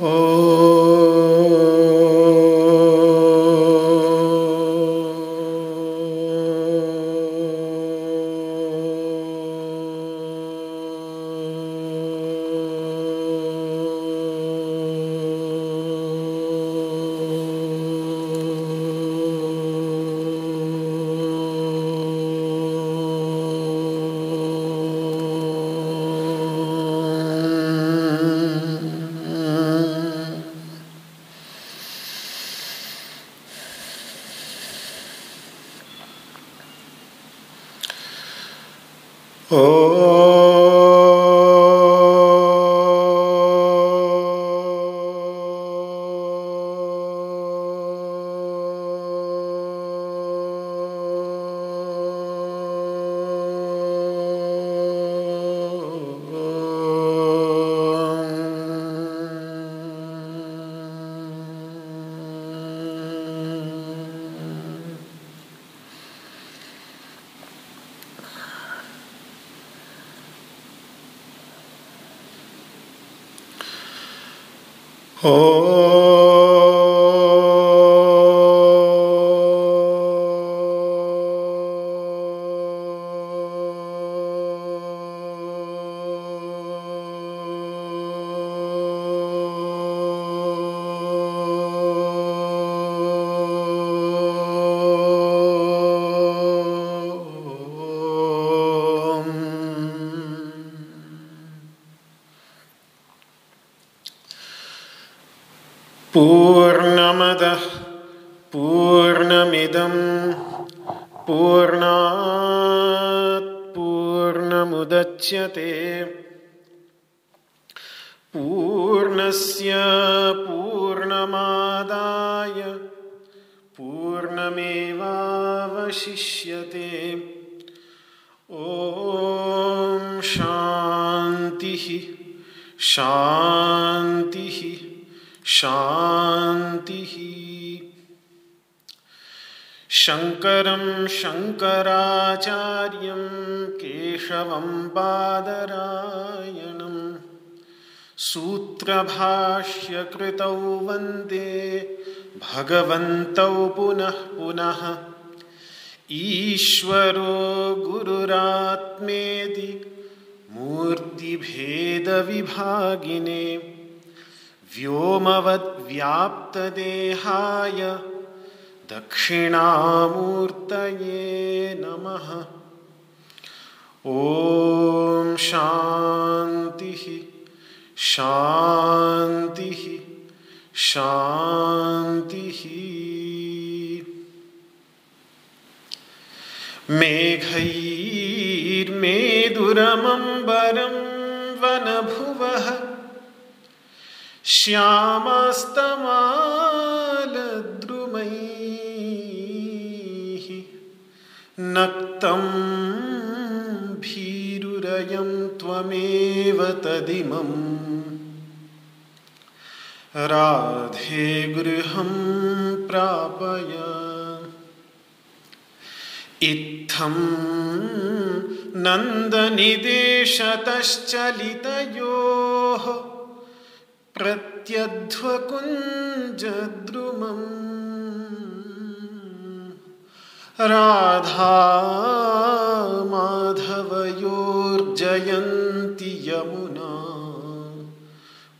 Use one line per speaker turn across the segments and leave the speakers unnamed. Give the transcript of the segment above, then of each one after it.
Oh. Oh. ईश्वरो गुरुरात्मेदि मूर्तिभेदविभागिने व्योमवद्व्याप्तदेहाय दक्षिणामूर्तये श्यामास्तमालद्रुमैः नक्तं भीरुरयं त्वमेव तदिमम्। राधे गृहं प्रापय। इत्थं नन्दनिदेशतश्चलितयोः प्रत्यध्वकुञ्जद्रुमम्। राधा माधवयोर्जयन्ति यमुना।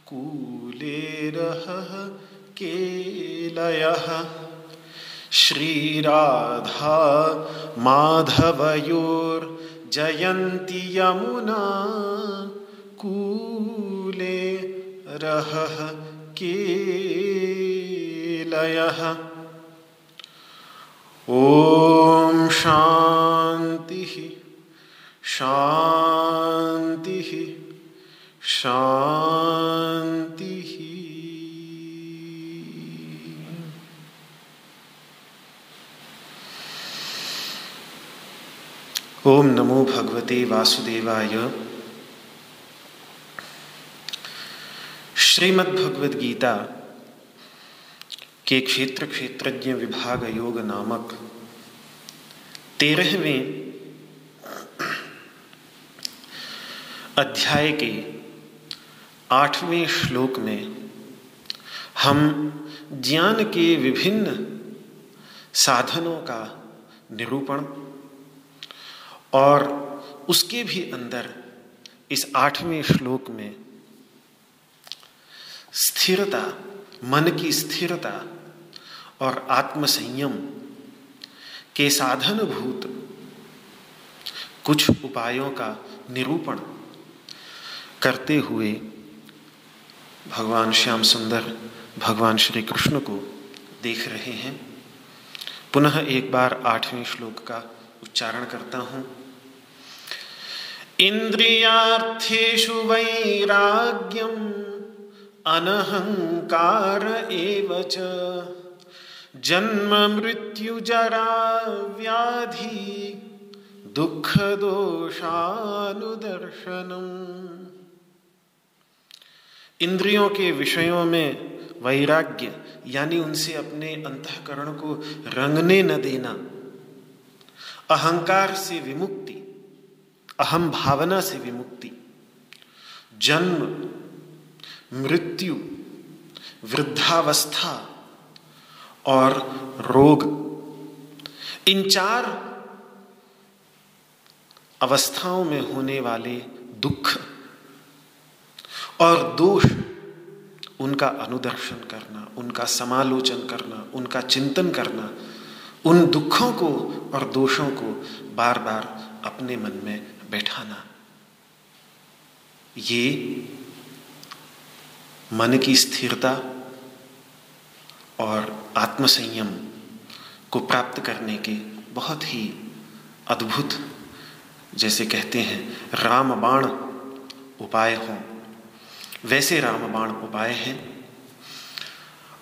कूलेरहः केलयः। श्रीराधा माधवयोर्जयन्ति यमुना। कूले रहः केलयः। ॐ शान्तिः शान्तिः ओम नमो भगवते वासुदेवाय। श्रीमद् भगवद गीता के क्षेत्र क्षेत्रज्ञ विभाग योग नामक तेरहवें अध्याय के आठवें श्लोक में हम ज्ञान के विभिन्न साधनों का निरूपण और उसके भी अंदर इस आठवें श्लोक में स्थिरता, मन की स्थिरता और आत्मसंयम के साधन भूत कुछ उपायों का निरूपण करते हुए भगवान श्याम सुंदर, भगवान श्री कृष्ण को देख रहे हैं। पुनः एक बार आठवें श्लोक का उच्चारण करता हूँ। इंद्रियार्थेषु वैराग्यम अनहंकार एव च। जन्म, मृत्यु, जरा, व्याधि, दुख, दोषानुदर्शनम। इंद्रियों के विषयों में वैराग्य, यानी उनसे अपने अंतकरण को रंगने न देना। अहंकार से विमुक्ति, अहम भावना से विमुक्ति। जन्म मृत्यु, वृद्धावस्था और रोग। इन चार अवस्थाओं में होने वाले दुख और दोष, उनका अनुदर्शन करना, उनका समालोचन करना, उनका चिंतन करना, उन दुखों को और दोषों को बार बार अपने मन में बैठाना, ये मन की स्थिरता और आत्मसंयम को प्राप्त करने के बहुत ही अद्भुत, जैसे कहते हैं, रामबाण उपाय हों। वैसे रामबाण उपाय हैं।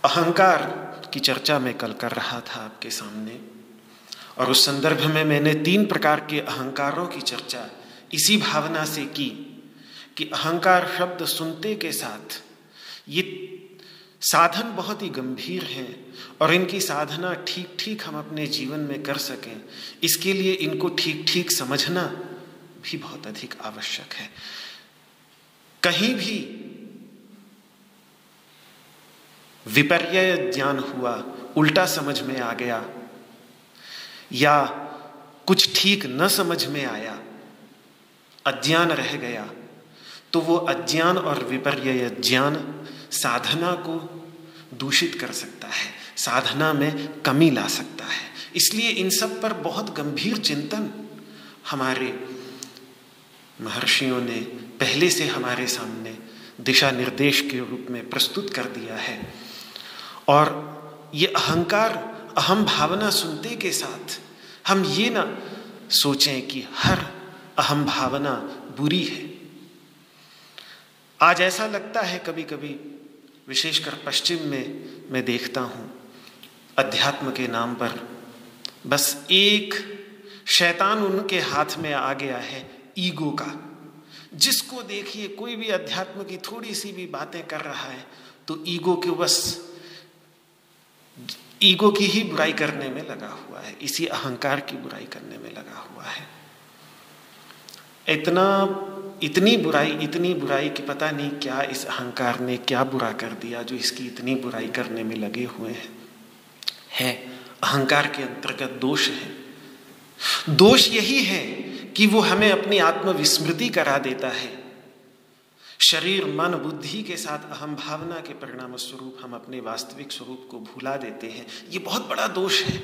अहंकार की चर्चा मैं कल कर रहा था आपके सामने, और उस संदर्भ में मैंने तीन प्रकार के अहंकारों की चर्चा इसी भावना से की कि अहंकार शब्द सुनते के साथ ये साधन बहुत ही गंभीर हैं और इनकी साधना ठीक ठीक हम अपने जीवन में कर सकें। इसके लिए इनको ठीक ठीक समझना भी बहुत अधिक आवश्यक है। कहीं भी विपर्य ज्ञान हुआ, उल्टा समझ में आ गया, या कुछ ठीक न समझ में आया, अज्ञान रह गया तो वो अज्ञान और विपर्य ज्ञान साधना को दूषित कर सकता है, साधना में कमी ला सकता है। इसलिए इन सब पर बहुत गंभीर चिंतन हमारे महर्षियों ने पहले से हमारे सामने दिशा निर्देश के रूप में प्रस्तुत कर दिया है। और ये अहंकार, अहम भावना सुनते के साथ हम ये ना सोचें कि हर अहम भावना बुरी है। आज ऐसा लगता है कभी कभी विशेषकर पश्चिम में मैं देखता हूँ, अध्यात्म के नाम पर। बस एक शैतान उनके हाथ में आ गया है, ईगो का। जिसको देखिए, कोई भी अध्यात्म की थोड़ी सी भी बातें कर रहा है तो ईगो के बस, ईगो की ही बुराई करने में लगा हुआ है, इसी अहंकार की बुराई करने में लगा हुआ है। इतना इतनी बुराई इतनी बुराई कि पता नहीं क्या इस अहंकार ने क्या बुरा कर दिया जो इसकी इतनी बुराई करने में लगे हुए हैं। है, अहंकार के अंतर्गत दोष है। दोष यही है कि वो हमें अपनी आत्मविस्मृति करा देता है। शरीर, मन, बुद्धि के साथ अहम भावना के परिणाम स्वरूप हम अपने वास्तविक स्वरूप को भूला देते हैं। ये बहुत बड़ा दोष है।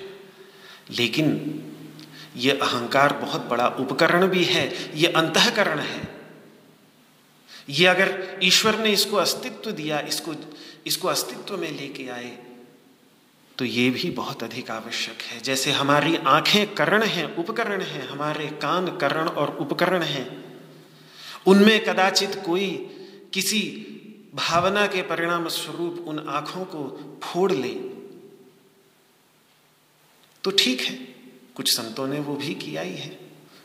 लेकिन ये अहंकार बहुत बड़ा उपकरण भी है, ये अंतकरण है। ये अगर ईश्वर ने इसको अस्तित्व दिया, इसको इसको अस्तित्व में लेके आए तो ये भी बहुत अधिक आवश्यक है। जैसे हमारी आँखें करण हैं, उपकरण हैं, हमारे कान करण और उपकरण हैं, उनमें कदाचित कोई किसी भावना के परिणाम स्वरूप उन आँखों को फोड़ ले तो ठीक है। कुछ संतों ने वो भी किया ही है।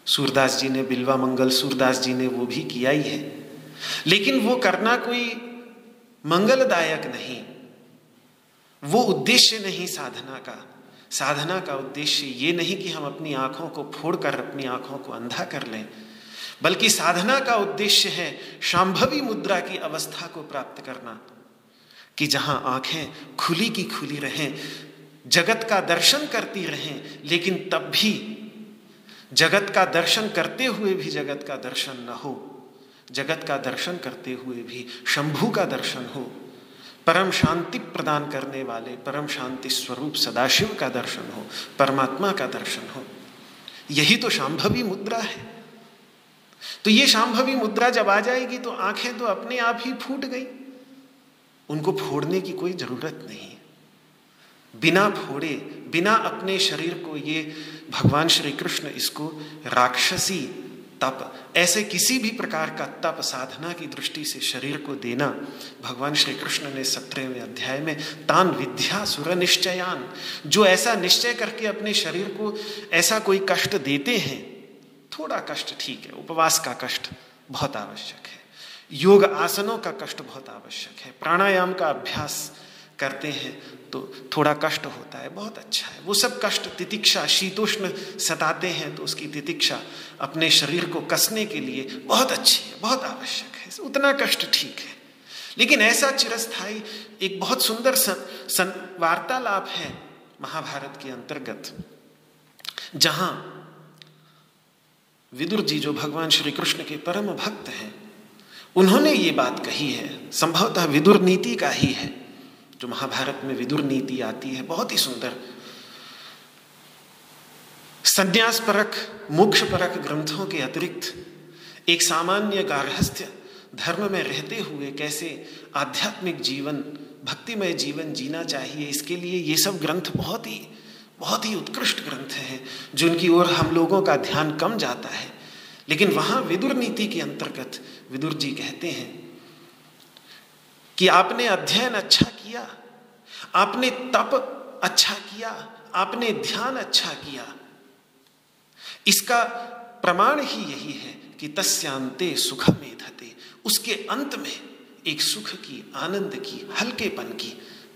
सूरदास जी ने, बिल्वा मंगल सूरदास जी ने वो भी किया ही है। लेकिन वो करना कोई मंगलदायक नहीं। वो उद्देश्य नहीं साधना का। साधना का उद्देश्य ये नहीं कि हम अपनी आँखों को फोड़कर अपनी आँखों को अंधा कर लें, बल्कि साधना का उद्देश्य है शांभवी मुद्रा की अवस्था को प्राप्त करना, कि जहाँ आँखें खुली की खुली रहें, जगत का दर्शन करती रहें, लेकिन तब भी जगत का दर्शन करते हुए भी जगत का दर्शन न हो। जगत का दर्शन करते हुए भी, शंभू का दर्शन हो, परम शांति प्रदान करने वाले, परम शांति स्वरूप सदाशिव का दर्शन हो, परमात्मा का दर्शन हो, यही तो शांभवी मुद्रा है। तो ये शांभवी मुद्रा जब आ जाएगी तो आँखें तो अपने आप ही फूट गई। उनको फोड़ने की कोई ज़रूरत नहीं बिना फोड़े, बिना अपने शरीर को ये भगवान श्री कृष्ण इसको राक्षसी तप, ऐसे किसी भी प्रकार का तप साधना की दृष्टि से शरीर को देना, भगवान श्री कृष्ण ने सत्रहवें अध्याय में, तान विद्या सुर निश्चयान। जो ऐसा निश्चय करके अपने शरीर को ऐसा कोई कष्ट देते हैं, थोड़ा कष्ट ठीक है, उपवास का कष्ट बहुत आवश्यक है। योग आसनों का कष्ट बहुत आवश्यक है, प्राणायाम का अभ्यास करते हैं तो थोड़ा कष्ट होता है बहुत अच्छा है। वो सब कष्ट तितिक्षा शीतोष्ण सताते हैं तो उसकी तितिक्षा अपने शरीर को कसने के लिए बहुत अच्छी है बहुत आवश्यक है। उतना कष्ट ठीक है। लेकिन ऐसा चिरस्थाई एक बहुत सुंदर सन, सन वार्तालाप है महाभारत के अंतर्गत जहाँ विदुर जी जो भगवान श्री कृष्ण के परम भक्त हैं उन्होंने ये बात कही है। संभवतः विदुर नीति का ही है। जो महाभारत में विदुर नीति आती है, बहुत ही सुंदर। संन्यास परक मोक्ष परक ग्रंथों के अतिरिक्त, एक सामान्य गार्हस्थ्य धर्म में रहते हुए कैसे आध्यात्मिक जीवन, भक्तिमय जीवन जीना चाहिए, इसके लिए ये सब ग्रंथ बहुत ही बहुत ही उत्कृष्ट ग्रंथ हैं, जिनकी ओर हम लोगों का ध्यान कम जाता है। लेकिन वहाँ विदुर नीति के अंतर्गत, विदुर जी कहते हैं कि आपने अध्ययन अच्छा किया। आपने तप अच्छा किया, आपने ध्यान अच्छा किया। इसका प्रमाण ही यही है कि तस्यांते सुख में धते उसके अंत में एक सुख की, आनंद की, हल्केपन की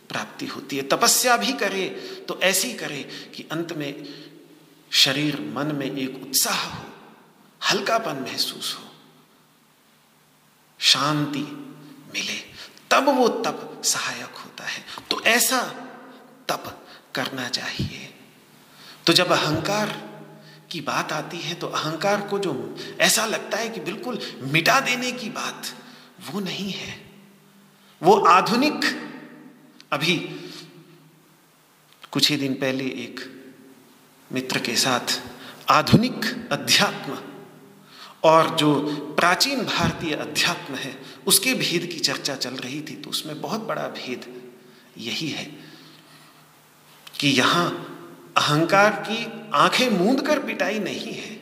प्राप्ति होती है। तपस्या भी करे तो ऐसी करे कि अंत में शरीर, मन में एक उत्साह हो, हल्कापन महसूस हो, शांति मिले। तब वो तप सहायक होता है। तो ऐसा तप करना चाहिए। तो जब अहंकार की बात आती है तो अहंकार को जो ऐसा लगता है कि बिल्कुल मिटा देने की बात, वो नहीं है। वो आधुनिक अभी कुछ ही दिन पहले एक मित्र के साथ आधुनिक अध्यात्म और जो प्राचीन भारतीय अध्यात्म है, उसके भेद की चर्चा चल रही थी तो उसमें बहुत बड़ा भेद यही है कि यहाँ अहंकार की आँखें मूंद कर पिटाई नहीं है,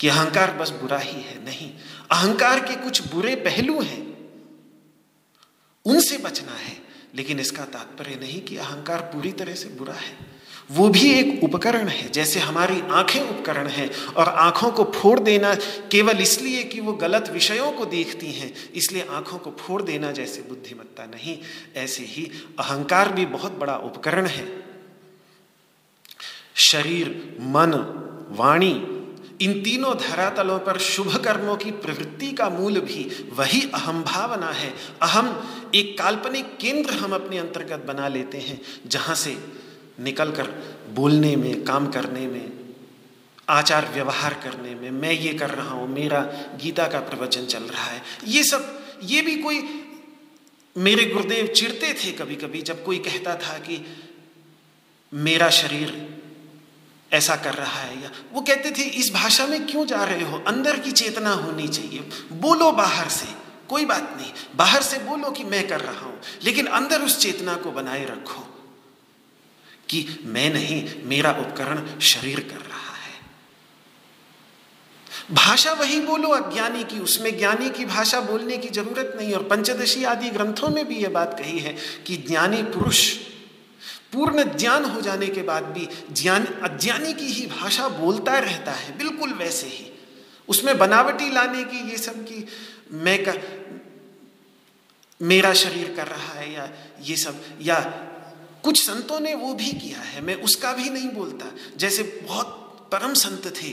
कि अहंकार बस बुरा ही है, नहीं। अहंकार के कुछ बुरे पहलू हैं, उनसे बचना है, लेकिन इसका तात्पर्य नहीं कि अहंकार पूरी तरह से बुरा है। वो भी एक उपकरण है, जैसे हमारी आँखें उपकरण हैं और आँखों को फोड़ देना केवल इसलिए कि वो गलत विषयों को देखती हैं, इसलिए आँखों को फोड़ देना जैसे बुद्धिमत्ता नहीं, ऐसे ही अहंकार भी बहुत बड़ा उपकरण है। शरीर, मन, वाणी, इन तीनों धरातलों पर शुभ कर्मों की प्रवृत्ति का मूल भी वही अहम भावना है। अहम एक काल्पनिक केंद्र हम अपने अंतर्गत बना लेते हैं, जहाँ से निकलकर बोलने में, काम करने में, आचार व्यवहार करने में, मैं ये कर रहा हूँ, मेरा गीता का प्रवचन चल रहा है। ये सब, ये भी कोई मेरे गुरुदेव चिढ़ते थे कभी कभी जब कोई कहता था कि मेरा शरीर ऐसा कर रहा है या वो कहते थे, इस भाषा में क्यों जा रहे हो? अंदर की चेतना होनी चाहिए। बोलो बाहर से, कोई बात नहीं। बाहर से बोलो कि मैं कर रहा हूँ, लेकिन अंदर उस चेतना को बनाए रखो। कि मैं नहीं, मेरा उपकरण शरीर कर रहा है। भाषा वही बोलो अज्ञानी की, उसमें ज्ञानी की भाषा बोलने की ज़रूरत नहीं। और पंचदशी आदि ग्रंथों में भी यह बात कही है कि ज्ञानी पुरुष, पूर्ण ज्ञान हो जाने के बाद भी ज्ञान, अज्ञानी की ही भाषा बोलता रहता है, बिल्कुल वैसे ही। उसमें बनावटी लाने की ये सब की मैं का, मेरा शरीर कर रहा है या ये सब, या कुछ संतों ने वो भी किया है, मैं उसका भी नहीं बोलता। जैसे बहुत परम संत थे,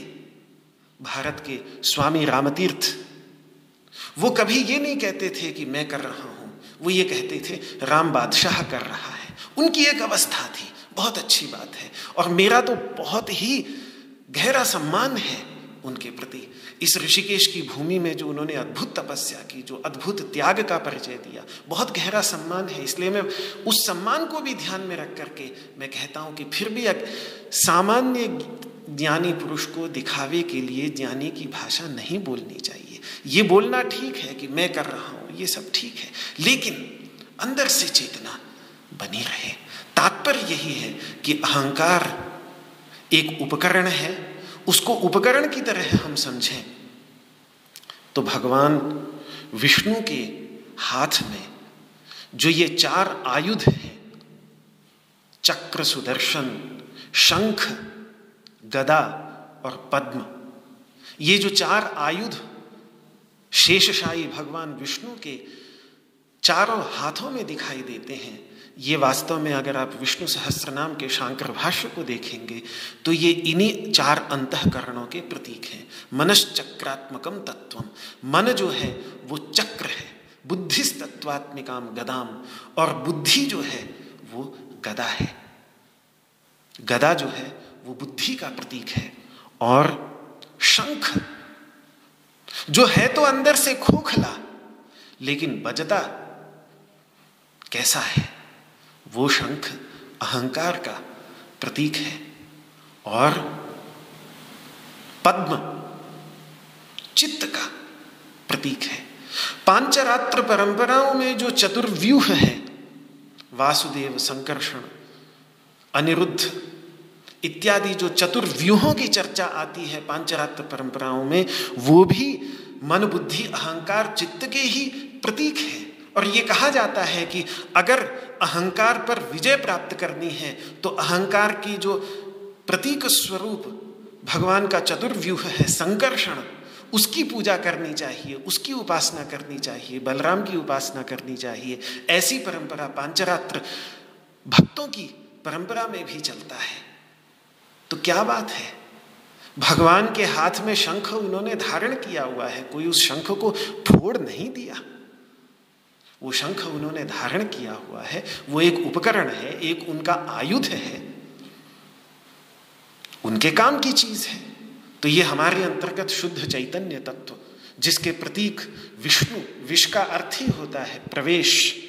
भारत के स्वामी रामतीर्थ, वो कभी ये नहीं कहते थे कि मैं कर रहा हूँ। वो ये कहते थे, राम बादशाह कर रहा है। उनकी एक अवस्था थी, बहुत अच्छी बात है। और मेरा तो बहुत ही गहरा सम्मान है उनके प्रति। इस ऋषिकेश की भूमि में जो उन्होंने अद्भुत तपस्या की, जो अद्भुत त्याग का परिचय दिया, बहुत गहरा सम्मान है। इसलिए मैं उस सम्मान को भी ध्यान में रख करके मैं कहता हूँ कि फिर भी सामान्य ज्ञानी पुरुष को दिखावे के लिए ज्ञानी की भाषा नहीं बोलनी चाहिए। ये बोलना ठीक है कि मैं कर रहा हूँ, ये सब ठीक है, लेकिन अंदर से चेतना बनी रहे। तात्पर्य यही है कि अहंकार एक उपकरण है उसको उपकरण की तरह हम समझें तो भगवान विष्णु के हाथ में जो ये चार आयुध हैं, चक्र सुदर्शन, शंख, गदा और पद्म, ये जो चार आयुध शेषशाही भगवान विष्णु के चारों हाथों में दिखाई देते हैं ये वास्तव में अगर आप विष्णु सहस्त्रनाम के शांकर भाष्य को देखेंगे तो ये इन्हीं चार अंतकरणों के प्रतीक हैं। मनश्चक्रात्मकम तत्वम मन जो है, वो चक्र है बुद्धिस तत्वात्मिकाम गदाम और बुद्धि जो है, वो गदा है। गदा जो है, वो बुद्धि का प्रतीक है, और शंख जो है तो अंदर से खोखला, लेकिन बजता कैसा है? वो शंख अहंकार का प्रतीक है। और पद्म चित्त का प्रतीक है। पांचरात्र परंपराओं में जो चतुर्व्यूह है, वासुदेव, संकर्षण, अनिरुद्ध इत्यादि जो चतुर्व्यूहों की चर्चा आती है पांचरात्र परंपराओं में, वो भी मन बुद्धि अहंकार, चित्त के ही प्रतीक है। और ये कहा जाता है कि अगर अहंकार पर विजय प्राप्त करनी है तो अहंकार की जो प्रतीक स्वरूप भगवान का चतुर्व्यूह है, संकर्षण, उसकी पूजा करनी चाहिए, उसकी उपासना करनी चाहिए, बलराम की उपासना करनी चाहिए, ऐसी परंपरा पांचरात्र भक्तों की परंपरा में भी चलता है। तो क्या बात है? भगवान के हाथ में शंख उन्होंने धारण किया हुआ है, कोई उस शंख को फोड़ नहीं दिया। वो शंख उन्होंने धारण किया हुआ है, वो एक उपकरण है, एक उनका आयुध है। उनके काम की चीज़ है। तो ये हमारे अंतर्गत शुद्ध चैतन्य तत्व, जिसके प्रतीक विष्णु, विष का अर्थ ही होता है प्रवेश।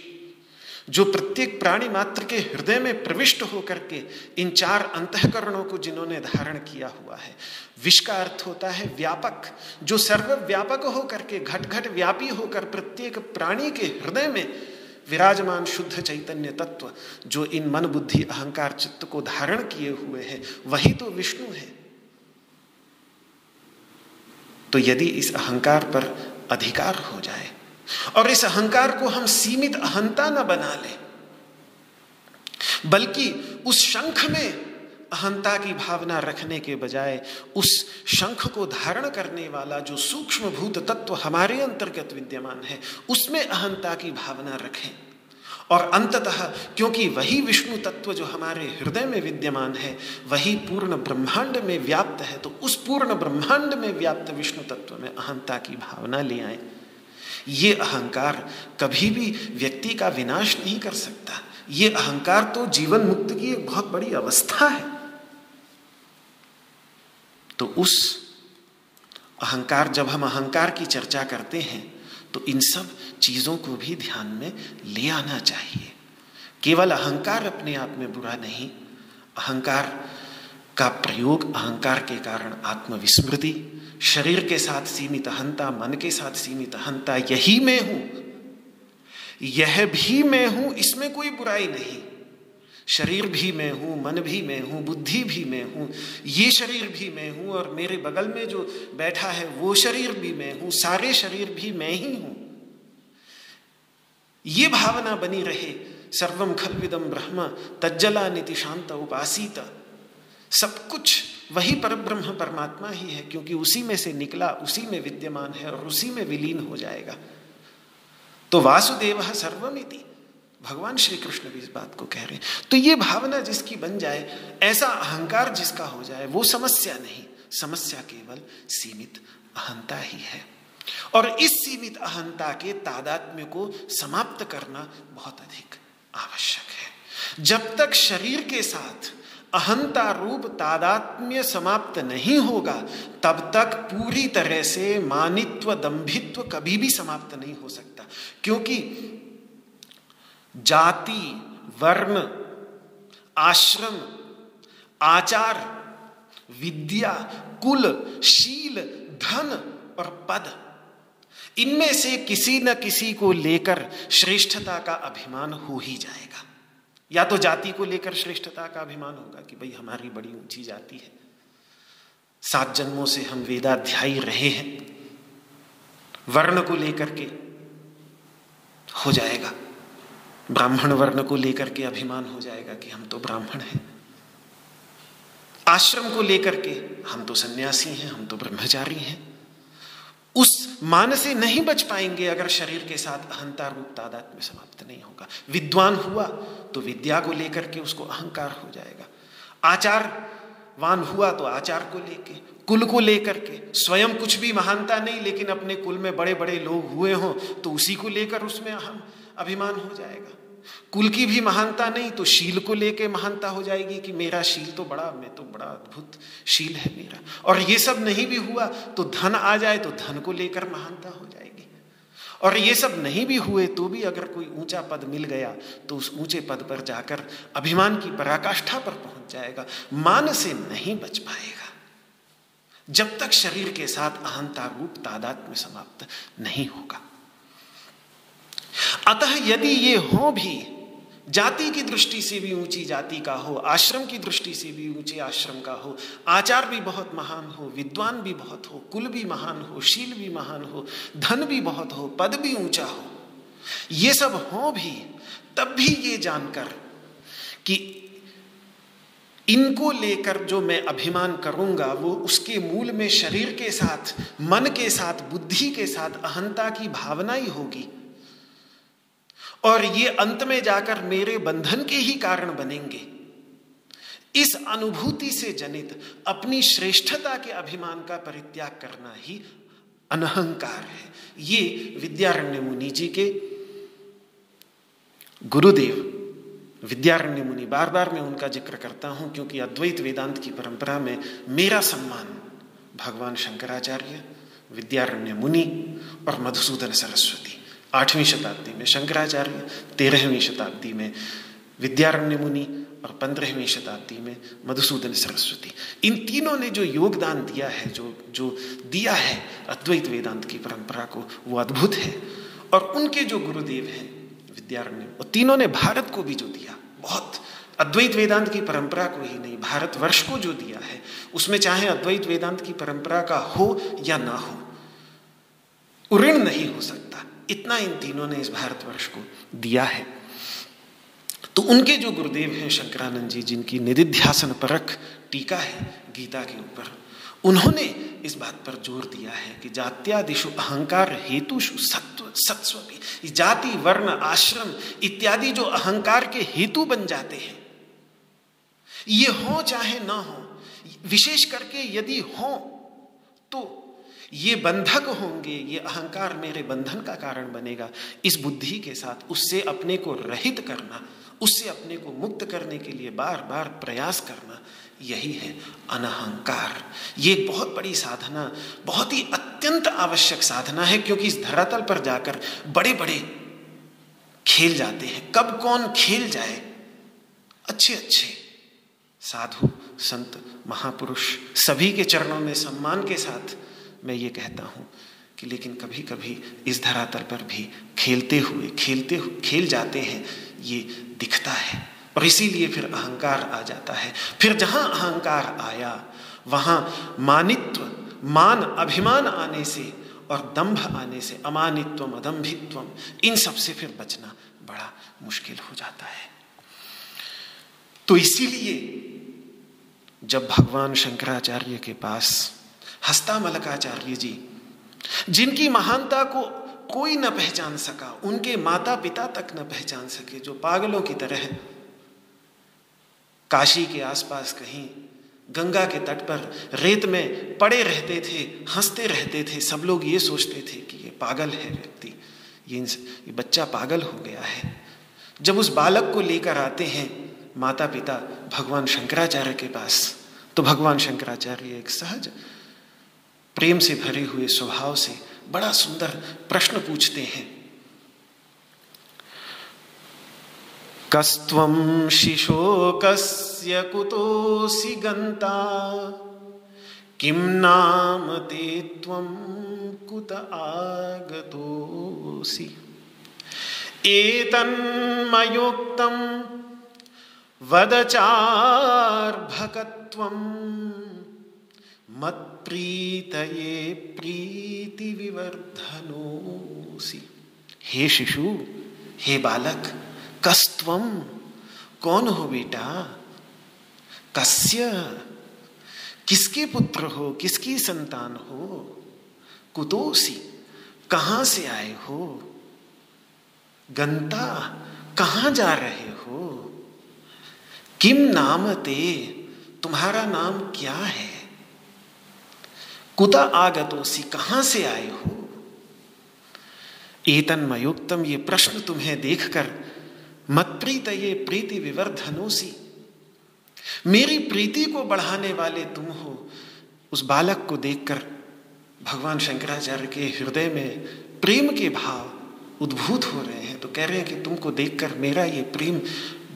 जो प्रत्येक प्राणी मात्र के हृदय में प्रविष्ट होकर के इन चार अंतकरणों को जिन्होंने धारण किया हुआ है, विष का अर्थ होता है व्यापक, जो सर्वव्यापक होकर के घट घट व्यापी होकर प्रत्येक प्राणी के हृदय में विराजमान शुद्ध चैतन्य तत्व, जो इन मन बुद्धि अहंकार चित्त को धारण किए हुए हैं, वही तो विष्णु है। तो यदि इस अहंकार पर अधिकार हो जाए और इस अहंकार को हम सीमित अहंता न बना ले, बल्कि उस शंख में अहंता की भावना रखने के बजाय उस शंख को धारण करने वाला जो सूक्ष्म भूत तत्व हमारे अंतर्गत विद्यमान है, उसमें अहंता की भावना रखें। और अंततः, क्योंकि वही विष्णु तत्व जो हमारे हृदय में विद्यमान है, वही पूर्ण ब्रह्मांड में व्याप्त है तो उस पूर्ण ब्रह्मांड में व्याप्त विष्णु तत्व में अहंता की भावना ले आए। ये अहंकार कभी भी व्यक्ति का विनाश नहीं कर सकता। ये अहंकार तो जीवन मुक्त की एक बहुत बड़ी अवस्था है। तो उस अहंकार, जब हम अहंकार की चर्चा करते हैं तो इन सब चीज़ों को भी ध्यान में ले आना चाहिए। केवल अहंकार अपने आप में बुरा नहीं, अहंकार का प्रयोग अहंकार के कारण आत्मविस्मृति, शरीर के साथ सीमित अहंता, मन के साथ सीमित अहंता, यही मैं हूँ। यह भी मैं हूँ, इसमें कोई बुराई नहीं। शरीर भी मैं हूँ, मन भी मैं हूँ, बुद्धि भी मैं हूँ, ये शरीर भी मैं हूँ और मेरे बगल में जो बैठा है वो शरीर भी मैं हूँ, सारे शरीर भी मैं ही हूँ। ये भावना बनी रहे सर्वम खलविदम ब्रह्म तज्जला नीति शांत उपासित। सब कुछ वही पर ब्रह्म परमात्मा ही है, क्योंकि उसी में से निकला, उसी में विद्यमान है और उसी में विलीन हो जाएगा। तो वासुदेव सर्वमिति। भगवान श्री कृष्ण भी इस बात को कह रहे हैं। तो ये भावना जिसकी बन जाए, ऐसा अहंकार जिसका हो जाए, वो समस्या नहीं। समस्या केवल सीमित अहंता ही है। और इस सीमित अहंता के तादात्म्य को समाप्त करना बहुत अधिक आवश्यक है। जब तक शरीर के साथ अहंता रूप तादात्म्य समाप्त नहीं होगा, तब तक पूरी तरह से मानित्व, दंभित्व कभी भी समाप्त नहीं हो सकता। क्योंकि जाति, वर्ण, आश्रम, आचार, विद्या, कुल, शील, धन और पद, इनमें से किसी न किसी को लेकर श्रेष्ठता का अभिमान हो ही जाएगा। या तो जाति को लेकर श्रेष्ठता का अभिमान होगा कि भाई हमारी बड़ी ऊँची जाति है। सात जन्मों से हम वेदाध्यायी रहे हैं। वर्ण को लेकर के हो जाएगा। ब्राह्मण वर्ण को लेकर के अभिमान हो जाएगा कि हम तो ब्राह्मण हैं। आश्रम को लेकर के हम तो सन्यासी हैं, हम तो ब्रह्मचारी हैं। उस मान से नहीं बच पाएँगे अगर शरीर के साथ अहंता रूप तादात में समाप्त नहीं होगा। विद्वान हुआ तो विद्या को लेकर के उसको अहंकार हो जाएगा। आचार वान हुआ तो आचार को लेके, कुल को लेकर के। स्वयं कुछ भी महानता नहीं, लेकिन अपने कुल में बड़े बड़े लोग हुए हों तो उसी को लेकर उसमें अहम अभिमान हो जाएगा। कुल की भी महानता नहीं तो शील को लेके महानता हो जाएगी कि मेरा शील तो बड़ा, मैं तो बड़ा अद्भुत शील है मेरा। और ये सब नहीं भी हुआ तो धन आ जाए तो धन को लेकर महानता हो जाएगी। और ये सब नहीं भी हुए तो भी अगर कोई ऊँचा पद मिल गया तो उस ऊँचे पद पर जाकर अभिमान की पराकाष्ठा पर पहुँच जाएगा। मान से नहीं बच पाएगा। जब तक शरीर के साथ अहंता रूप तादात में समाप्त नहीं होगा। अतः यदि ये हो भी, जाति की दृष्टि से भी ऊँची जाति का हो, आश्रम की दृष्टि से भी ऊँचे आश्रम का हो, आचार भी बहुत महान हो, विद्वान भी बहुत हो, कुल भी महान हो, शील भी महान हो, धन भी बहुत हो, पद भी ऊँचा हो, ये सब हो भी, तब भी ये जानकर कि इनको लेकर जो मैं अभिमान करूँगा, वो उसके मूल में शरीर के साथ, मन के साथ, बुद्धि के साथ, अहंता की भावना ही होगी। और ये अंत में जाकर मेरे बंधन के ही कारण बनेंगे। इस अनुभूति से जनित अपनी श्रेष्ठता के अभिमान का परित्याग करना ही अनहंकार है। ये विद्यारण्य मुनि जी के गुरुदेव विद्यारण्य मुनि बार बार मैं उनका ज़िक्र करता हूँ, क्योंकि अद्वैत वेदांत की परंपरा में मेरा सम्मान भगवान शंकराचार्य, विद्यारण्य मुनि और मधुसूदन सरस्वती। आठवीं शताब्दी में, शंकराचार्य तेरहवीं शताब्दी में, विद्यारण्य मुनि और पंद्रहवीं शताब्दी में मधुसूदन सरस्वती। इन तीनों ने जो योगदान दिया है, जो जो दिया है अद्वैत वेदांत की परंपरा को, वो अद्भुत है। और उनके जो गुरुदेव हैं, विद्यारण्य और तीनों ने भारत को भी जो दिया, बहुत अद्वैत वेदांत की परंपरा को ही नहीं भारत वर्ष को जो दिया है, उसमें चाहे अद्वैत वेदांत की परंपरा का हो या ना हो ऋण नहीं हो सकता। इतना इन तीनों ने इस भारतवर्ष को दिया है। तो उनके जो गुरुदेव हैं, शंकरानंद जी, जिनकी निधिध्यासन परख टीका है गीता के ऊपर, उन्होंने इस बात पर ज़ोर दिया है कि जात्यादिशु अहंकार हेतुषु सत्व सत्स्वी जाति, वर्ण, आश्रम इत्यादि जो अहंकार के हेतु बन जाते हैं। ये हो चाहे ना हो, विशेष करके यदि हो तो ये बंधक होंगे, ये अहंकार मेरे बंधन का कारण बनेगा। इस बुद्धि के साथ उससे अपने को रहित करना, उससे अपने को मुक्त करने के लिए बार बार प्रयास करना, यही है अनहंकार। ये बहुत बड़ी साधना, बहुत ही अत्यंत आवश्यक साधना है, क्योंकि इस धरातल पर जाकर बड़े बड़े खेल जाते हैं। कब कौन खेल जाए? अच्छे अच्छे साधु, संत, महापुरुष, सभी के चरणों में सम्मान के साथ मैं ये कहता हूँ कि लेकिन कभी कभी इस धरातल पर भी खेलते हुए खेलते हुए खेल जाते हैं, ये दिखता है। और इसीलिए फिर अहंकार आ जाता है। फिर जहाँ अहंकार आया, वहाँ मानित्व, मान अभिमान आने से और दंभ आने से अमानित्व अदम्भित्व इन सबसे फिर बचना बड़ा मुश्किल हो जाता है। तो इसीलिए जब भगवान शंकराचार्य के पास हस्ता मलकाचार्य जी, जिनकी महानता को कोई न पहचान सका, उनके माता पिता तक न पहचान सके, जो पागलों की तरह काशी के आसपास कहीं, गंगा के तट पर रेत में पड़े रहते थे, हँसते रहते थे, सब लोग ये सोचते थे कि ये पागल है व्यक्ति, ये ये बच्चा पागल हो गया है। जब उस बालक को लेकर आते हैं माता पिता भगवान शंकराचार्य के पास तो भगवान शंकराचार्य एक सहज प्रेम से भरे हुए स्वभाव से बड़ा सुंदर प्रश्न पूछते हैं। कस्त्वं शिशोकस्य कुतोऽसि गन्ता? किं नाम ते त्वं कुत आगतोऽसि? एतन्मयोक्तं वदचार्भकत्वं मत्प्रीतये प्रीतिविवर्धनोऽसि। हे शिशु, हे बालक कस्तवम कौन हो बेटा? कस्य? किसके पुत्र हो? किसकी संतान हो? कुतोसी कहाँ से आए हो? गंता, कहाँ जा रहे हो? किम नाम ते? तुम्हारा नाम क्या है? कुता आगतोसी, कहाँ से आए हो? एतन मयुक्तम, ये प्रश्न तुम्हें देखकर मत प्रीत ये प्रीति विवर्धनोसी। मेरी प्रीति को बढ़ाने वाले तुम हो। उस बालक को देखकर भगवान शंकराचार्य के हृदय में प्रेम के भाव उद्भूत हो रहे हैं। तो कह रहे हैं कि तुमको देखकर मेरा ये प्रेम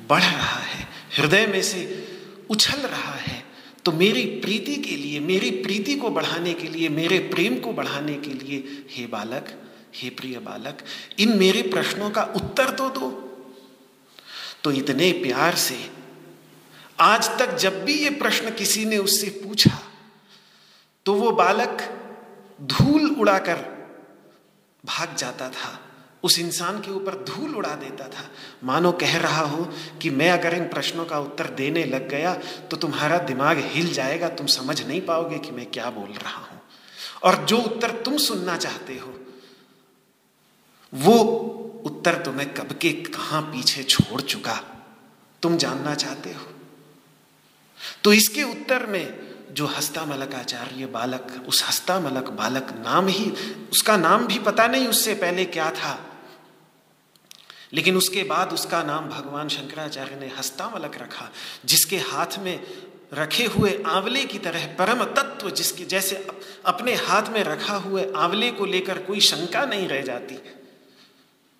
बढ़ रहा है, हृदय में से उछल रहा है। तो मेरी प्रीति के लिए, मेरी प्रीति को बढ़ाने के लिए, मेरे प्रेम को बढ़ाने के लिए, हे बालक, हे प्रिय बालक, इन मेरे प्रश्नों का उत्तर तो दो। तो इतने प्यार से, आज तक जब भी ये प्रश्न किसी ने उससे पूछा तो वो बालक धूल उड़ाकर भाग जाता था। उस इंसान के ऊपर धूल उड़ा देता था। मानो कह रहा हो कि मैं अगर इन प्रश्नों का उत्तर देने लग गया तो तुम्हारा दिमाग हिल जाएगा, तुम समझ नहीं पाओगे कि मैं क्या बोल रहा हूँ। और जो उत्तर तुम सुनना चाहते हो, वो उत्तर तुम्हें कब के कहाँ पीछे छोड़ चुका, तुम जानना चाहते हो? तो इसके उत्तर में जो हस्ता मलक आचार्य बालक, उस हस्ता मलक बालक नाम ही, उसका नाम भी पता नहीं, उससे पहले क्या था? लेकिन उसके बाद उसका नाम भगवान शंकराचार्य ने हस्तावलक रखा, जिसके हाथ में रखे हुए आंवले की तरह, परम तत्व जिसके जैसे अपने हाथ में रखा हुए आंवले को लेकर कोई शंका नहीं रह जाती,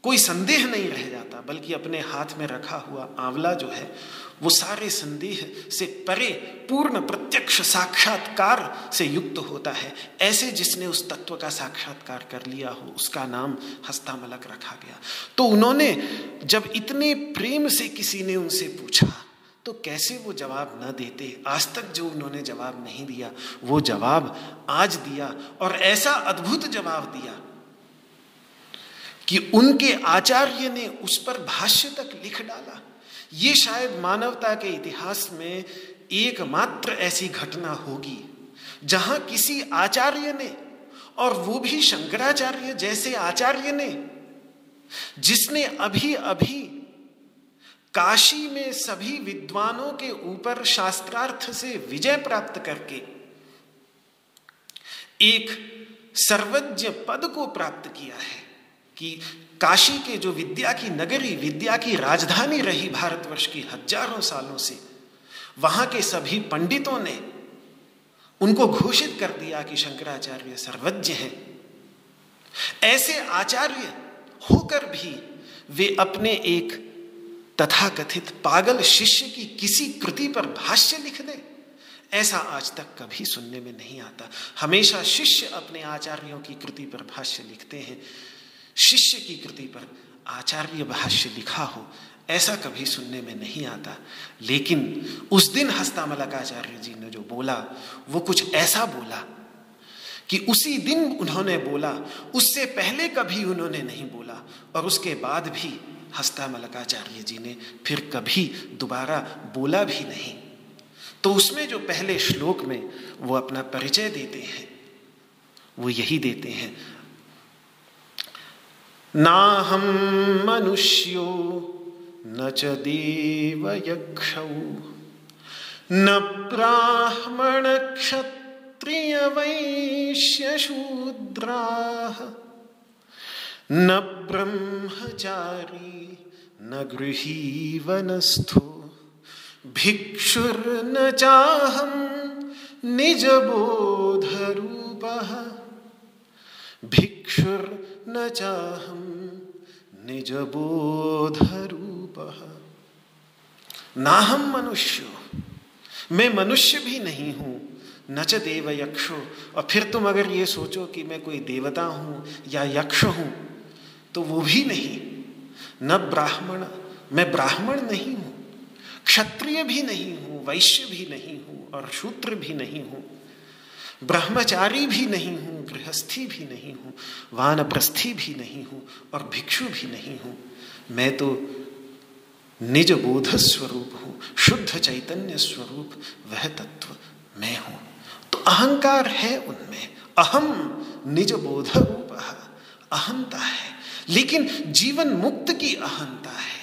कोई संदेह नहीं रह जाता, बल्कि अपने हाथ में रखा हुआ आंवला जो है वो सारे संदेह से परे, पूर्ण प्रत्यक्ष साक्षात्कार से युक्त होता है। ऐसे जिसने उस तत्व का साक्षात्कार कर लिया हो, उसका नाम हस्तामलक रखा गया। तो उन्होंने जब इतने प्रेम से किसी ने उनसे पूछा तो कैसे वो जवाब न देते? आज तक जो उन्होंने जवाब नहीं दिया, वो जवाब आज दिया और ऐसा अद्भुत जवाब दिया कि उनके आचार्य ने उस पर भाष्य तक लिख डाला। ये शायद मानवता के इतिहास में एकमात्र ऐसी घटना होगी, जहाँ किसी आचार्य ने और वो भी शंकराचार्य जैसे आचार्य ने, जिसने अभी अभी काशी में सभी विद्वानों के ऊपर शास्त्रार्थ से विजय प्राप्त करके एक सर्वज्ञ पद को प्राप्त किया है कि काशी के जो विद्या की नगरी, विद्या की राजधानी रही भारतवर्ष की हज़ारों सालों से, वहाँ के सभी पंडितों ने उनको घोषित कर दिया कि शंकराचार्य सर्वज्ञ हैं। ऐसे आचार्य होकर भी वे अपने एक तथाकथित पागल शिष्य की किसी कृति पर भाष्य लिख दे, ऐसा आज तक कभी सुनने में नहीं आता। हमेशा शिष्य अपने आचार्यों की कृति पर भाष्य लिखते हैं। शिष्य की कृति पर आचार्य भाष्य लिखा हो, ऐसा कभी सुनने में नहीं आता। लेकिन उस दिन हस्तामलकाचार्य जी ने जो बोला, वो कुछ ऐसा बोला कि उसी दिन उन्होंने बोला, उससे पहले कभी उन्होंने नहीं बोला और उसके बाद भी हस्तामलकाचार्य जी ने फिर कभी दोबारा बोला भी नहीं। तो उसमें जो पहले श्लोक में वो अपना परिचय देते हैं, वो यही देते हैं नाहं मनुष्यो न च देवयक्षौ। न ब्राह्मण क्षत्रिय वैश्य शूद्रा न ब्रह्मचारी न गृही वनस्थो भिक्षुर्न चाहम निज बोध रूप भिक्षुर्न चाहम निज बोध रूप ना हम मनुष्य, मैं मनुष्य भी नहीं हूँ, न च देव यक्षो। और फिर तुम अगर ये सोचो कि मैं कोई देवता हूँ या यक्ष हूँ तो वो भी नहीं। न ब्राह्मण, मैं ब्राह्मण नहीं हूँ, क्षत्रिय भी नहीं हूँ, वैश्य भी नहीं हूँ, और शूद्र भी नहीं हूँ। ब्रह्मचारी भी नहीं हूँ, गृहस्थी भी नहीं हूँ, वानप्रस्थी भी नहीं हूँ और भिक्षु भी नहीं हूँ। मैं तो निज बोध स्वरूप हूँ, शुद्ध चैतन्य स्वरूप, वह तत्व मैं हूँ। तो अहंकार है उनमें, अहम निज बोध रूप अहंता है। लेकिन जीवन मुक्त की अहंता है।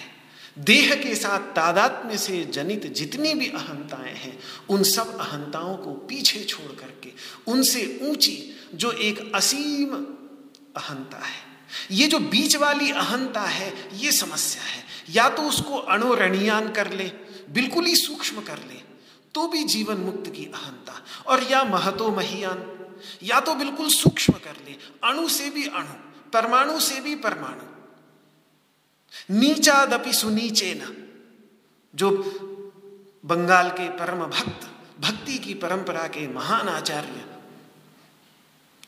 देह के साथ तादात्म्य से जनित जितनी भी अहंताएँ हैं, उन सब अहंताओं को पीछे छोड़ करके, उनसे ऊँची जो एक असीम अहंता है। ये जो बीच वाली अहंता है, ये समस्या है। या तो उसको अणुरणियान कर ले, बिल्कुल ही सूक्ष्म कर ले तो भी जीवन मुक्त की अहंता। और या महतो महियान, या तो बिल्कुल सूक्ष्म कर ले, अणु से भी अणु, परमाणु से भी परमाणु। नीचादपि न जो बंगाल के परम भक्त, भक्ति की परंपरा के महान आचार्य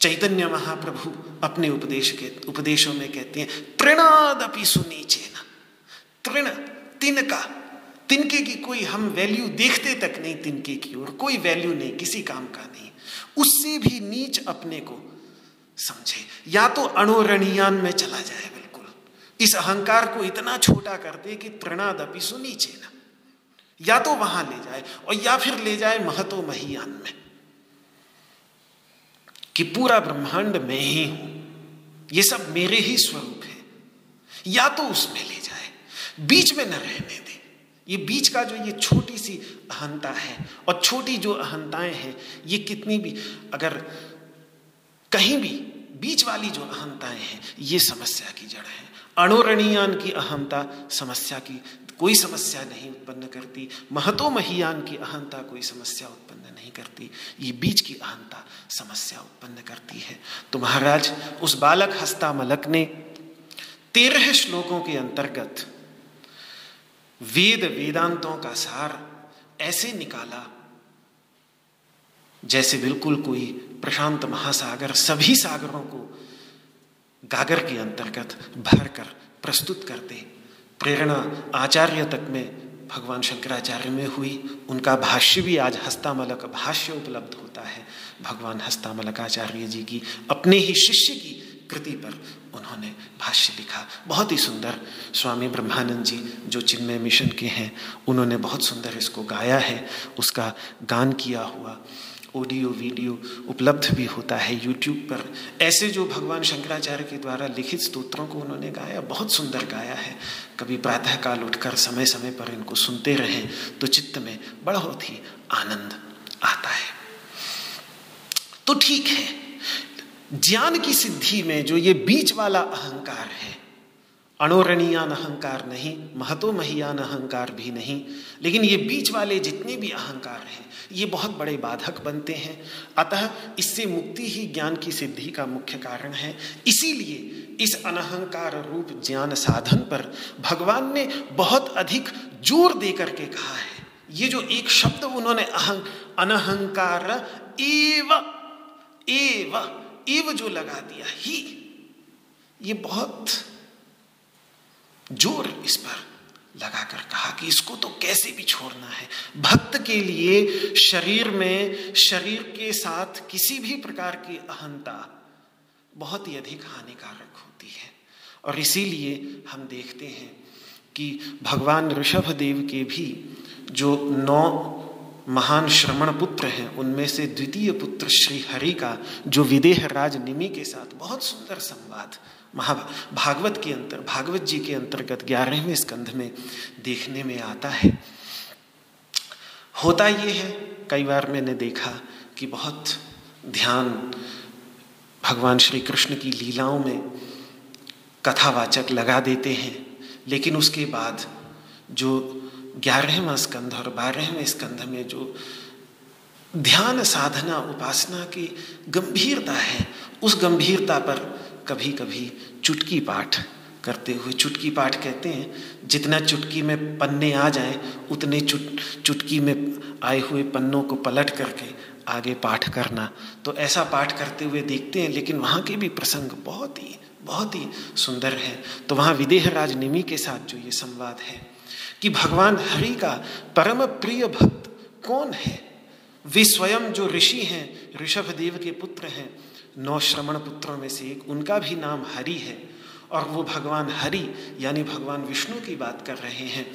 चैतन्य महाप्रभु अपने उपदेश के, उपदेशों में कहते हैं, तृणादपि न तृण, तिनका, तिनके की कोई हम वैल्यू देखते तक नहीं, तिनके की और कोई वैल्यू नहीं, किसी काम का नहीं। उससे भी नीच अपने को समझे। या तो अणुरणियान में चला जाए इस अहंकार को इतना छोटा कर दे कि तृणादपि सुनीचे ना। या तो वहाँ ले जाए और या फिर ले जाए महतो महियान में। कि पूरा ब्रह्मांड मैं ही हूँ। ये सब मेरे ही स्वरूप है। या तो उसमें ले जाए, बीच में न रहने दे। ये बीच का जो ये छोटी सी अहंता है और छोटी जो अहंताएँ हैं, ये कितनी भी, अगर कहीं भी बीच वाली जो अहंताएँ हैं, ये समस्या की जड़ है। अणुरणीयान की अहमता समस्या की, कोई समस्या नहीं उत्पन्न करती। महतो महियान की अहंता कोई समस्या उत्पन्न नहीं करती। ये बीच की अहंता समस्या उत्पन्न करती है। तो महाराज, उस बालक हस्ता मलक ने तेरह श्लोकों के अंतर्गत वेद वेदांतों का सार ऐसे निकाला, जैसे बिल्कुल कोई प्रशांत महासागर, सभी सागरों को गागर के अंतर्गत भरकर प्रस्तुत करते प्रेरणा आचार्य तक में, भगवान शंकराचार्य में हुई। उनका भाष्य भी आज हस्तामलक भाष्य उपलब्ध होता है। भगवान हस्तामलकाचार्य जी की अपने ही शिष्य की कृति पर उन्होंने भाष्य लिखा। बहुत ही सुंदर। स्वामी ब्रह्मानंद जी जो चिन्मय मिशन के हैं, उन्होंने बहुत सुंदर इसको गाया है। उसका गान किया हुआ ऑडियो, वीडियो उपलब्ध भी होता है यूट्यूब पर। ऐसे जो भगवान शंकराचार्य के द्वारा लिखित स्तोत्रों को उन्होंने गाया, बहुत सुंदर गाया है। कभी प्रातःकाल उठकर समय समय पर इनको सुनते रहें तो चित्त में बहुत ही आनंद आता है। तो ठीक है, ज्ञान की सिद्धि में जो ये बीच वाला अहंकार है, अणोरणीयान अहंकार नहीं, महतो महियान अहंकार भी नहीं लेकिन ये बीच वाले जितने भी अहंकार हैं, ये बहुत बड़े बाधक बनते हैं। अतः इससे मुक्ति ही ज्ञान की सिद्धि का मुख्य कारण है। इसीलिए इस अनहंकार रूप ज्ञान साधन पर भगवान ने बहुत अधिक ज़ोर दे करके कहा है। ये जो एक शब्द उन्होंने अहं, अनहंकार एव एव एव जो लगा दिया ही, ये बहुत ज़ोर इस पर लगाकर कहा कि इसको तो कैसे भी छोड़ना है। भक्त के लिए शरीर में, शरीर के साथ किसी भी प्रकार की अहंता बहुत ही अधिक हानिकारक होती है। और इसीलिए हम देखते हैं कि भगवान ऋषभ देव के भी जो नौ महान श्रमण पुत्र हैं, उनमें से द्वितीय पुत्र श्री हरि का जो विदेह राज निमि के साथ बहुत सुंदर संवाद महा भागवत के अंतर, भागवत जी के अंतर्गत ग्यारहवें स्कंध में देखने में आता है। होता ये है, कई बार मैंने देखा कि बहुत ध्यान भगवान श्री कृष्ण की लीलाओं में कथावाचक लगा देते हैं, लेकिन उसके बाद जो ग्यारहवें स्कंध और बारहवें स्कंध में जो ध्यान साधना, उपासना की गंभीरता है, उस गंभीरता पर कभी कभी चुटकी पाठ करते हुए, चुटकी पाठ कहते हैं, जितना चुटकी में पन्ने आ जाए, उतने चुट, चुटकी में आए हुए पन्नों को पलट करके आगे पाठ करना। तो ऐसा पाठ करते हुए देखते हैं, लेकिन वहाँ के भी प्रसंग बहुत ही बहुत ही सुंदर है। तो वहाँ विदेह राज निमी के साथ जो ये संवाद है, कि भगवान हरि का परम प्रिय भक्त कौन है? वे स्वयं जो ऋषि हैं ऋषभ देव के पुत्र हैं नौ श्रमण पुत्रों में से एक, उनका भी नाम हरि है और वो भगवान हरि, यानी भगवान विष्णु की बात कर रहे हैं।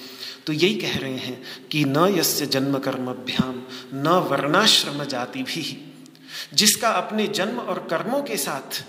तो यही कह रहे हैं कि न यस्य जन्म कर्मभ्याम न वर्णाश्रम जाति भी जिसका अपने जन्म और कर्मों के साथ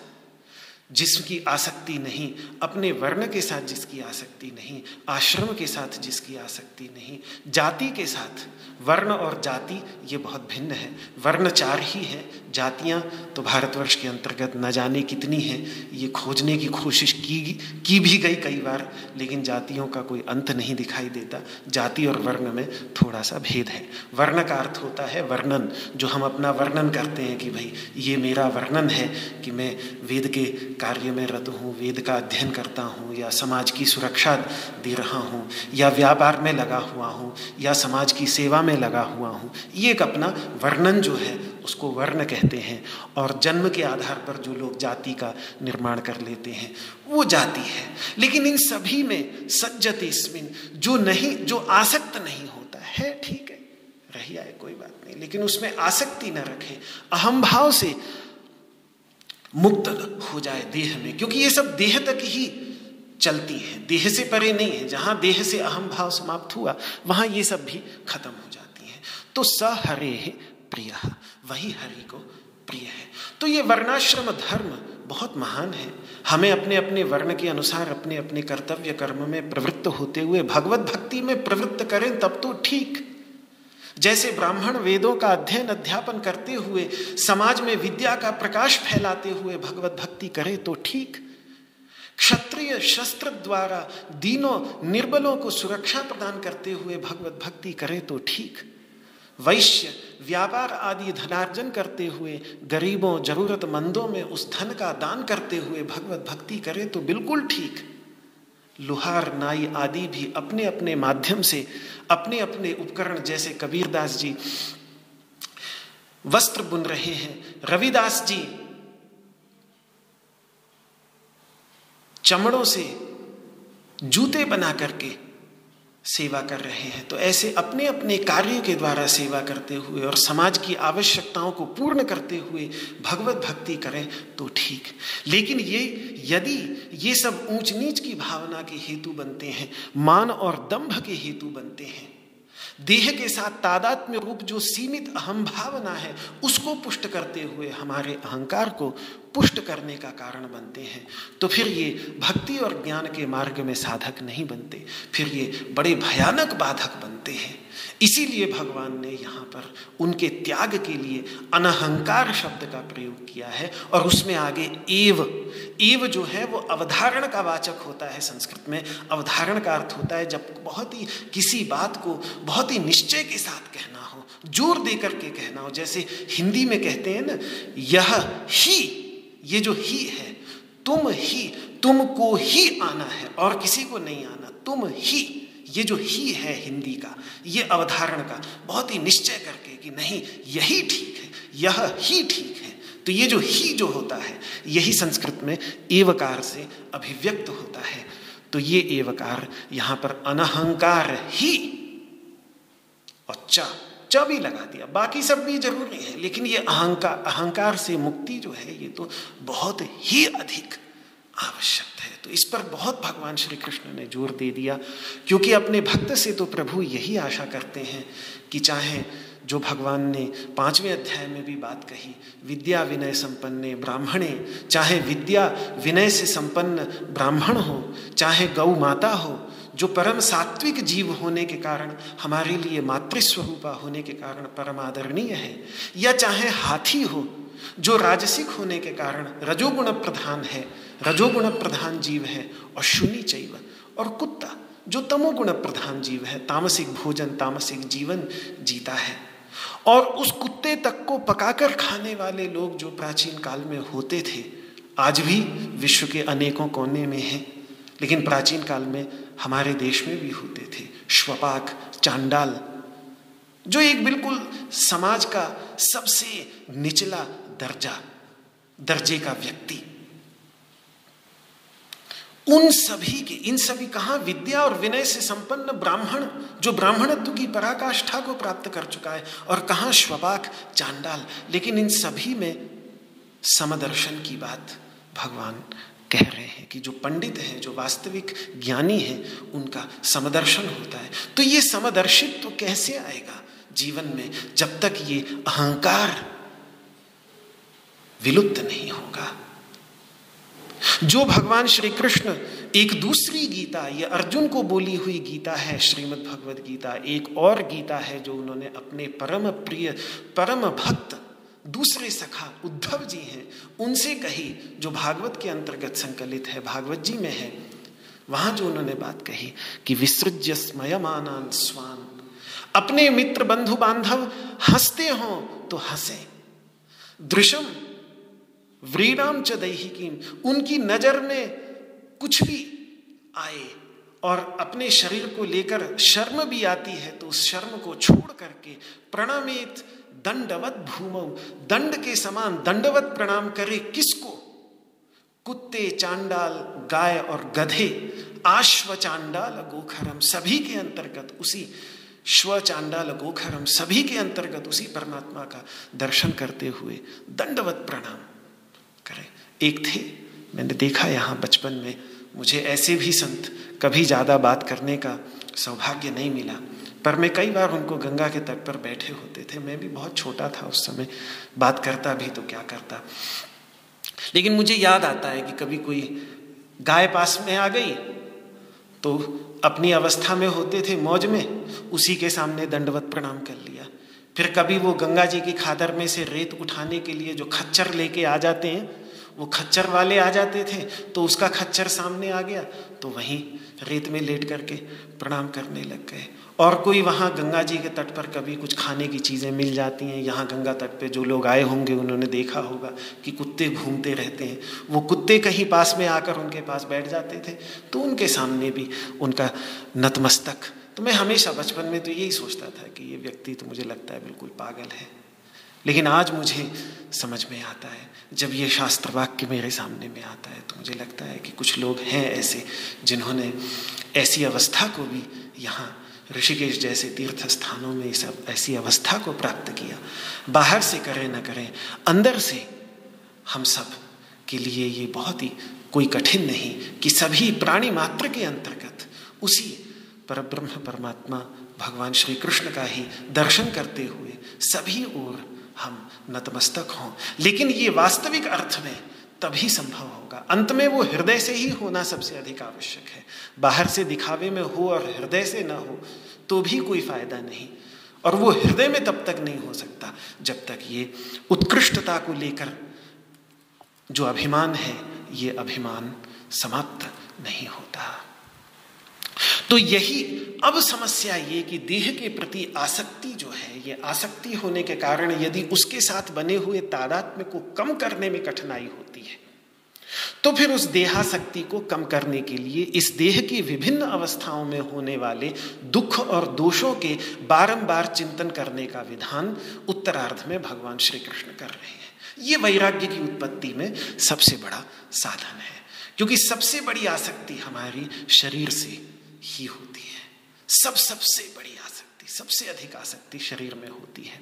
जिसकी आसक्ति नहीं, अपने वर्ण के साथ जिसकी आसक्ति नहीं, आश्रम के साथ जिसकी आसक्ति नहीं, जाति के साथ वर्ण और जाति, ये बहुत भिन्न है। वर्ण चार ही है। जातियाँ तो भारतवर्ष के अंतर्गत न जाने कितनी हैं, ये खोजने की कोशिश की की भी गई कई बार, लेकिन जातियों का कोई अंत नहीं दिखाई देता। जाति और वर्ण में थोड़ा सा भेद है। वर्ण का अर्थ होता है वर्णन, जो हम अपना वर्णन करते हैं कि भाई, ये मेरा वर्णन है कि मैं वेद के कार्य में रत हूँ, वेद का अध्ययन करता हूँ, या समाज की सुरक्षा दे रहा हूँ, या व्यापार में लगा हुआ हूँ, या समाज की सेवा में लगा हुआ हूँ। ये एक अपना वर्णन जो है, उसको वर्ण कहते हैं और जन्म के आधार पर जो लोग जाति का निर्माण कर लेते हैं, वो जाति है। लेकिन इन सभी में सज्जत इसमिन जो नहीं, जो आसक्त नहीं होता है, ठीक है, रही आए कोई बात नहीं। लेकिन उसमें आसक्ति न रखे अहम भाव से मुक्त हो जाए देह में, क्योंकि ये सब देह तक ही चलती है। देह से परे नहीं है। जहाँ देह से अहम भाव समाप्त हुआ, वहाँ ये सब भी खत्म है तो स हरे प्रिय। वही हरि को प्रिय है। तो ये वर्णाश्रम धर्म बहुत महान है। हमें अपने अपने वर्ण के अनुसार, अपने अपने कर्तव्य कर्म में प्रवृत्त होते हुए भगवत भक्ति में प्रवृत्त करें, तब तो ठीक। जैसे ब्राह्मण वेदों का अध्ययन, अध्यापन करते हुए, समाज में विद्या का प्रकाश फैलाते हुए भगवत भक्ति करे तो ठीक। क्षत्रिय शस्त्र द्वारा दीनों निर्बलों को सुरक्षा प्रदान करते हुए भगवत भक्ति करे तो ठीक। वैश्य, व्यापार आदि धनार्जन करते हुए, गरीबों, जरूरतमंदों में उस धन का दान करते हुए भगवत भक्ति करे तो बिल्कुल ठीक। लुहार, नाई आदि भी अपने अपने माध्यम से अपने अपने उपकरण जैसे कबीरदास जी, वस्त्र बुन रहे हैं। रविदास जी, चमड़ों से जूते बना करके सेवा कर रहे हैं। तो ऐसे अपने अपने कार्य के द्वारा सेवा करते हुए और समाज की आवश्यकताओं को पूर्ण करते हुए भगवत भक्ति करें तो ठीक। लेकिन ये, यदि ये सब ऊंच नीच की भावना के हेतु बनते हैं, मान और दंभ के हेतु बनते हैं, देह के साथ तादात्म्य रूप जो सीमित अहम भावना है, उसको पुष्ट करते हुए हमारे अहंकार को पुष्ट करने का कारण बनते हैं। तो फिर ये भक्ति और ज्ञान के मार्ग में साधक नहीं बनते। फिर ये बड़े भयानक बाधक बनते हैं। इसीलिए भगवान ने यहाँ पर उनके त्याग के लिए अनहंकार शब्द का प्रयोग किया है और उसमें आगे एव एव जो है वो अवधारण का वाचक होता है संस्कृत में। अवधारण का अर्थ होता है जब बहुत ही किसी बात को बहुत ही निश्चय के साथ कहना हो, ज़ोर दे करके कहना हो, जैसे हिंदी में कहते हैं ना, यह ही ये जो ही है, तुम ही, तुमको ही आना है और किसी को नहीं आना। तुम ही, ये जो ही है हिंदी का, ये अवधारण का, बहुत ही निश्चय करके कि नहीं, यही ठीक है, यह ही ठीक है। तो ये जो ही जो होता है, यही संस्कृत में एवकार से अभिव्यक्त होता है। तो ये एवकार यहाँ पर अनहंकार ही और च भी लगा दिया। बाकी सब भी ज़रूरी है, लेकिन ये अहंकार अहंकार से मुक्ति जो है, ये तो बहुत ही अधिक आवश्यक है। तो इस पर बहुत भगवान श्री कृष्ण ने ज़ोर दे दिया, क्योंकि अपने भक्त से तो प्रभु यही आशा करते हैं कि चाहे जो भगवान ने पाँचवें अध्याय में भी बात कही, विद्या विनय संपन्ने ब्राह्मणे, चाहे विद्या विनय से संपन्न ब्राह्मण हो, चाहे गौ माता हो जो परम सात्विक जीव होने के कारण, हमारे लिए मातृस्वरूपा होने के कारण परम आदरणीय है, या चाहे हाथी हो, जो राजसिक होने के कारण रजोगुण प्रधान है, रजोगुण प्रधान जीव है, और शून्य चैव, और कुत्ता, जो तमोगुण प्रधान जीव है, तामसिक भोजन, तामसिक जीवन जीता है। और उस कुत्ते तक को पकाकर खाने वाले लोग जो प्राचीन काल में होते थे, आज भी विश्व के अनेकों कोने में हैं, लेकिन प्राचीन काल में हमारे देश में भी होते थे। श्वपाक, चांडाल, जो एक बिल्कुल समाज का सबसे निचला दर्जा, दर्जे का व्यक्ति। उन सभी के, इन सभी कहा विद्या और विनय से संपन्न ब्राह्मण, जो ब्राह्मणत्व की पराकाष्ठा को प्राप्त कर चुका है, और कहा श्वपाक, चांडाल, लेकिन इन सभी में समदर्शन की बात भगवान कह रहे हैं कि जो पंडित है, जो वास्तविक ज्ञानी है, उनका समदर्शन होता है। तो ये समदर्शित तो कैसे आएगा जीवन में जब तक ये अहंकार विलुप्त नहीं होगा? जो भगवान श्री कृष्ण एक दूसरी गीता, ये अर्जुन को बोली हुई गीता है श्रीमद् भगवद गीता एक और गीता है जो उन्होंने अपने परम प्रिय, परम भक्त दूसरे सखा उद्धव जी हैं, उनसे कही, जो भागवत के अंतर्गत संकलित है, भागवत जी में है, वहाँ जो उन्होंने बात कही कि विसृज्य स्मयमानान स्वान। अपने मित्र बंधु बांधव हँसते हो तो हंसे। दृशम व्रीणाम च की उनकी नज़र में कुछ भी आए और अपने शरीर को लेकर शर्म भी आती है तो उस शर्म को छोड़ करके प्रणामित दंडवत भूम। दंड के समान दंडवत प्रणाम करे किसको? कुत्ते, चांडाल, गाय और गधे, आश्व चांडाल, गोखरम सभी के अंतर्गत उसी, श्व चांडाल, गोखरम सभी के अंतर्गत उसी परमात्मा का दर्शन करते हुए दंडवत प्रणाम करें। एक थे, मैंने देखा यहाँ बचपन में, मुझे ऐसे भी संत कभी ज़्यादा बात करने का सौभाग्य नहीं मिला। पर मैं कई बार उनको गंगा के तट पर बैठे होते थे। मैं भी बहुत छोटा था उस समय। बात करता भी तो क्या करता। लेकिन मुझे याद आता है कि कभी कोई गाय पास में आ गई तो अपनी अवस्था में होते थे मौज में, उसी के सामने दंडवत प्रणाम कर लिया। फिर कभी वो गंगा जी की खादर में से रेत उठाने के लिए जो खच्चर लेके आ जाते हैं, वो खच्चर वाले आ जाते थे तो उसका खच्चर सामने आ गया तो वहीं रेत में लेट करके प्रणाम करने लग गए। और कोई वहाँ गंगा जी के तट पर कभी कुछ खाने की चीज़ें मिल जाती हैं, यहाँ गंगा तट पे जो लोग आए होंगे, उन्होंने देखा होगा कि कुत्ते घूमते रहते हैं। वो कुत्ते कहीं पास में आकर उनके पास बैठ जाते थे तो उनके सामने भी उनका नतमस्तक। तो मैं हमेशा बचपन में तो यही सोचता था कि ये व्यक्ति तो मुझे लगता है बिल्कुल पागल है। लेकिन आज मुझे समझ में आता है, जब ये शास्त्र वाक्य मेरे सामने में आता है तो मुझे लगता है कि कुछ लोग हैं ऐसे जिन्होंने ऐसी अवस्था को भी यहाँ ऋषिकेश जैसे तीर्थ स्थानों में इस ऐसी अवस्था को प्राप्त किया। बाहर से करें न करें, अंदर से हम सब के लिए ये बहुत ही कोई कठिन नहीं कि सभी प्राणी मात्र के अंतर्गत उसी पर ब्रह्म परमात्मा भगवान श्री कृष्ण का ही दर्शन करते हुए सभी ओर हम नतमस्तक हों। लेकिन ये वास्तविक अर्थ में तभी संभव होगा। अंत में वो हृदय से ही होना सबसे अधिक आवश्यक है। बाहर से दिखावे में हो और हृदय से ना हो तो भी कोई फ़ायदा नहीं। और वो हृदय में तब तक नहीं हो सकता, जब तक ये उत्कृष्टता को लेकर जो अभिमान है, ये अभिमान समाप्त नहीं होता। तो यही अब समस्या ये कि देह के प्रति आसक्ति जो है, ये आसक्ति होने के कारण यदि उसके साथ बने हुए तादात्म्य को कम करने में कठिनाई है तो फिर उस देहाशक्ति को कम करने के लिए इस देह की विभिन्न अवस्थाओं में होने वाले दुख और दोषों के बारंबार चिंतन करने का विधान उत्तरार्ध में भगवान श्री कृष्ण कर रहे हैं। ये वैराग्य की उत्पत्ति में सबसे बड़ा साधन है, क्योंकि सबसे बड़ी आसक्ति हमारी शरीर से ही होती है। सब सबसे बड़ी आसक्ति, सबसे अधिक आसक्ति शरीर में होती है।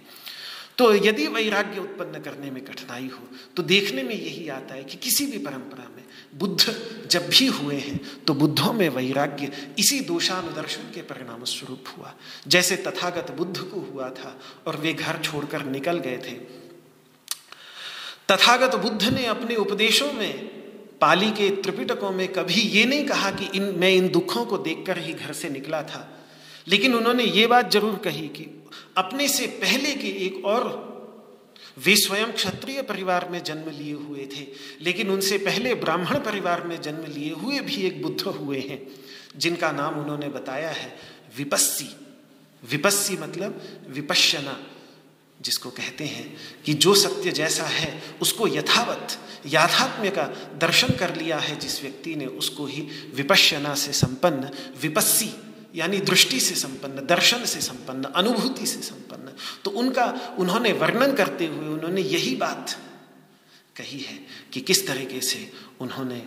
तो यदि वैराग्य उत्पन्न करने में कठिनाई हो तो देखने में यही आता है कि किसी भी परंपरा में बुद्ध जब भी हुए हैं तो बुद्धों में वैराग्य इसी दोषानुदर्शन के परिणाम स्वरूप हुआ। जैसे तथागत बुद्ध को हुआ था और वे घर छोड़कर निकल गए थे, तथागत बुद्ध ने अपने उपदेशों में, पाली के त्रिपिटकों में कभी ये नहीं कहा कि इन, मैं इन दुखों को देखकर ही घर से निकला था। लेकिन उन्होंने ये बात ज़रूर कही कि अपने से पहले के एक और वे स्वयं क्षत्रिय परिवार में जन्म लिए हुए थे, लेकिन उनसे पहले ब्राह्मण परिवार में जन्म लिए हुए भी एक बुद्ध हुए हैं, जिनका नाम उन्होंने बताया है विपस्सी। विपस्सी मतलब विपश्यना, जिसको कहते हैं कि जो सत्य जैसा है, उसको यथावत, याथात्म्य का दर्शन कर लिया है जिस व्यक्ति ने उसको ही विपश्यना से संपन्न विपस्सी यानी दृष्टि से संपन्न, दर्शन से संपन्न, अनुभूति से संपन्न तो उनका, उन्होंने वर्णन करते हुए उन्होंने यही बात कही है कि किस तरीके से उन्होंने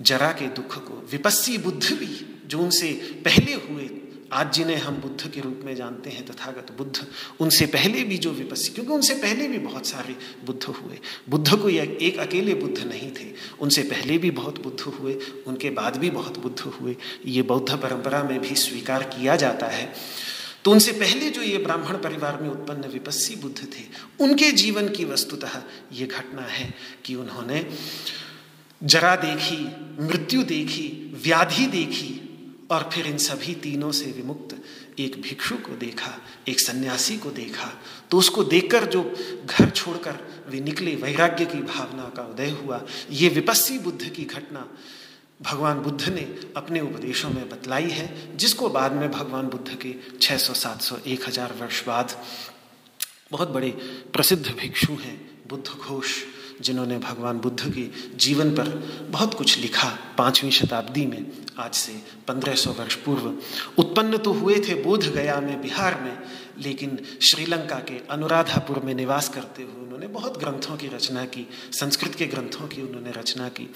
जरा के दुख को, विपस्सी बुद्ध भी जो उनसे पहले हुए आज जिन्हें हम बुद्ध के रूप में जानते हैं, तथागत बुद्ध, उनसे पहले भी जो विपस्सी, क्योंकि उनसे पहले भी बहुत सारे बुद्ध हुए। बुद्ध को एक अकेले बुद्ध नहीं थे। उनसे पहले भी बहुत बुद्ध हुए, उनके बाद भी बहुत बुद्ध हुए। ये बौद्ध परंपरा में भी स्वीकार किया जाता है। तो उनसे पहले जो ये ब्राह्मण परिवार में उत्पन्न विपस्सी बुद्ध थे, उनके जीवन की वस्तुतः ये घटना है कि उन्होंने जरा देखी, मृत्यु देखी, व्याधि देखी और फिर इन सभी तीनों से विमुक्त एक भिक्षु को देखा एक सन्यासी को देखा तो उसको देखकर जो घर छोड़कर वे निकले वैराग्य की भावना का उदय हुआ। ये विपस्सी बुद्ध की घटना भगवान बुद्ध ने अपने उपदेशों में बतलाई है जिसको बाद में भगवान बुद्ध के 600, 700, 1000 वर्ष बाद बहुत बड़े प्रसिद्ध भिक्षु हैं बुद्ध घोष। जिन्होंने भगवान बुद्ध के जीवन पर बहुत कुछ लिखा पांचवी शताब्दी में, आज से 1500 वर्ष पूर्व। उत्पन्न तो हुए थे बोध गया में, बिहार में, लेकिन श्रीलंका के अनुराधापुर में निवास करते हुए उन्होंने बहुत ग्रंथों की रचना की, संस्कृत के ग्रंथों की उन्होंने रचना की।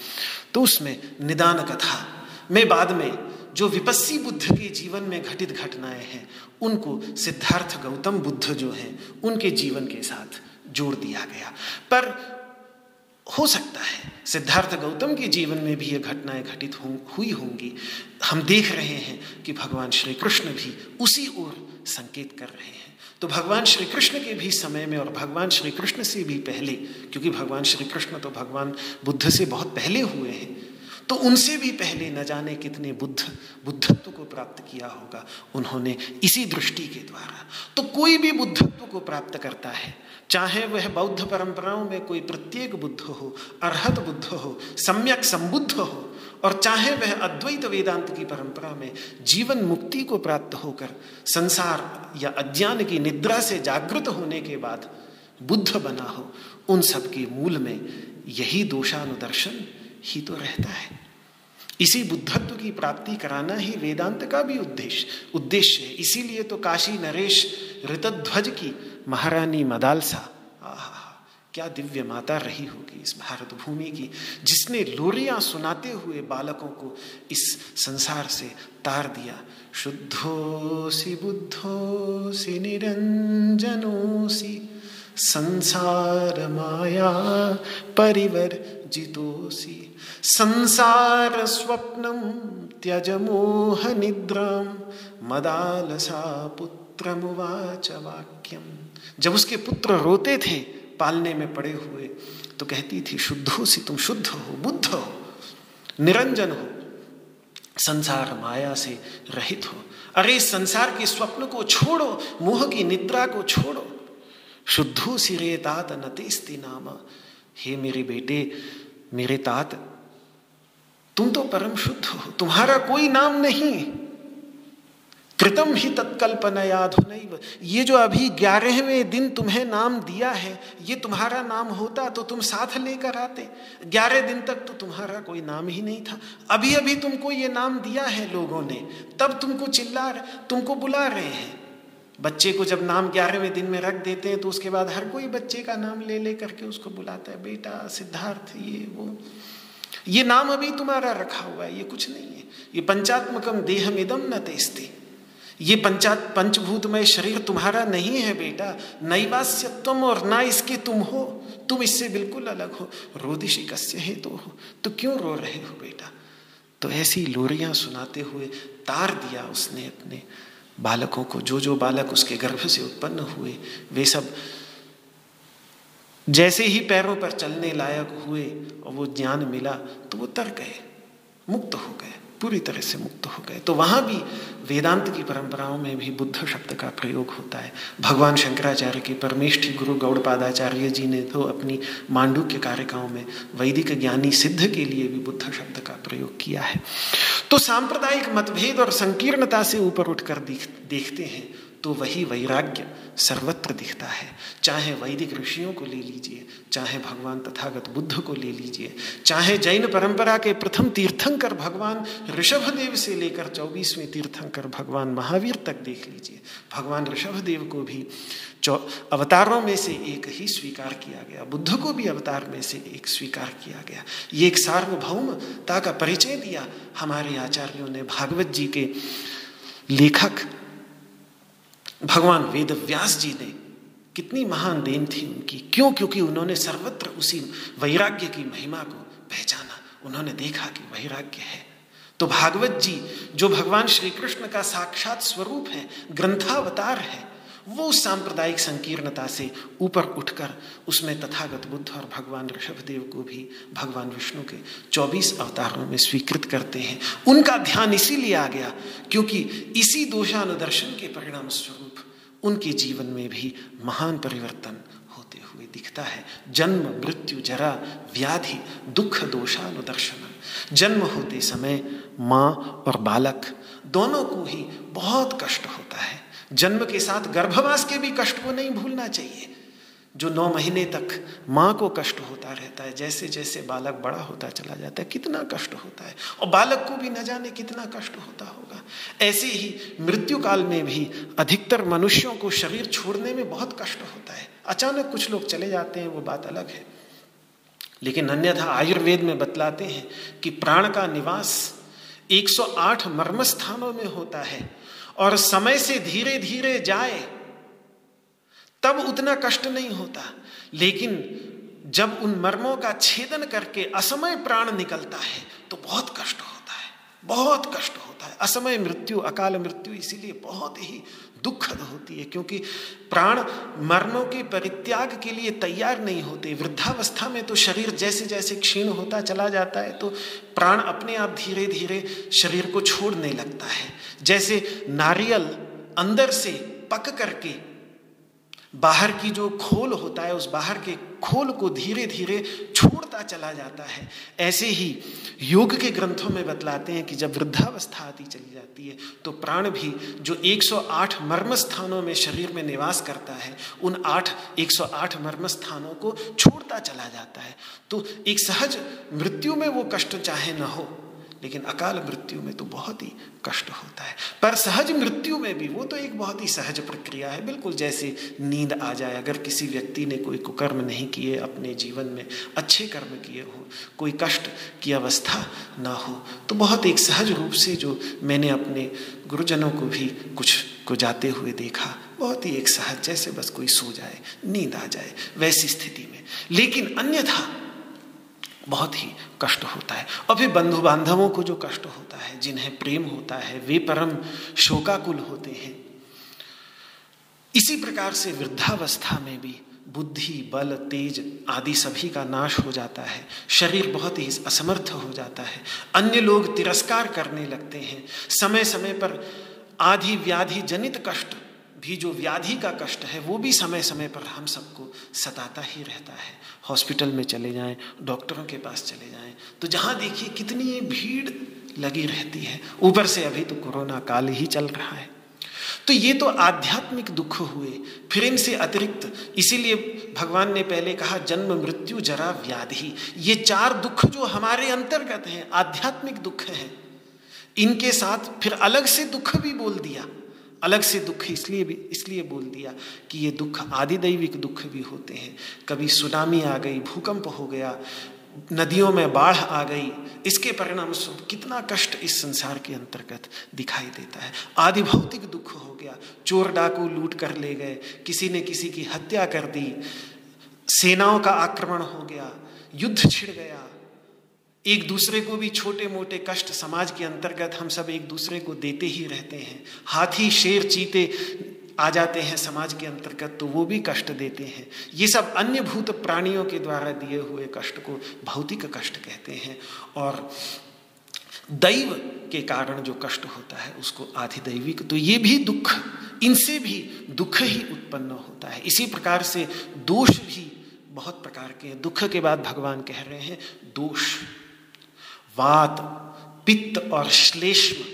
तो उसमें निदान कथा, में बाद में जो विपस्सी बुद्ध के जीवन में घटित घटनाएँ हैं, उनको सिद्धार्थ गौतम बुद्ध जो हैं, उनके जीवन के साथ जोड़ दिया गया। पर हो सकता है। सिद्धार्थ गौतम के जीवन में भी ये घटनाएँ घटित हो, हुई होंगी। हम देख रहे हैं कि भगवान श्री कृष्ण भी उसी ओर संकेत कर रहे हैं। तो भगवान श्री कृष्ण के भी समय में और भगवान श्री कृष्ण से भी पहले क्योंकि भगवान श्री कृष्ण तो भगवान बुद्ध से बहुत पहले हुए हैं तो उनसे भी पहले न जाने कितने बुद्ध बुद्धत्व को प्राप्त किया होगा उन्होंने इसी दृष्टि के द्वारा। तो कोई भी बुद्धत्व को प्राप्त करता है चाहे वह बौद्ध परंपराओं में कोई प्रत्येक बुद्ध हो, अरहत बुद्ध हो, सम्यक संबुद्ध हो, और चाहे वह अद्वैत वेदांत की परंपरा में जीवन मुक्ति को प्राप्त होकर संसार या अज्ञान की निद्रा से जागृत होने के बाद बुद्ध बना हो, उन सब के मूल में यही दोषानुदर्शन ही तो रहता है। इसी बुद्धत्व की प्राप्ति कराना ही वेदांत का भी उद्देश्य उद्देश्य है। इसीलिए तो काशी नरेश ऋतध्वज की महारानी मदालसा। क्या दिव्य माता रही होगी इस भारत भूमि की, जिसने लोरियाँ सुनाते हुए बालकों को इस संसार से तार दिया। शुद्धो सी बुद्धो सी निरंजनो सी संसार माया परिवर जितोसी संसार स्वप्नम त्यज मोह निद्राम मदालसा पुत्रमुवाच वाक्यम। जब उसके पुत्र रोते थे, पालने में पड़े हुए तो कहती थी, शुद्धो सी तुम शुद्ध हो, बुद्ध हो, निरंजन हो, संसार माया से रहित हो। अरे संसार के स्वप्न को छोड़ो, मोह की निद्रा को छोड़ो। शुद्धो सिरे तात नतेस्ति नाम। हे मेरे बेटे, मेरे तात, तुम तो परम शुद्ध हो। तुम्हारा कोई नाम नहीं कृतम ही तत्कल्पनया धुनैव। ये जो अभी ग्यारहवें दिन तुम्हें नाम दिया है, ये तुम्हारा नाम होता तो तुम साथ लेकर आते। ग्यारह दिन तक तो तुम्हारा कोई नाम ही नहीं था। अभी अभी तुमको ये नाम दिया है लोगों ने। तब तुमको चिल्ला तुमको बुला रहे हैं। बच्चे को जब नाम ग्यारहवें दिन में रख देते हैं तो उसके बाद हर कोई बच्चे का नाम ले ले करके उसको बुलाता है, बेटा, सिद्धार्थ, ये, वो। ये नाम अभी तुम्हारा रखा हुआ है, ये कुछ नहीं है। ये पंचात्मकम देहमिदम न तेस्ती। ये पंचा पंचभूतमय शरीर तुम्हारा नहीं है बेटा। नैवास्य तुम और ना इसके तुम हो, तुम इससे बिल्कुल अलग हो। रोदिशी कस्य है तो हो। तो क्यों रो रहे हो बेटा? तो ऐसी लोरियाँ सुनाते हुए तार दिया उसने अपने बालकों को। जो जो बालक उसके गर्भ से उत्पन्न हुए, वे सब जैसे ही पैरों पर चलने लायक हुए और वो ज्ञान मिला तो वो तर गए, मुक्त हो गए। पूरी तरह से मुक्त हो गए। तो वहाँ भी वेदांत की परंपराओं में भी बुद्ध शब्द का प्रयोग होता है। भगवान शंकराचार्य के परमेष्ठी गुरु गौड़पादाचार्य जी ने तो अपनी मांडू के कारिकाओं में वैदिक ज्ञानी सिद्ध के लिए भी बुद्ध शब्द का प्रयोग किया है। तो सांप्रदायिक मतभेद और संकीर्णता से ऊपर उठकर देखते हैं। तो वही वैराग्य सर्वत्र दिखता है। चाहे वैदिक ऋषियों को ले लीजिए, चाहे भगवान तथागत बुद्ध को ले लीजिए, चाहे जैन परंपरा के प्रथम तीर्थंकर भगवान ऋषभदेव से लेकर चौबीसवें तीर्थंकर भगवान महावीर तक देख लीजिए। भगवान ऋषभदेव को भी अवतारों में से एक ही स्वीकार किया गया। बुद्ध को भी अवतार में से एक स्वीकार किया गया। ये एक सार्वभौमता का परिचय दिया हमारे आचार्यों ने भागवत जी के लेखक भगवान वेद व्यास जी ने कितनी महान देन थी उनकी। क्यों? क्योंकि उन्होंने सर्वत्र उसी वैराग्य की महिमा को पहचाना। उन्होंने देखा कि वैराग्य है। तो भागवत जी, जो भगवान श्री कृष्ण का साक्षात स्वरूप है, ग्रंथावतार है वो सांप्रदायिक संकीर्णता से ऊपर उठकर उसमें तथागत बुद्ध और भगवान ऋषभदेव को भी भगवान विष्णु के 24 अवतारों में स्वीकृत करते हैं। उनका ध्यान इसीलिए आ गया क्योंकि इसी दोषानुदर्शन के परिणाम स्वरूप उनके जीवन में भी महान परिवर्तन होते हुए दिखता है। जन्म, मृत्यु, जरा, व्याधि, दुख, दोषानुदर्शन, जन्म होते समय माँ और बालक दोनों को ही बहुत कष्ट है जन्म के साथ गर्भवास के भी कष्ट को नहीं भूलना चाहिए। जो नौ महीने तक माँ को कष्ट होता रहता है, जैसे जैसे बालक बड़ा होता चला जाता है, कितना कष्ट होता है। और बालक को भी न जाने कितना कष्ट होता होगा। ऐसे ही मृत्यु काल में भी अधिकतर मनुष्यों को शरीर छोड़ने में बहुत कष्ट होता है। अचानक कुछ लोग चले जाते हैं, वो बात अलग है। लेकिन अन्यथा आयुर्वेद में बतलाते हैं कि प्राण का निवास 108 मर्म स्थानों में होता है। और समय से धीरे धीरे जाए, तब उतना कष्ट नहीं होता। लेकिन जब उन मर्मों का छेदन करके असमय प्राण निकलता है तो बहुत कष्ट होता है, बहुत कष्ट होता है। असमय मृत्यु, अकाल मृत्यु, इसीलिए बहुत ही दुखद होती है, क्योंकि प्राण मरणों के परित्याग के लिए तैयार नहीं होते। वृद्धावस्था में तो शरीर जैसे जैसे क्षीण होता चला जाता है तो प्राण अपने आप धीरे धीरे शरीर को छोड़ने लगता है। जैसे नारियल अंदर से पक करके बाहर की जो खोल होता है, उस बाहर के खोल को धीरे धीरे छोड़ता चला जाता है। ऐसे ही योग के ग्रंथों में बतलाते हैं कि जब वृद्धावस्था आती चली जाती है तो प्राण भी जो 108 मर्म स्थानों में शरीर में निवास करता है, उन आठ 108 मर्म स्थानों को छोड़ता चला जाता है। तो एक सहज मृत्यु में वो कष्ट चाहे न हो लेकिन अकाल मृत्यु में तो बहुत ही कष्ट होता है। पर सहज मृत्यु में भी वो तो एक बहुत ही सहज प्रक्रिया है। बिल्कुल जैसे नींद आ जाए, अगर किसी व्यक्ति ने कोई कुकर्म नहीं किए, अपने जीवन में अच्छे कर्म किए हो, कोई कष्ट की अवस्था ना हो तो बहुत एक सहज रूप से जो मैंने अपने गुरुजनों को भी कुछ को जाते हुए देखा, बहुत ही एक सहज, जैसे बस कोई सो जाए, नींद आ जाए, वैसी स्थिति में। लेकिन अन्यथा बहुत ही कष्ट होता है। और फिर बंधु बांधवों को जो कष्ट होता है, जिन्हें प्रेम होता है, वे परम शोकाकुल होते हैं। इसी प्रकार से वृद्धावस्था में भी बुद्धि, बल, तेज आदि सभी का नाश हो जाता है। शरीर बहुत ही असमर्थ हो जाता है। अन्य लोग तिरस्कार करने लगते हैं। समय समय पर आधि व्याधि जनित कष्ट भी जो व्याधि का कष्ट है, वो भी समय समय पर हम सबको सताता ही रहता है। हॉस्पिटल में चले जाएँ, डॉक्टरों के पास चले जाएँ तो जहाँ देखिए कितनी भीड़ लगी रहती है। ऊपर से अभी तो कोरोना काल ही चल रहा है। तो ये तो आध्यात्मिक दुख हुए, फिर इनसे अतिरिक्त, इसीलिए भगवान ने पहले कहा, जन्म मृत्यु जरा व्याधि। ये चार दुख जो हमारे अंतर्गत हैं, आध्यात्मिक दुख हैं, इनके साथ फिर अलग से दुख भी बोल दिया। अलग से दुख इसलिए भी, इसलिए बोल दिया कि ये दुख, आदिदैविक दुख भी होते हैं। कभी सुनामी आ गई, भूकंप हो गया, नदियों में बाढ़ आ गई, इसके परिणाम कितना कष्ट इस संसार के अंतर्गत दिखाई देता है। आदि भौतिक दुख हो गया, चोर डाकू लूट कर ले गए, किसी ने किसी की हत्या कर दी, सेनाओं का आक्रमण हो गया, युद्ध छिड़ गया एक दूसरे को भी छोटे मोटे कष्ट समाज के अंतर्गत हम सब एक दूसरे को देते ही रहते हैं। हाथी शेर चीते आ जाते हैं समाज के अंतर्गत तो वो भी कष्ट देते हैं। ये सब अन्य भूत प्राणियों के द्वारा दिए हुए कष्ट को भौतिक कष्ट कहते हैं और दैव के कारण जो कष्ट होता है, उसको आधिदैविक तो ये भी दुख, इनसे भी दुख ही उत्पन्न होता है। इसी प्रकार से दोष भी बहुत प्रकार के हैं। दुख के बाद भगवान कह रहे हैं, दोष वात, पित्त और श्लेष्म,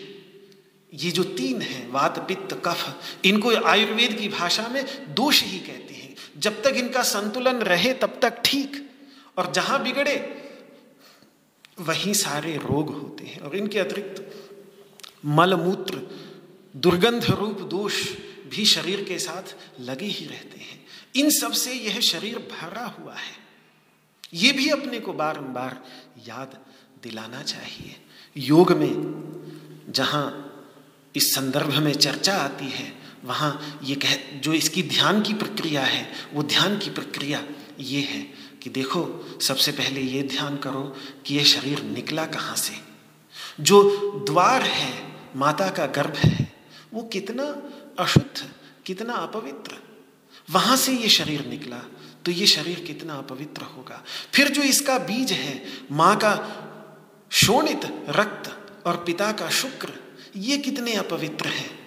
ये जो तीन हैं, वात, पित्त, कफ, इनको आयुर्वेद की भाषा में दोष ही कहते हैं। जब तक इनका संतुलन रहे, तब तक ठीक। और जहाँ बिगड़े, वहीं सारे रोग होते हैं। और इनके अतिरिक्त मलमूत्र, दुर्गंध रूप दोष भी शरीर के साथ लगे ही रहते हैं। इन सबसे यह शरीर भरा हुआ है। ये भी अपने को बारंबार याद दिलाना चाहिए। योग में जहाँ इस संदर्भ में चर्चा आती है, वहाँ ये कह, जो इसकी ध्यान की प्रक्रिया है, वो ध्यान की प्रक्रिया ये है कि देखो, सबसे पहले ये ध्यान करो कि ये शरीर निकला कहाँ से। जो द्वार है, माता का गर्भ है, वो कितना अशुद्ध, कितना अपवित्र। वहाँ से ये शरीर निकला तो ये शरीर कितना अपवित्र होगा। फिर जो इसका बीज है, माँ का शोणित रक्त और पिता का शुक्र, ये कितने अपवित्र हैं।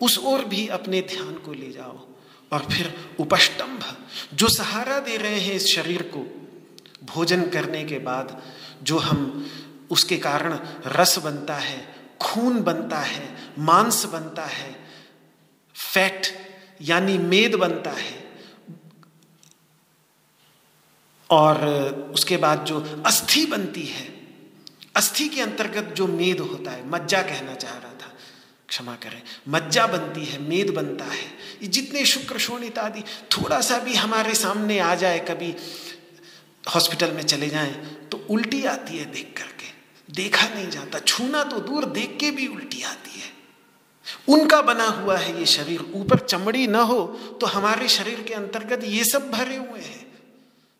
उस ओर भी अपने ध्यान को ले जाओ। और फिर उपष्टंभ, जो सहारा दे रहे हैं इस शरीर को, भोजन करने के बाद जो हम, उसके कारण रस बनता है, खून बनता है, मांस बनता है, फैट, यानी मेद बनता है, और उसके बाद जो अस्थि बनती है अस्थि के अंतर्गत जो मेद होता है, मज्जा कहना चाह रहा था। क्षमा करें, मज्जा बनती है, मेद बनता है। ये जितने शुक्र शोणित आदि थोड़ा सा भी हमारे सामने आ जाए, कभी हॉस्पिटल में चले जाएँ तो उल्टी आती है देख करके। देखा नहीं जाता, छूना तो दूर, देख के भी उल्टी आती है। उनका बना हुआ है ये शरीर, ऊपर चमड़ी ना हो तो हमारे शरीर के अंतर्गत ये सब भरे हुए हैं।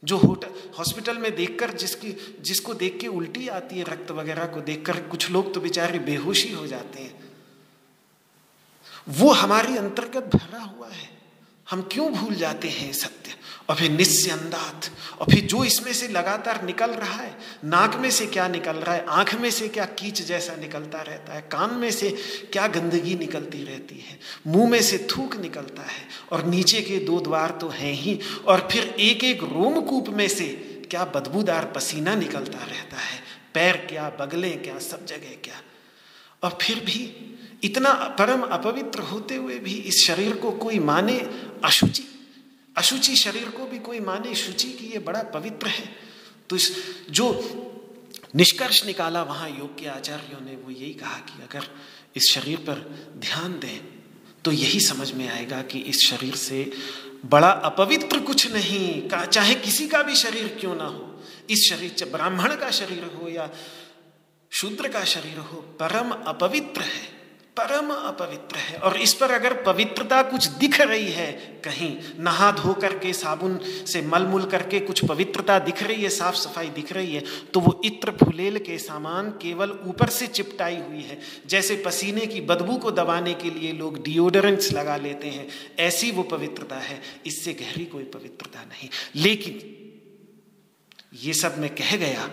जो होटल हॉस्पिटल में देखकर जिसकी, जिसको देख के उल्टी आती है रक्त वगैरह को देखकर कुछ लोग तो बेचारे बेहोशी हो जाते हैं। वो हमारी अंतर्गत भरा हुआ है। हम क्यों भूल जाते हैं सत्य? और फिर निस्यंदात। और फिर जो इसमें से लगातार निकल रहा है, नाक में से क्या निकल रहा है, आँख में से क्या कीच जैसा निकलता रहता है, कान में से क्या गंदगी निकलती रहती है, मुँह में से थूक निकलता है, और नीचे के दो द्वार तो हैं ही, और फिर एक एक रोमकूप में से क्या बदबूदार पसीना निकलता रहता है, पैर क्या, बगले क्या, सब जगह क्या। और फिर भी इतना परम अपवित्र होते हुए भी इस शरीर को कोई माने अशुचि। अशुचि शरीर को भी कोई माने, शुचि कि ये बड़ा पवित्र है। तो इस, जो निष्कर्ष निकाला वहाँ योग के आचार्यों ने, वो यही कहा कि अगर इस शरीर पर ध्यान दें तो यही समझ में आएगा कि इस शरीर से बड़ा अपवित्र कुछ नहीं। का, चाहे किसी का भी शरीर क्यों ना हो, इस शरीर ब्राह्मण का शरीर हो या शूद्र का शरीर हो, परम अपवित्र है। परम अपवित्र है। और इस पर अगर पवित्रता कुछ दिख रही है, कहीं नहा धो करके, साबुन से मल मुल करके कुछ पवित्रता दिख रही है साफ़ सफ़ाई दिख रही है तो वो इत्र फुलेल के सामान केवल ऊपर से चिपटाई हुई है। जैसे पसीने की बदबू को दबाने के लिए लोग डिओडरेंट्स लगा लेते हैं, ऐसी वो पवित्रता है। इससे गहरी कोई पवित्रता नहीं। लेकिन ये सब मैं कह गया,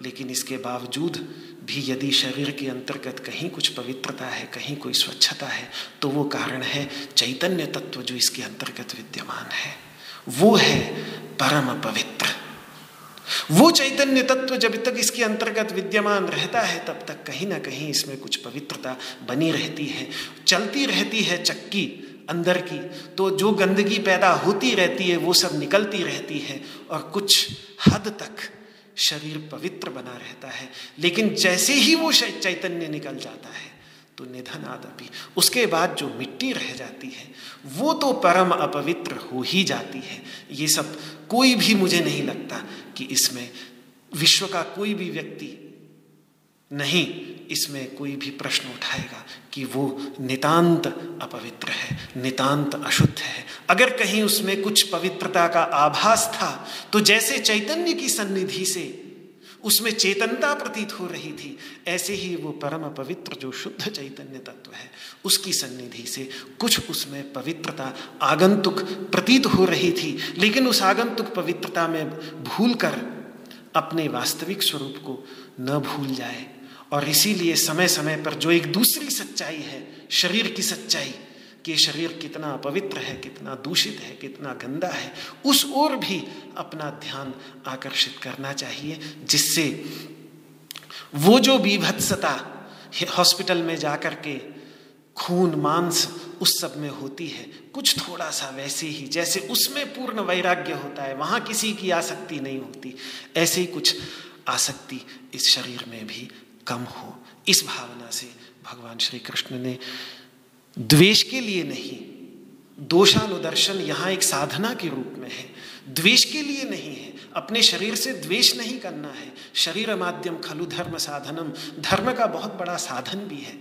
लेकिन इसके बावजूद भी यदि शरीर के अंतर्गत कहीं कुछ पवित्रता है, कहीं कोई स्वच्छता है तो वो कारण है चैतन्य तत्व जो इसके अंतर्गत विद्यमान है। वो है परम पवित्र। वो चैतन्य तत्व जब तक इसके अंतर्गत विद्यमान रहता है, तब तक कहीं ना कहीं इसमें कुछ पवित्रता बनी रहती है। चलती रहती है चक्की अंदर की तो जो गंदगी पैदा होती रहती है, वो सब निकलती रहती है, और कुछ हद तक शरीर पवित्र बना रहता है, लेकिन जैसे ही वो चैतन्य निकल जाता है तो निधन आदपी उसके बाद जो मिट्टी रह जाती है, वो तो परम अपवित्र हो ही जाती है। ये सब कोई भी मुझे नहीं लगता कि इसमें विश्व का कोई भी व्यक्ति नहीं, इसमें कोई भी प्रश्न उठाएगा कि वो नितांत अपवित्र है, नितांत अशुद्ध है। अगर कहीं उसमें कुछ पवित्रता का आभास था तो जैसे चैतन्य की सन्निधि से उसमें चेतनता प्रतीत हो रही थी, ऐसे ही वो परम पवित्र जो शुद्ध चैतन्य तत्व है, उसकी सन्निधि से कुछ उसमें पवित्रता आगंतुक प्रतीत हो रही थी। लेकिन उस आगंतुक पवित्रता में भूल कर अपने वास्तविक स्वरूप को न भूल जाए और इसीलिए समय समय पर जो एक दूसरी सच्चाई है, शरीर की सच्चाई, कि शरीर कितना पवित्र है, कितना दूषित है, कितना गंदा है, उस ओर भी अपना ध्यान आकर्षित करना चाहिए, जिससे वो जो विभत्सता हॉस्पिटल में जाकर के खून, मांस, उस सब में होती है, कुछ थोड़ा सा वैसे ही, जैसे उसमें पूर्ण वैराग्य होता है, वहाँ किसी की आसक्ति नहीं होती, ऐसे ही कुछ आसक्ति इस शरीर में भी कम हो। इस भावना से भगवान श्री कृष्ण ने द्वेष के लिए नहीं, दोषानुदर्शन यहाँ एक साधना के रूप में है। द्वेष के लिए नहीं है, अपने शरीर से द्वेष नहीं करना है। शरीर माध्यम खलु धर्म साधनम, धर्म का बहुत बड़ा साधन भी है।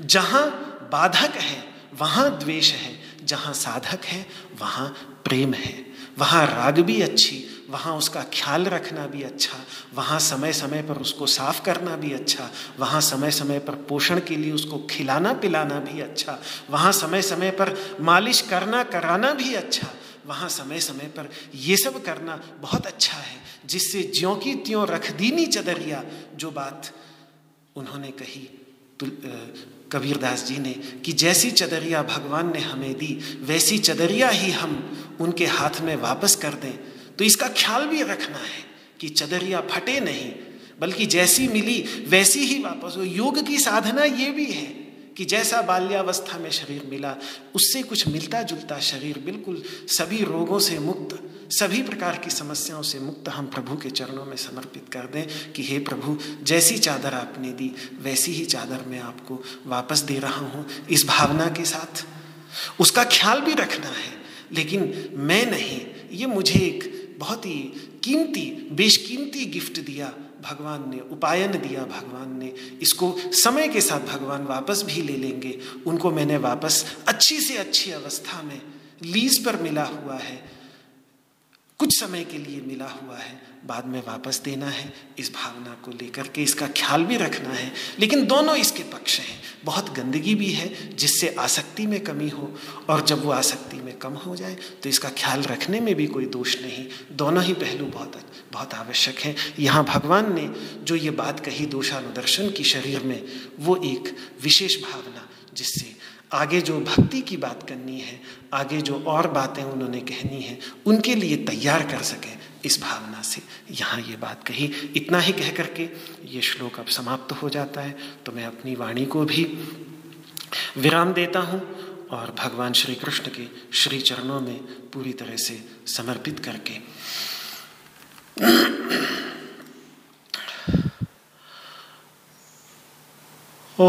जहाँ बाधक है, वहाँ द्वेष है, जहाँ साधक है, वहाँ प्रेम है। वहाँ राग भी अच्छी, वहाँ उसका ख्याल रखना भी अच्छा वहाँ समय समय पर उसको साफ़ करना भी अच्छा वहाँ समय समय पर पोषण के लिए उसको खिलाना पिलाना भी अच्छा वहाँ समय समय पर मालिश करना कराना भी अच्छा वहाँ समय समय पर ये सब करना बहुत अच्छा है, जिससे ज्यों की त्यों रख दीनी चदरिया, जो बात उन्होंने कही कबीरदास जी ने कि जैसी चदरिया भगवान ने हमें दी, वैसी चदरिया ही हम उनके हाथ में वापस कर दें। तो इसका ख्याल भी रखना है कि चदरिया फटे नहीं, बल्कि जैसी मिली वैसी ही वापस हो। योग की साधना ये भी है कि जैसा बाल्यावस्था में शरीर मिला, उससे कुछ मिलता जुलता शरीर बिल्कुल सभी रोगों से मुक्त, सभी प्रकार की समस्याओं से मुक्त हम प्रभु के चरणों में समर्पित कर दें कि हे प्रभु, जैसी चादर आपने दी, वैसी ही चादर मैं आपको वापस दे रहा हूँ। इस भावना के साथ उसका ख्याल भी रखना है लेकिन मैं नहीं, ये मुझे एक बहुत ही कीमती, बेशकीमती गिफ्ट दिया भगवान ने, उपायन दिया भगवान ने। इसको समय के साथ भगवान वापस भी ले लेंगे। उनको मैंने वापस अच्छी से अच्छी अवस्था में लीज पर मिला हुआ है। कुछ समय के लिए मिला हुआ है। बाद में वापस देना है, इस भावना को लेकर के इसका ख्याल भी रखना है। लेकिन दोनों इसके पक्ष हैं। बहुत गंदगी भी है, जिससे आसक्ति में कमी हो, और जब वो आसक्ति में कम हो जाए तो इसका ख्याल रखने में भी कोई दोष नहीं। दोनों ही पहलू बहुत बहुत आवश्यक हैं। यहाँ भगवान ने जो ये बात कही दोषानुदर्शन की शरीर में, वो एक विशेष भावना, जिससे आगे जो भक्ति की बात करनी है, आगे जो और बातें उन्होंने कहनी है, उनके लिए तैयार कर सके। इस भावना से यहाँ ये बात कही। इतना ही कह करके ये श्लोक अब समाप्त हो जाता है। तो मैं अपनी वाणी को भी विराम देता हूँ और भगवान श्री कृष्ण के श्री चरणों में पूरी तरह से समर्पित करके ओ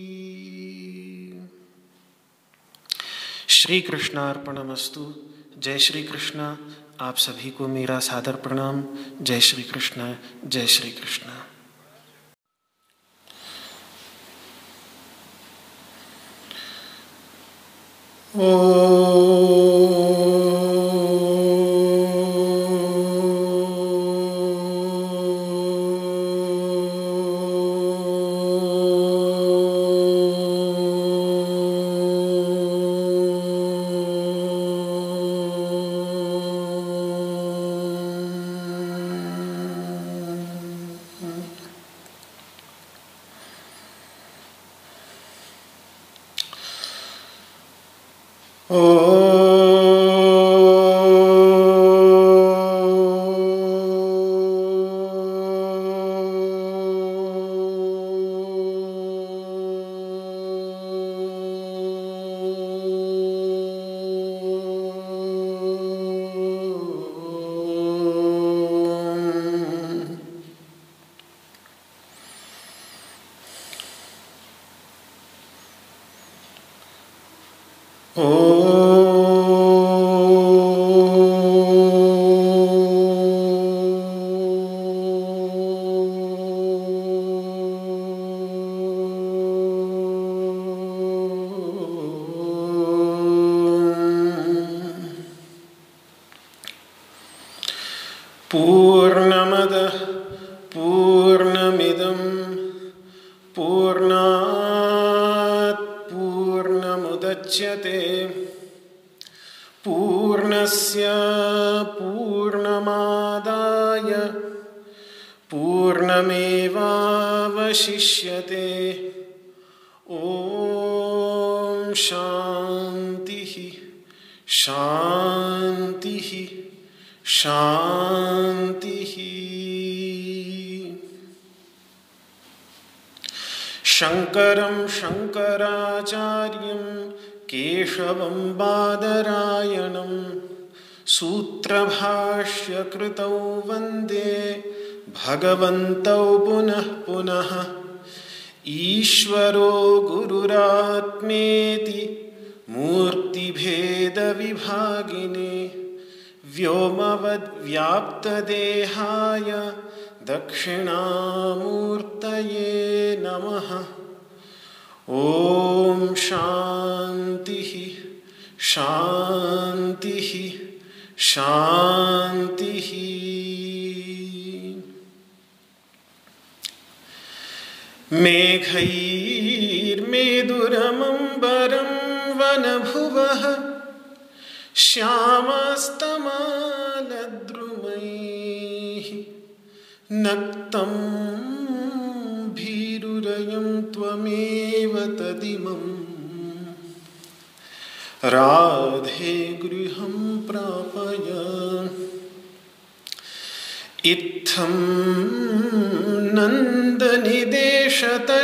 श्री कृष्णार्पणमस्तु जय श्री कृष्ण आप सभी को मेरा सादर प्रणाम। जय श्री कृष्ण जय श्री कृष्ण ओ Oh.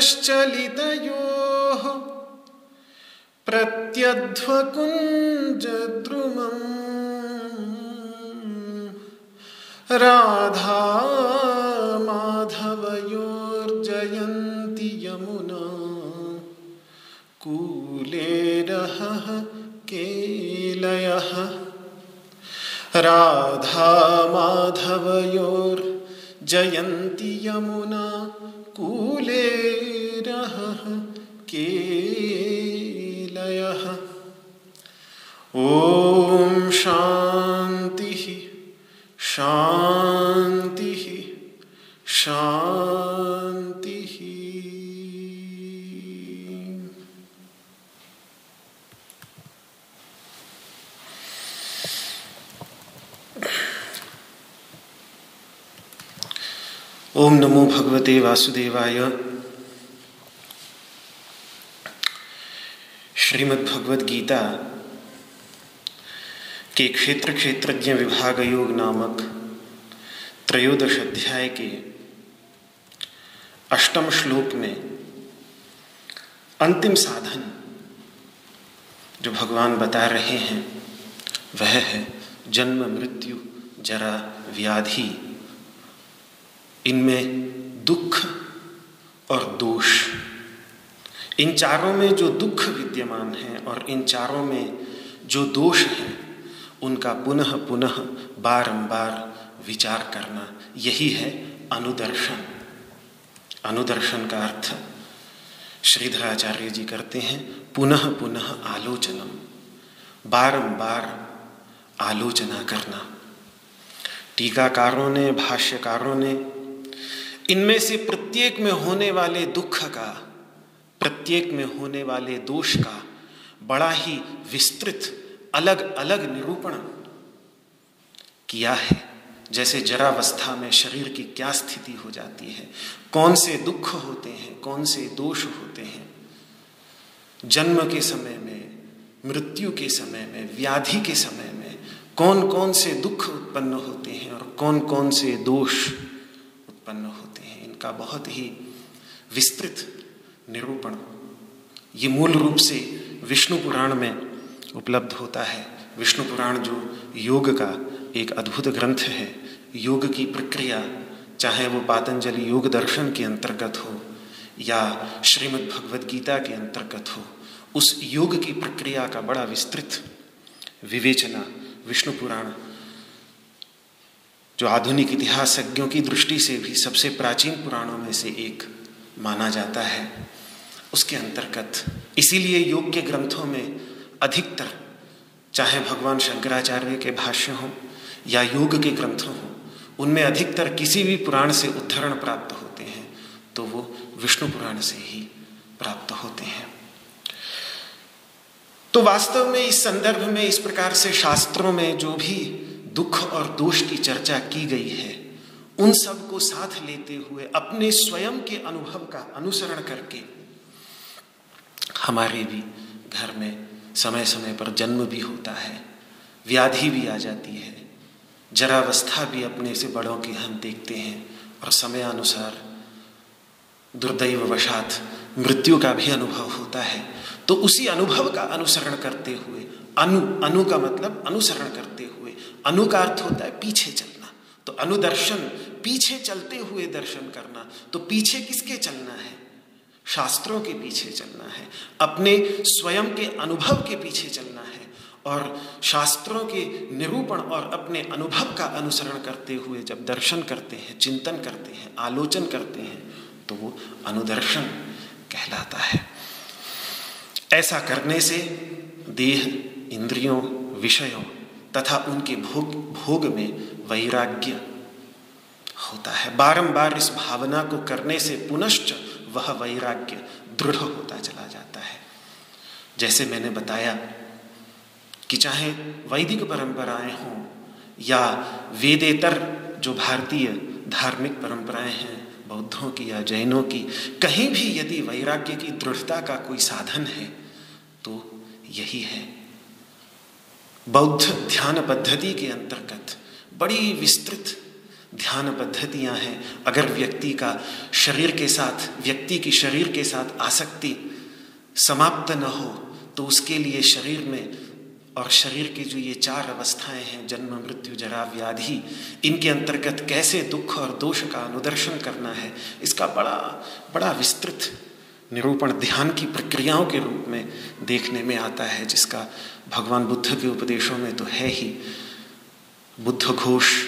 नन्दनिदेशतश्चलितयोः भगवते वासुदेवाय। श्रीमद् भगवद गीता के क्षेत्र क्षेत्रज्ञ विभाग योग नामक त्रयोदश अध्याय के अष्टम श्लोक में अंतिम साधन जो भगवान बता रहे हैं, वह है जन्म, मृत्यु, जरा, व्याधि। इनमें दुख और दोष। इन चारों में जो दुख विद्यमान है और इन चारों में जो दोष है, उनका पुनः पुनः बारंबार विचार करना यही है अनुदर्शन। अनुदर्शन का अर्थ, श्रीधराचार्य जी करते हैं पुनः पुनः आलोचनम। बारंबार आलोचना करना। टीकाकारों ने, भाष्यकारों ने इनमें से प्रत्येक में होने वाले दुख का, प्रत्येक में होने वाले दोष का बड़ा ही विस्तृत अलग अलग निरूपण किया है। जैसे जरावस्था में शरीर की क्या स्थिति हो जाती है, कौन से दुख होते हैं, कौन से दोष होते हैं। जन्म के समय में, मृत्यु के समय में, व्याधि के समय में कौन कौन से दुख उत्पन्न होते हैं और कौन कौन से दोष उत्पन्न होते का बहुत ही विस्तृत निरूपण, ये मूल रूप से विष्णु पुराण में उपलब्ध होता है। विष्णु पुराण जो योग का एक अद्भुत ग्रंथ है, योग की प्रक्रिया, चाहे वो पातंजलि योग दर्शन के अंतर्गत हो या श्रीमद् भगवद गीता के अंतर्गत हो, उस योग की प्रक्रिया का बड़ा विस्तृत विवेचना विष्णु पुराण जो आधुनिक इतिहासज्ञों की दृष्टि से भी सबसे प्राचीन पुराणों में से एक माना जाता है, उसके अंतर्गत। इसीलिए योग के ग्रंथों में अधिकतर, चाहे भगवान शंकराचार्य के भाष्य हों या योग के ग्रंथ हों, उनमें अधिकतर किसी भी पुराण से उद्धरण प्राप्त होते हैं तो वो विष्णु पुराण से ही प्राप्त होते हैं। तो वास्तव में इस संदर्भ में, इस प्रकार से शास्त्रों में जो भी दुख और दोष की चर्चा की गई है। उन सबको साथ लेते हुए अपने स्वयं के अनुभव का अनुसरण करके हमारे भी घर में समय समय पर जन्म भी होता है, व्याधि भी आ जाती है। जरावस्था भी अपने से बड़ों की हम देखते हैं और समयानुसार दुर्दैव वशात मृत्यु का भी अनुभव होता है। तो उसी अनुभव का अनुसरण करते हुए अनु अनु का मतलब अनुसरण करते हुए अनु का अर्थ होता है, पीछे चलना। तो अनुदर्शन, पीछे चलते हुए दर्शन करना। तो पीछे किसके चलना है? शास्त्रों के पीछे चलना है। अपने स्वयं के अनुभव के पीछे चलना है। और शास्त्रों के निरूपण और अपने अनुभव का अनुसरण करते हुए जब दर्शन करते हैं, चिंतन करते हैं, आलोचन करते हैं तो वो अनुदर्शन कहलाता है। ऐसा करने से देह, इंद्रियों, विषयों तथा उनके भोग भोग में वैराग्य होता है। बारंबार इस भावना को करने से पुनश्च वह वैराग्य दृढ़ होता चला जाता है। जैसे मैंने बताया कि चाहे वैदिक परंपराएँ हों या वेदेतर जो भारतीय धार्मिक परंपराएँ हैं, बौद्धों की या जैनों की, कहीं भी यदि वैराग्य की दृढ़ता का कोई साधन है तो यही है बौद्ध ध्यान पद्धति के अंतर्गत बड़ी विस्तृत ध्यान पद्धतियाँ हैं। अगर व्यक्ति का शरीर के साथ, व्यक्ति की शरीर के साथ आसक्ति समाप्त न हो तो उसके लिए शरीर में और शरीर की जो ये चार अवस्थाएँ हैं, जन्म, मृत्यु, जरा, व्याधि, इनके अंतर्गत कैसे दुख और दोष का अनुदर्शन करना है, इसका बड़ा बड़ा विस्तृत निरूपण ध्यान की प्रक्रियाओं के रूप में देखने में आता है, जिसका भगवान बुद्ध के उपदेशों में तो है ही। बुद्ध घोष,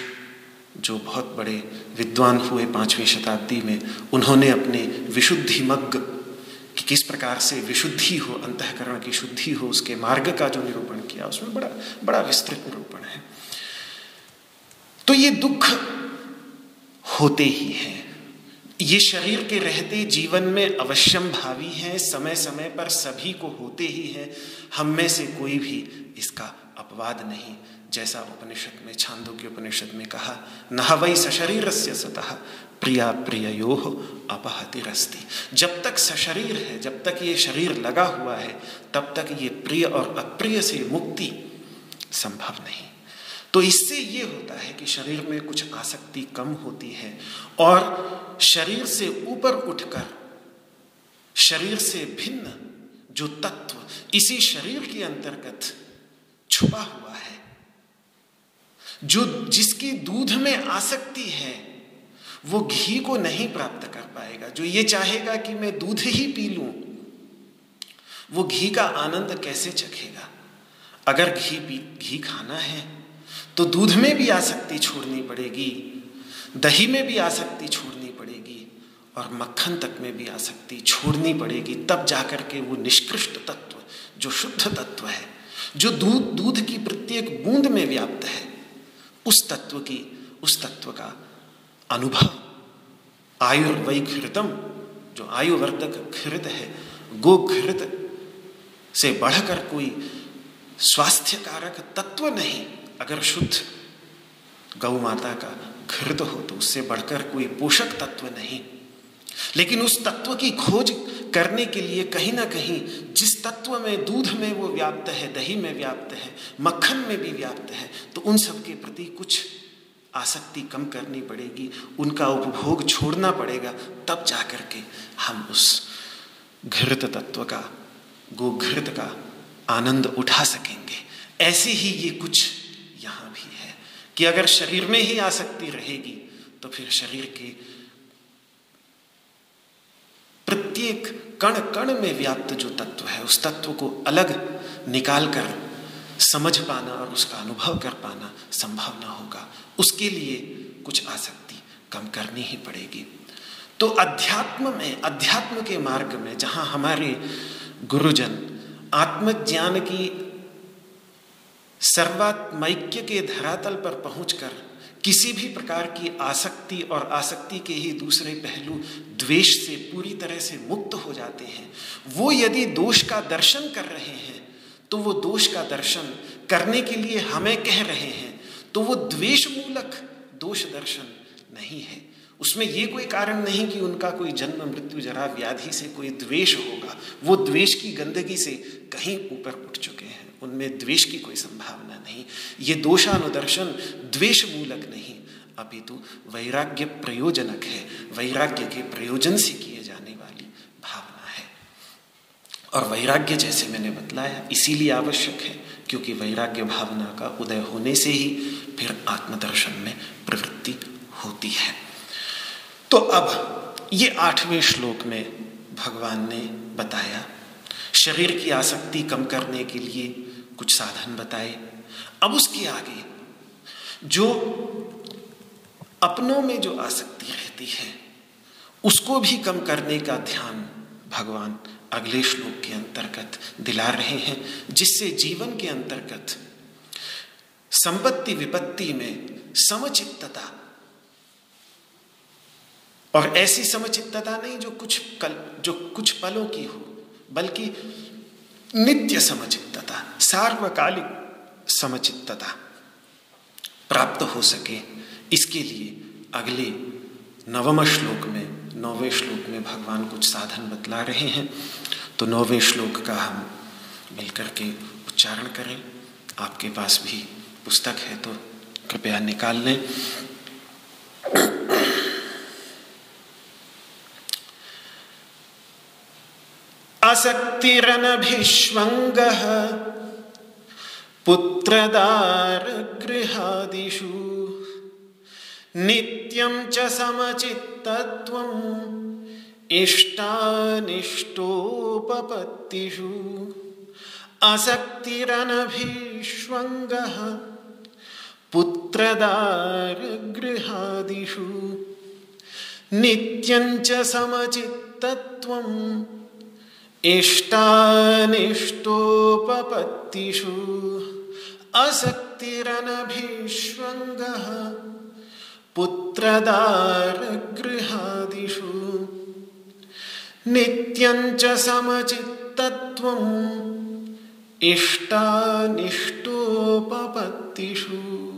जो बहुत बड़े विद्वान हुए पांचवी शताब्दी में, उन्होंने अपने विशुद्धि मग्ग, कि किस प्रकार से विशुद्धि हो, अंतकरण की शुद्धि हो, उसके मार्ग का जो निरूपण किया, उसमें बड़ा बड़ा विस्तृत निरूपण है। तो ये दुख होते ही हैं। ये शरीर के रहते जीवन में अवश्यम भावी है समय समय पर सभी को होते ही है। हम में से कोई भी इसका अपवाद नहीं, जैसा उपनिषद में, छांदो के उपनिषद में कहा न वही सशरीर से सतः, प्रिया प्रियो अपहति रस्ती जब तक सशरीर है, जब तक ये शरीर लगा हुआ है, तब तक ये प्रिय और अप्रिय से मुक्ति संभव नहीं। तो इससे ये होता है कि शरीर में कुछ आसक्ति कम होती है और शरीर से ऊपर उठकर शरीर से भिन्न जो तत्व इसी शरीर के अंतर्गत छुपा हुआ है, जो जिसकी दूध में आसक्ति है, वो घी को नहीं प्राप्त कर पाएगा। जो ये चाहेगा कि मैं दूध ही पी लूँ, वो घी का आनंद कैसे चखेगा? अगर घी घी खाना है तो दूध में भी आसक्ति छोड़नी पड़ेगी, दही में भी आसक्ति छोड़नी पड़ेगी और मक्खन तक में भी आसक्ति छोड़नी पड़ेगी। तब जाकर के वो निष्कृष्ट तत्व, जो शुद्ध तत्व है, जो दूध दूध की प्रत्येक बूंद में व्याप्त है, उस तत्व की, उस तत्व का अनुभव। आयुर्वैघृतम जो आयुवर्धक घृत है गो घृत से बढ़कर कोई स्वास्थ्य कारक तत्व नहीं। अगर शुद्ध गौ माता का घृत हो तो उससे बढ़कर कोई पोषक तत्व नहीं। लेकिन उस तत्व की खोज करने के लिए कहीं ना कहीं जिस तत्व में दूध में वो व्याप्त है, दही में व्याप्त है, मक्खन में भी व्याप्त है तो उन सब के प्रति कुछ आसक्ति कम करनी पड़ेगी, उनका उपभोग छोड़ना पड़ेगा, तब जाकर के हम उस घृत तत्व का, गोघृत का आनंद उठा सकेंगे। ऐसे ही ये कुछ कि अगर शरीर में ही आसक्ति रहेगी तो फिर शरीर के प्रत्येक कण कण में व्याप्त जो तत्व है, उस तत्व को अलग निकाल कर समझ पाना और उसका अनुभव कर पाना संभव ना होगा। उसके लिए कुछ आसक्ति कम करनी ही पड़ेगी। तो अध्यात्म में, अध्यात्म के मार्ग में, जहाँ हमारे गुरुजन आत्मज्ञान की सर्वात्मैक्य के धरातल पर पहुंचकर किसी भी प्रकार की आसक्ति और आसक्ति के ही दूसरे पहलू द्वेष से पूरी तरह से मुक्त हो जाते हैं। वो यदि दोष का दर्शन कर रहे हैं तो वो दोष का दर्शन करने के लिए हमें कह रहे हैं तो वो द्वेष मूलक दोष दर्शन नहीं है। उसमें ये कोई कारण नहीं कि उनका कोई जन्म, मृत्यु, जरा व्याधि से कोई द्वेष होगा। वो द्वेष की गंदगी से कहीं ऊपर उठ चुके उनमें द्वेष की कोई संभावना नहीं। ये दोषानुदर्शन द्वेष मूलक नहीं अपितु वैराग्य प्रयोजनक है। वैराग्य के प्रयोजन से किए जाने वाली भावना है। और वैराग्य जैसे मैंने बतलाया, इसीलिए आवश्यक है, क्योंकि वैराग्य भावना का उदय होने से ही फिर आत्मदर्शन में प्रवृत्ति होती है। तो अब ये आठवें श्लोक में भगवान ने बताया शरीर की आसक्ति कम करने के लिए कुछ साधन बताए। अब उसके आगे, जो अपनों में जो आसक्ति रहती है, उसको भी कम करने का ध्यान भगवान अगले श्लोक के अंतर्गत दिला रहे हैं, जिससे जीवन के अंतर्गत संपत्ति विपत्ति में समचित्तता और ऐसी समचित्तता नहीं जो कुछ कल, जो कुछ पलों की हो बल्कि नित्य समचित्तता सार्वकालिक समचित्तता प्राप्त हो सके। इसके लिए अगले नवम श्लोक में, नौवें श्लोक में भगवान कुछ साधन बतला रहे हैं। तो नौवें श्लोक का हम मिलकर के उच्चारण करें। आपके पास भी पुस्तक है तो कृपया निकाल लें। असक्तिरनभिष्वङ्गः पुत्रदारगृहादिषु। नित्यं च समचित्तत्वम् इष्टानिष्टोपपत्तिषु। असक्तिरनभिष्वङ्गः पुत्रदारगृहादिषु। नित्यं च समचित्तत्वम् इष्टानिष्टोपपत्तिषु असक्तिरनभिष्वङ्गः पुत्रदारगृहादिषु नित्यं च समचित्तत्वम् इष्टानिष्टोपपत्तिषु।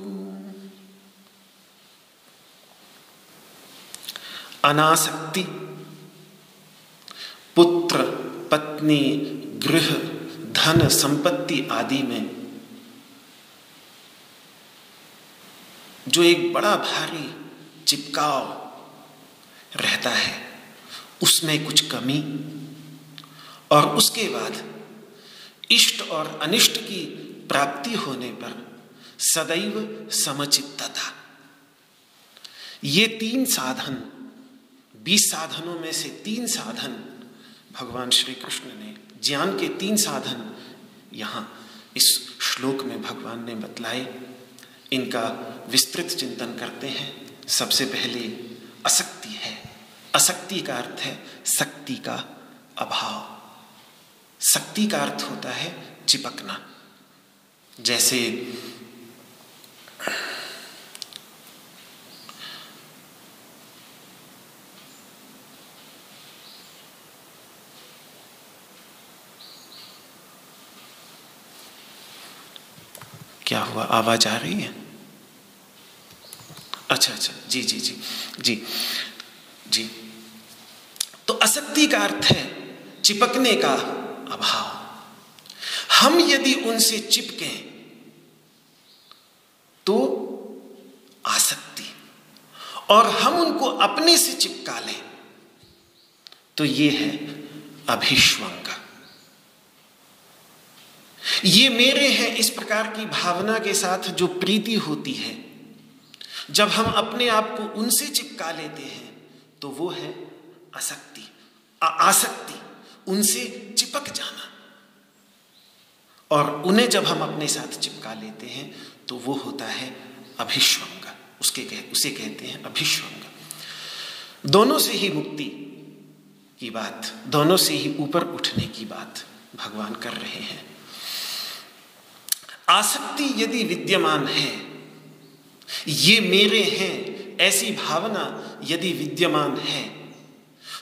अनासक्ति। पुत्र। पत्नी, गृह, धन, संपत्ति आदि में जो एक बड़ा भारी चिपकाव रहता है, उसमें कुछ कमी और उसके बाद इष्ट और अनिष्ट की प्राप्ति होने पर सदैव समचित्तता ये तीन साधन, बीस साधनों में से तीन साधन भगवान श्री कृष्ण ने ज्ञान के तीन साधन यहाँ इस श्लोक में भगवान ने बतलाए। इनका विस्तृत चिंतन करते हैं। सबसे पहले असक्ति है। असक्ति का अर्थ है शक्ति का अभाव। शक्ति का अर्थ होता है चिपकना। जैसे क्या हुआ? आवाज़ आ रही है? अच्छा अच्छा। जी जी जी। जी। जी। तो असक्ति का अर्थ है चिपकने का अभाव। हम यदि उनसे चिपके तो आसक्ति और हम उनको अपने से चिपका लें तो ये है अभिष्वंग ये मेरे हैं इस प्रकार की भावना के साथ जो प्रीति होती है। जब हम अपने आप को उनसे चिपका लेते हैं तो वो है आसक्ति। आसक्ति। उनसे चिपक जाना। और उन्हें जब हम अपने साथ चिपका लेते हैं तो वो होता है अभिश्वंग। उसके कह, उसे कहते हैं अभिश्वंग। दोनों से ही मुक्ति की बात दोनों से ही ऊपर उठने की बात भगवान कर रहे हैं। आसक्ति यदि विद्यमान है, ये मेरे हैं, ऐसी भावना यदि विद्यमान है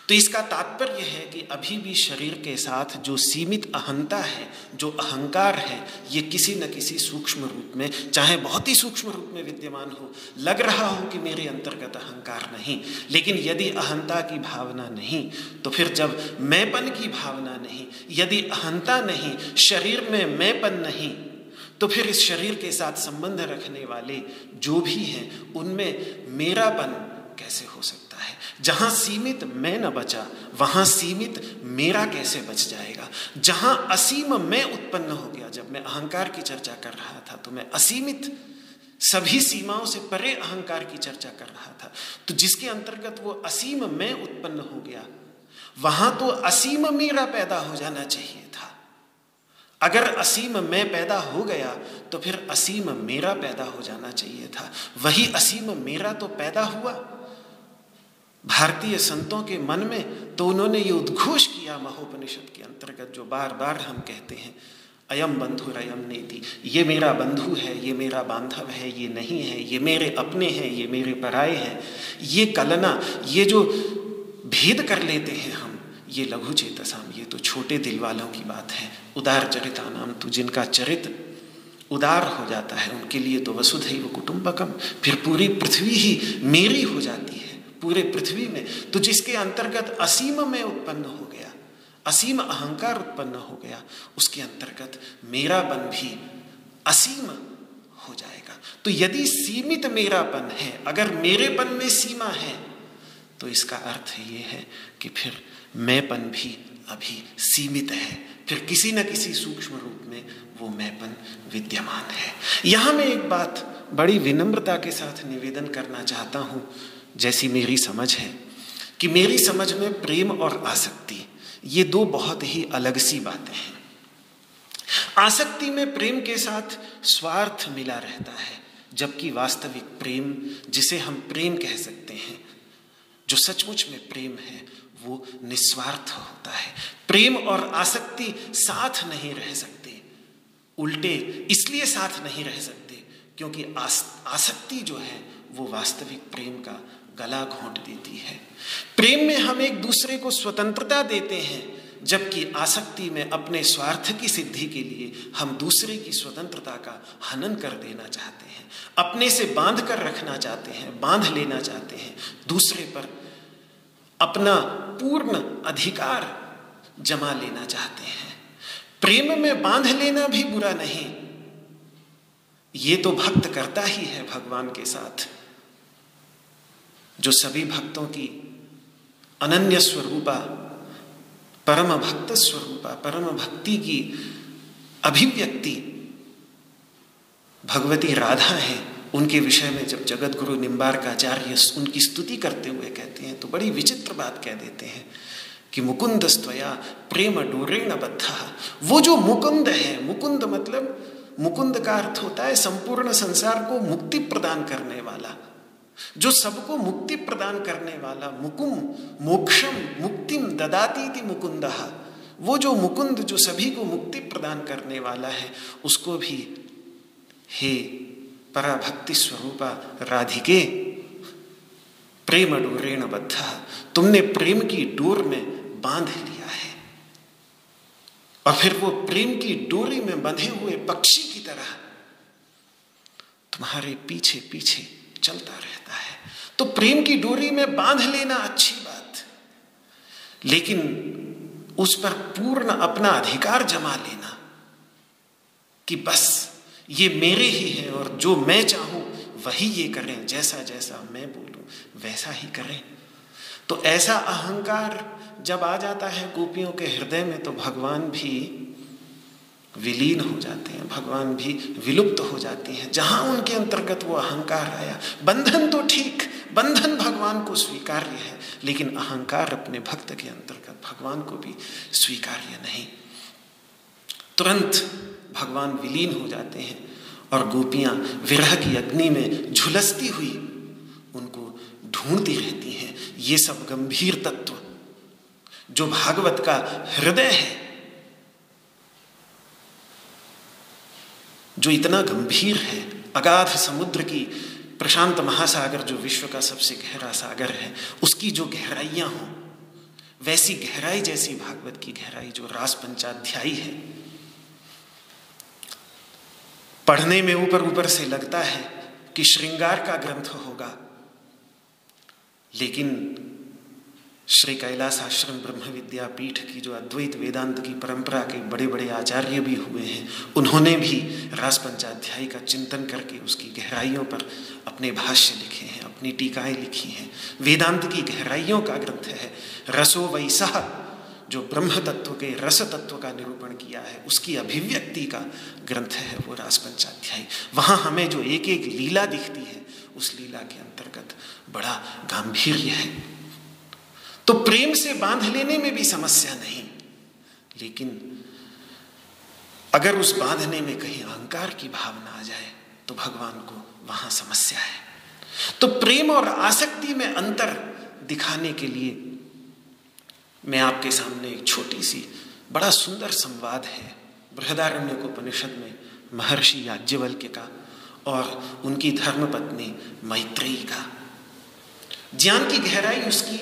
तो इसका तात्पर्य है कि अभी भी शरीर के साथ जो सीमित अहंता है, जो अहंकार है, ये किसी न किसी सूक्ष्म रूप में, चाहे बहुत ही सूक्ष्म रूप में विद्यमान हो, लग रहा हो कि मेरे अंतर्गत अहंकार नहीं, लेकिन यदि अहंता की भावना नहीं तो फिर जब मैंपन की भावना नहीं, यदि अहंता नहीं, शरीर में मैंपन नहीं तो फिर इस शरीर के साथ संबंध रखने वाले जो भी हैं, उनमें मेरापन कैसे हो सकता है? जहाँ सीमित मैं न बचा, वहाँ सीमित मेरा कैसे बच जाएगा? जहाँ असीम मैं उत्पन्न हो गया, जब मैं अहंकार की चर्चा कर रहा था तो मैं असीमित सभी सीमाओं से परे अहंकार की चर्चा कर रहा था। तो जिसके अंतर्गत वो असीम मैं उत्पन्न हो गया, वहाँ तो असीम मेरा पैदा हो जाना चाहिए अगर असीम मैं पैदा हो गया तो फिर असीम मेरा पैदा हो जाना चाहिए था। वही असीम मेरा तो पैदा हुआ। भारतीय संतों के मन में तो उन्होंने ये उद्घोष किया महोपनिषद के अंतर्गत, जो बार बार हम कहते हैं, अयम बंधु अयम नीति। ये मेरा बंधु है, ये मेरा बांधव है, ये नहीं है, ये मेरे अपने हैं, ये मेरे पराए हैं। ये कलना, ये जो भेद कर लेते हैं हम ये लघु चेतसाम, ये तो छोटे दिल वालों की बात है। उदार चरिता नाम तो जिनका चरित उदार हो जाता है, उनके लिए तो वसुधैव कुटुंबकम। फिर पूरी पृथ्वी ही मेरी हो जाती है, पूरे पृथ्वी में। तो जिसके अंतर्गत असीम में उत्पन्न हो गया, असीम अहंकार उत्पन्न हो गया, उसके अंतर्गत मेरापन भी असीम हो जाएगा। तो यदि सीमित मेरापन है, अगर मेरेपन में सीमा है तो इसका अर्थ ये है कि फिर मैंपन भी अभी सीमित है। फिर किसी न किसी सूक्ष्म रूप में वो मैंपन विद्यमान है। यहाँ मैं एक बात बड़ी विनम्रता के साथ निवेदन करना चाहता हूँ। जैसी मेरी समझ है कि मेरी समझ में प्रेम और आसक्ति, ये दो बहुत ही अलग सी बातें हैं। आसक्ति में प्रेम के साथ स्वार्थ मिला रहता है, जबकि वास्तविक प्रेम, जिसे हम प्रेम कह सकते हैं, जो सचमुच में प्रेम है वो निस्वार्थ होता है। प्रेम और आसक्ति साथ नहीं रह सकते। उल्टे इसलिए साथ नहीं रह सकते क्योंकि आस, आसक्ति जो है वो वास्तविक प्रेम का गला घोंट देती है। प्रेम में हम एक दूसरे को स्वतंत्रता देते हैं जबकि आसक्ति में अपने स्वार्थ की सिद्धि के लिए हम दूसरे की स्वतंत्रता का हनन कर देना चाहते हैं। अपने से बाँध कर रखना चाहते हैं बाँध लेना चाहते हैं। दूसरे पर अपना पूर्ण अधिकार जमा लेना चाहते हैं। प्रेम में बाँध लेना भी बुरा नहीं। ये तो भक्त करता ही है भगवान के साथ। जो सभी भक्तों की अनन्य स्वरूपा, परम भक्त स्वरूपा, परम भक्ति की अभिव्यक्ति भगवती राधा है उनके विषय में जब जगत गुरु निम्बारकाचार्य उनकी स्तुति करते हुए कहते हैं तो बड़ी विचित्र बात कह देते हैं कि मुकुंद स्वया प्रेम डोरेण बद्धा। वो जो मुकुंद है, मुकुंद मतलब मुकुंद का अर्थ होता है संपूर्ण संसार को मुक्ति प्रदान करने वाला। जो सबको मुक्ति प्रदान करने वाला, मुकुम, मोक्षम, मुक्तिम ददाती थी मुकुंद, वो जो मुकुंद जो सभी को मुक्ति प्रदान करने वाला है, उसको भी हे पराभक्ति स्वरूपा राधिके प्रेम डोरेण बद्ध, तुमने प्रेम की डोर में बाँध लिया है। और फिर वो प्रेम की डोरी में बंधे हुए पक्षी की तरह तुम्हारे पीछे पीछे चलता रहता है। तो प्रेम की डोरी में बाँध लेना अच्छी बात, लेकिन उस पर पूर्ण अपना अधिकार जमा लेना कि बस ये मेरे ही है और जो मैं चाहूँ, वही ये करें जैसा जैसा मैं बोलूँ, वैसा ही करें। तो ऐसा अहंकार जब आ जाता है गोपियों के हृदय में तो भगवान भी विलीन हो जाते हैं, भगवान भी विलुप्त हो जाती हैं। जहाँ उनके अंतर्गत वो अहंकार आया, बंधन तो ठीक, बंधन भगवान को स्वीकार्य है, लेकिन अहंकार अपने भक्त के अंतर्गत भगवान को भी स्वीकार्य नहीं। तुरंत भगवान विलीन हो जाते हैं और गोपियाँ विरह की अग्नि में झुलसती हुई उनको ढूंढती रहती हैं। ये सब गंभीर तत्व जो भागवत का हृदय है, जो इतना गंभीर है। अगाध समुद्र की प्रशांत महासागर, जो विश्व का सबसे गहरा सागर है, उसकी जो गहराइयाँ हों, वैसी गहराई जैसी भागवत की गहराई, जो रास पंचाध्यायी है पढ़ने में ऊपर ऊपर से लगता है कि श्रृंगार का ग्रंथ होगा। लेकिन श्री कैलाश आश्रम ब्रह्म विद्यापीठ की जो अद्वैत वेदांत की परंपरा के बड़े बड़े आचार्य भी हुए हैं, उन्होंने भी रास पंचाध्याय का चिंतन करके उसकी गहराइयों पर अपने भाष्य लिखे हैं, अपनी टीकाएँ लिखी हैं। वेदांत की गहराइयों का ग्रंथ है, रसो वैसा जो ब्रह्म तत्व के रस तत्व का निरूपण किया है, उसकी अभिव्यक्ति का ग्रंथ है वो रास पंचाध्याय वहाँ हमें जो एक एक लीला दिखती है, उस लीला के अंतर्गत बड़ा गांधीर्य है। तो प्रेम से बाँध लेने में भी समस्या नहीं, लेकिन अगर उस बांधने में कहीं अहंकार की भावना आ जाए तो भगवान को वहाँ समस्या है। तो प्रेम और आसक्ति में अंतर दिखाने के लिए मैं आपके सामने एक छोटी सी बड़ा सुंदर संवाद है। बृहदारण्य उपनिषद में महर्षि याज्ञवल्क्य का और उनकी धर्मपत्नी मैत्रेयी का। ज्ञान की गहराई उसकी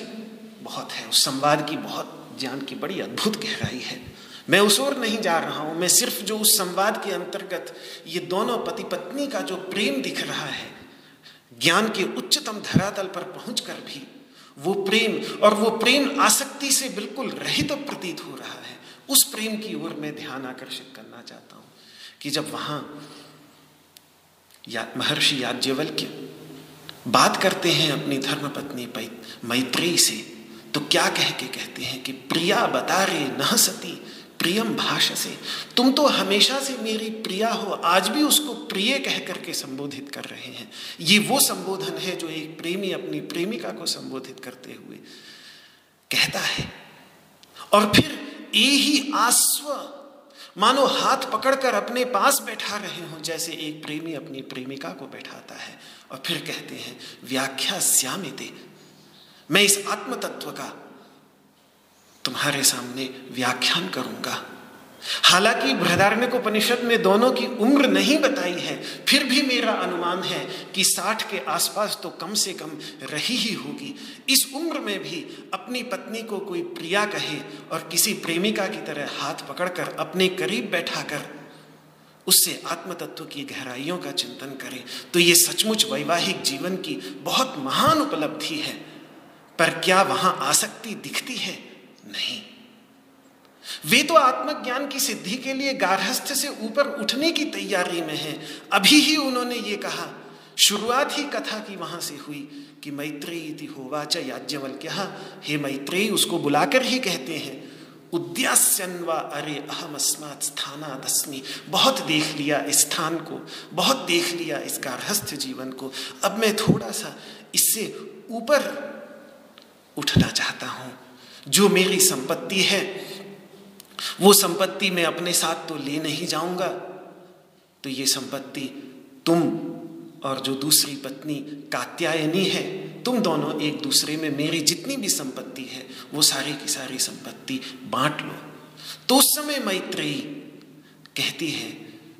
बहुत है, उस संवाद की बहुत, ज्ञान की बड़ी अद्भुत गहराई है। मैं उस ओर नहीं जा रहा हूँ, मैं सिर्फ़ जो उस संवाद के अंतर्गत ये दोनों पति पत्नी का जो प्रेम दिख रहा है, ज्ञान के उच्चतम धरातल पर पहुंचकर भी वो प्रेम, और वो प्रेम आसक्ति से बिल्कुल रहित तो प्रतीत हो रहा है। उस प्रेम की ओर मैं ध्यान आकर्षित करना चाहता हूँ कि जब वहाँ या महर्षि याज्ञवल्क्य बात करते हैं अपनी धर्मपत्नी मैत्री से तो क्या कह के कहते हैं कि, प्रिया बता रे न सती प्रियम भाष से, तुम तो हमेशा से मेरी प्रिया हो, आज भी उसको प्रिय कह करके संबोधित कर रहे हैं। ये वो संबोधन है जो एक प्रेमी अपनी प्रेमिका को संबोधित करते हुए कहता है। और फिर ए ही आस्व, मानो हाथ पकड़कर अपने पास बैठा रहे हो, जैसे एक प्रेमी अपनी प्रेमिका को बैठाता है। और फिर कहते हैं, व्याख्या श्यामिते, मैं इस आत्म तत्व का तुम्हारे सामने व्याख्यान करूँगा। हालाँकि बृहदारण्य उपनिषद में दोनों की उम्र नहीं बताई है, फिर भी मेरा अनुमान है कि साठ के आसपास तो कम से कम रही ही होगी। इस उम्र में भी अपनी पत्नी को कोई प्रिया कहे और किसी प्रेमिका की तरह हाथ पकड़कर अपने करीब बैठाकर उससे आत्म तत्व की गहराइयों का चिंतन करें तो ये सचमुच वैवाहिक जीवन की बहुत महान उपलब्धि है। पर क्या वहाँ आसक्ति दिखती है? नहीं। वे तो आत्मज्ञान की सिद्धि के लिए गार्हस्थ से ऊपर उठने की तैयारी में हैं। अभी ही उन्होंने ये कहा। शुरुआत ही कथा की वहाँ से हुई कि मैत्रेयी होवाच याज्ञवल क्या। हे मैत्रेयी, उसको बुलाकर ही कहते हैं उद्यास्यन्वा अरे अहम अस्मात स्थानादस्मी। बहुत देख लिया इस स्थान को, बहुत देख लिया इस गार्हस्थ जीवन को। अब मैं थोड़ा सा इससे ऊपर उठना चाहता हूँ। जो मेरी संपत्ति है, वो संपत्ति मैं अपने साथ तो ले नहीं जाऊँगा। तो ये संपत्ति तुम और जो दूसरी पत्नी कात्यायनी है, तुम दोनों एक दूसरे में मेरी जितनी भी संपत्ति है, वो सारी की सारी संपत्ति बांट लो। तो उस समय मैत्रेयी कहती है,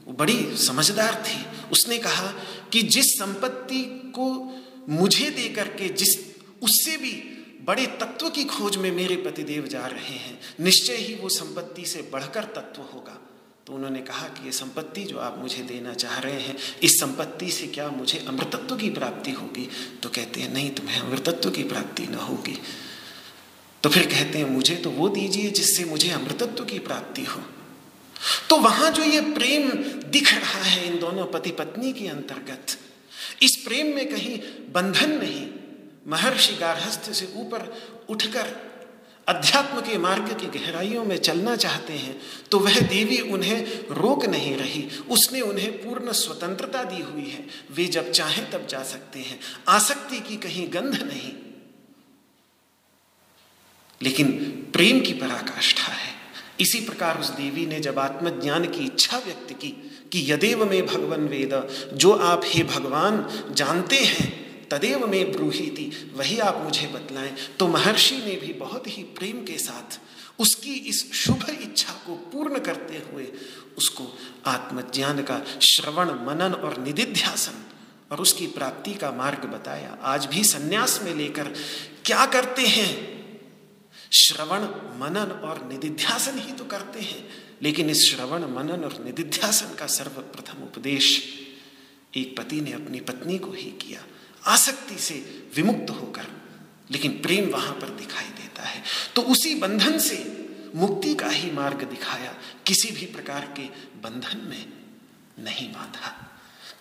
वो बड़ी समझदार थी। उसने कहा कि जिस संपत्ति को मुझे दे करके जिस, उससे भी बड़े तत्व की खोज में मेरे पतिदेव जा रहे हैं। निश्चय ही वो संपत्ति से बढ़कर तत्व होगा। तो उन्होंने कहा कि ये संपत्ति जो आप मुझे देना चाह रहे हैं, इस संपत्ति से क्या मुझे अमृतत्व की प्राप्ति होगी? तो कहते हैं, नहीं, तुम्हें अमृतत्व की प्राप्ति न होगी। तो फिर कहते हैं, मुझे तो वो दीजिए जिससे मुझे अमृतत्व की प्राप्ति हो। तो वहाँ जो ये प्रेम दिख रहा है इन दोनों पति पत्नी के अंतर्गत, इस प्रेम में कहीं बंधन नहीं महर्षि गार्हस्थ से ऊपर उठकर अध्यात्म के मार्ग की गहराइयों में चलना चाहते हैं तो वह देवी उन्हें रोक नहीं रही। उसने उन्हें पूर्ण स्वतंत्रता दी हुई है। वे जब चाहें तब जा सकते हैं। आसक्ति की कहीं गंध नहीं। लेकिन प्रेम की पराकाष्ठा है। इसी प्रकार उस देवी ने जब आत्मज्ञान की इच्छा व्यक्त की कि यदेव में भगवान वेद, जो आप हे भगवान जानते हैं तदेव में ब्रूही थी वही आप मुझे बतलाएँ। तो महर्षि ने भी बहुत ही प्रेम के साथ उसकी इस शुभ इच्छा को पूर्ण करते हुए उसको आत्मज्ञान का श्रवण, मनन और निधिध्यासन और उसकी प्राप्ति का मार्ग बताया। आज भी सन्यास में लेकर क्या करते हैं? श्रवण, मनन और निधिध्यासन ही तो करते हैं। लेकिन इस श्रवण, मनन और निधिध्यासन का सर्वप्रथम उपदेश एक पति ने अपनी पत्नी को ही किया। आसक्ति से विमुक्त होकर, लेकिन प्रेम वहाँ पर दिखाई देता है। तो उसी बंधन से मुक्ति का ही मार्ग दिखाया किसी भी प्रकार के बंधन में नहीं बांधा।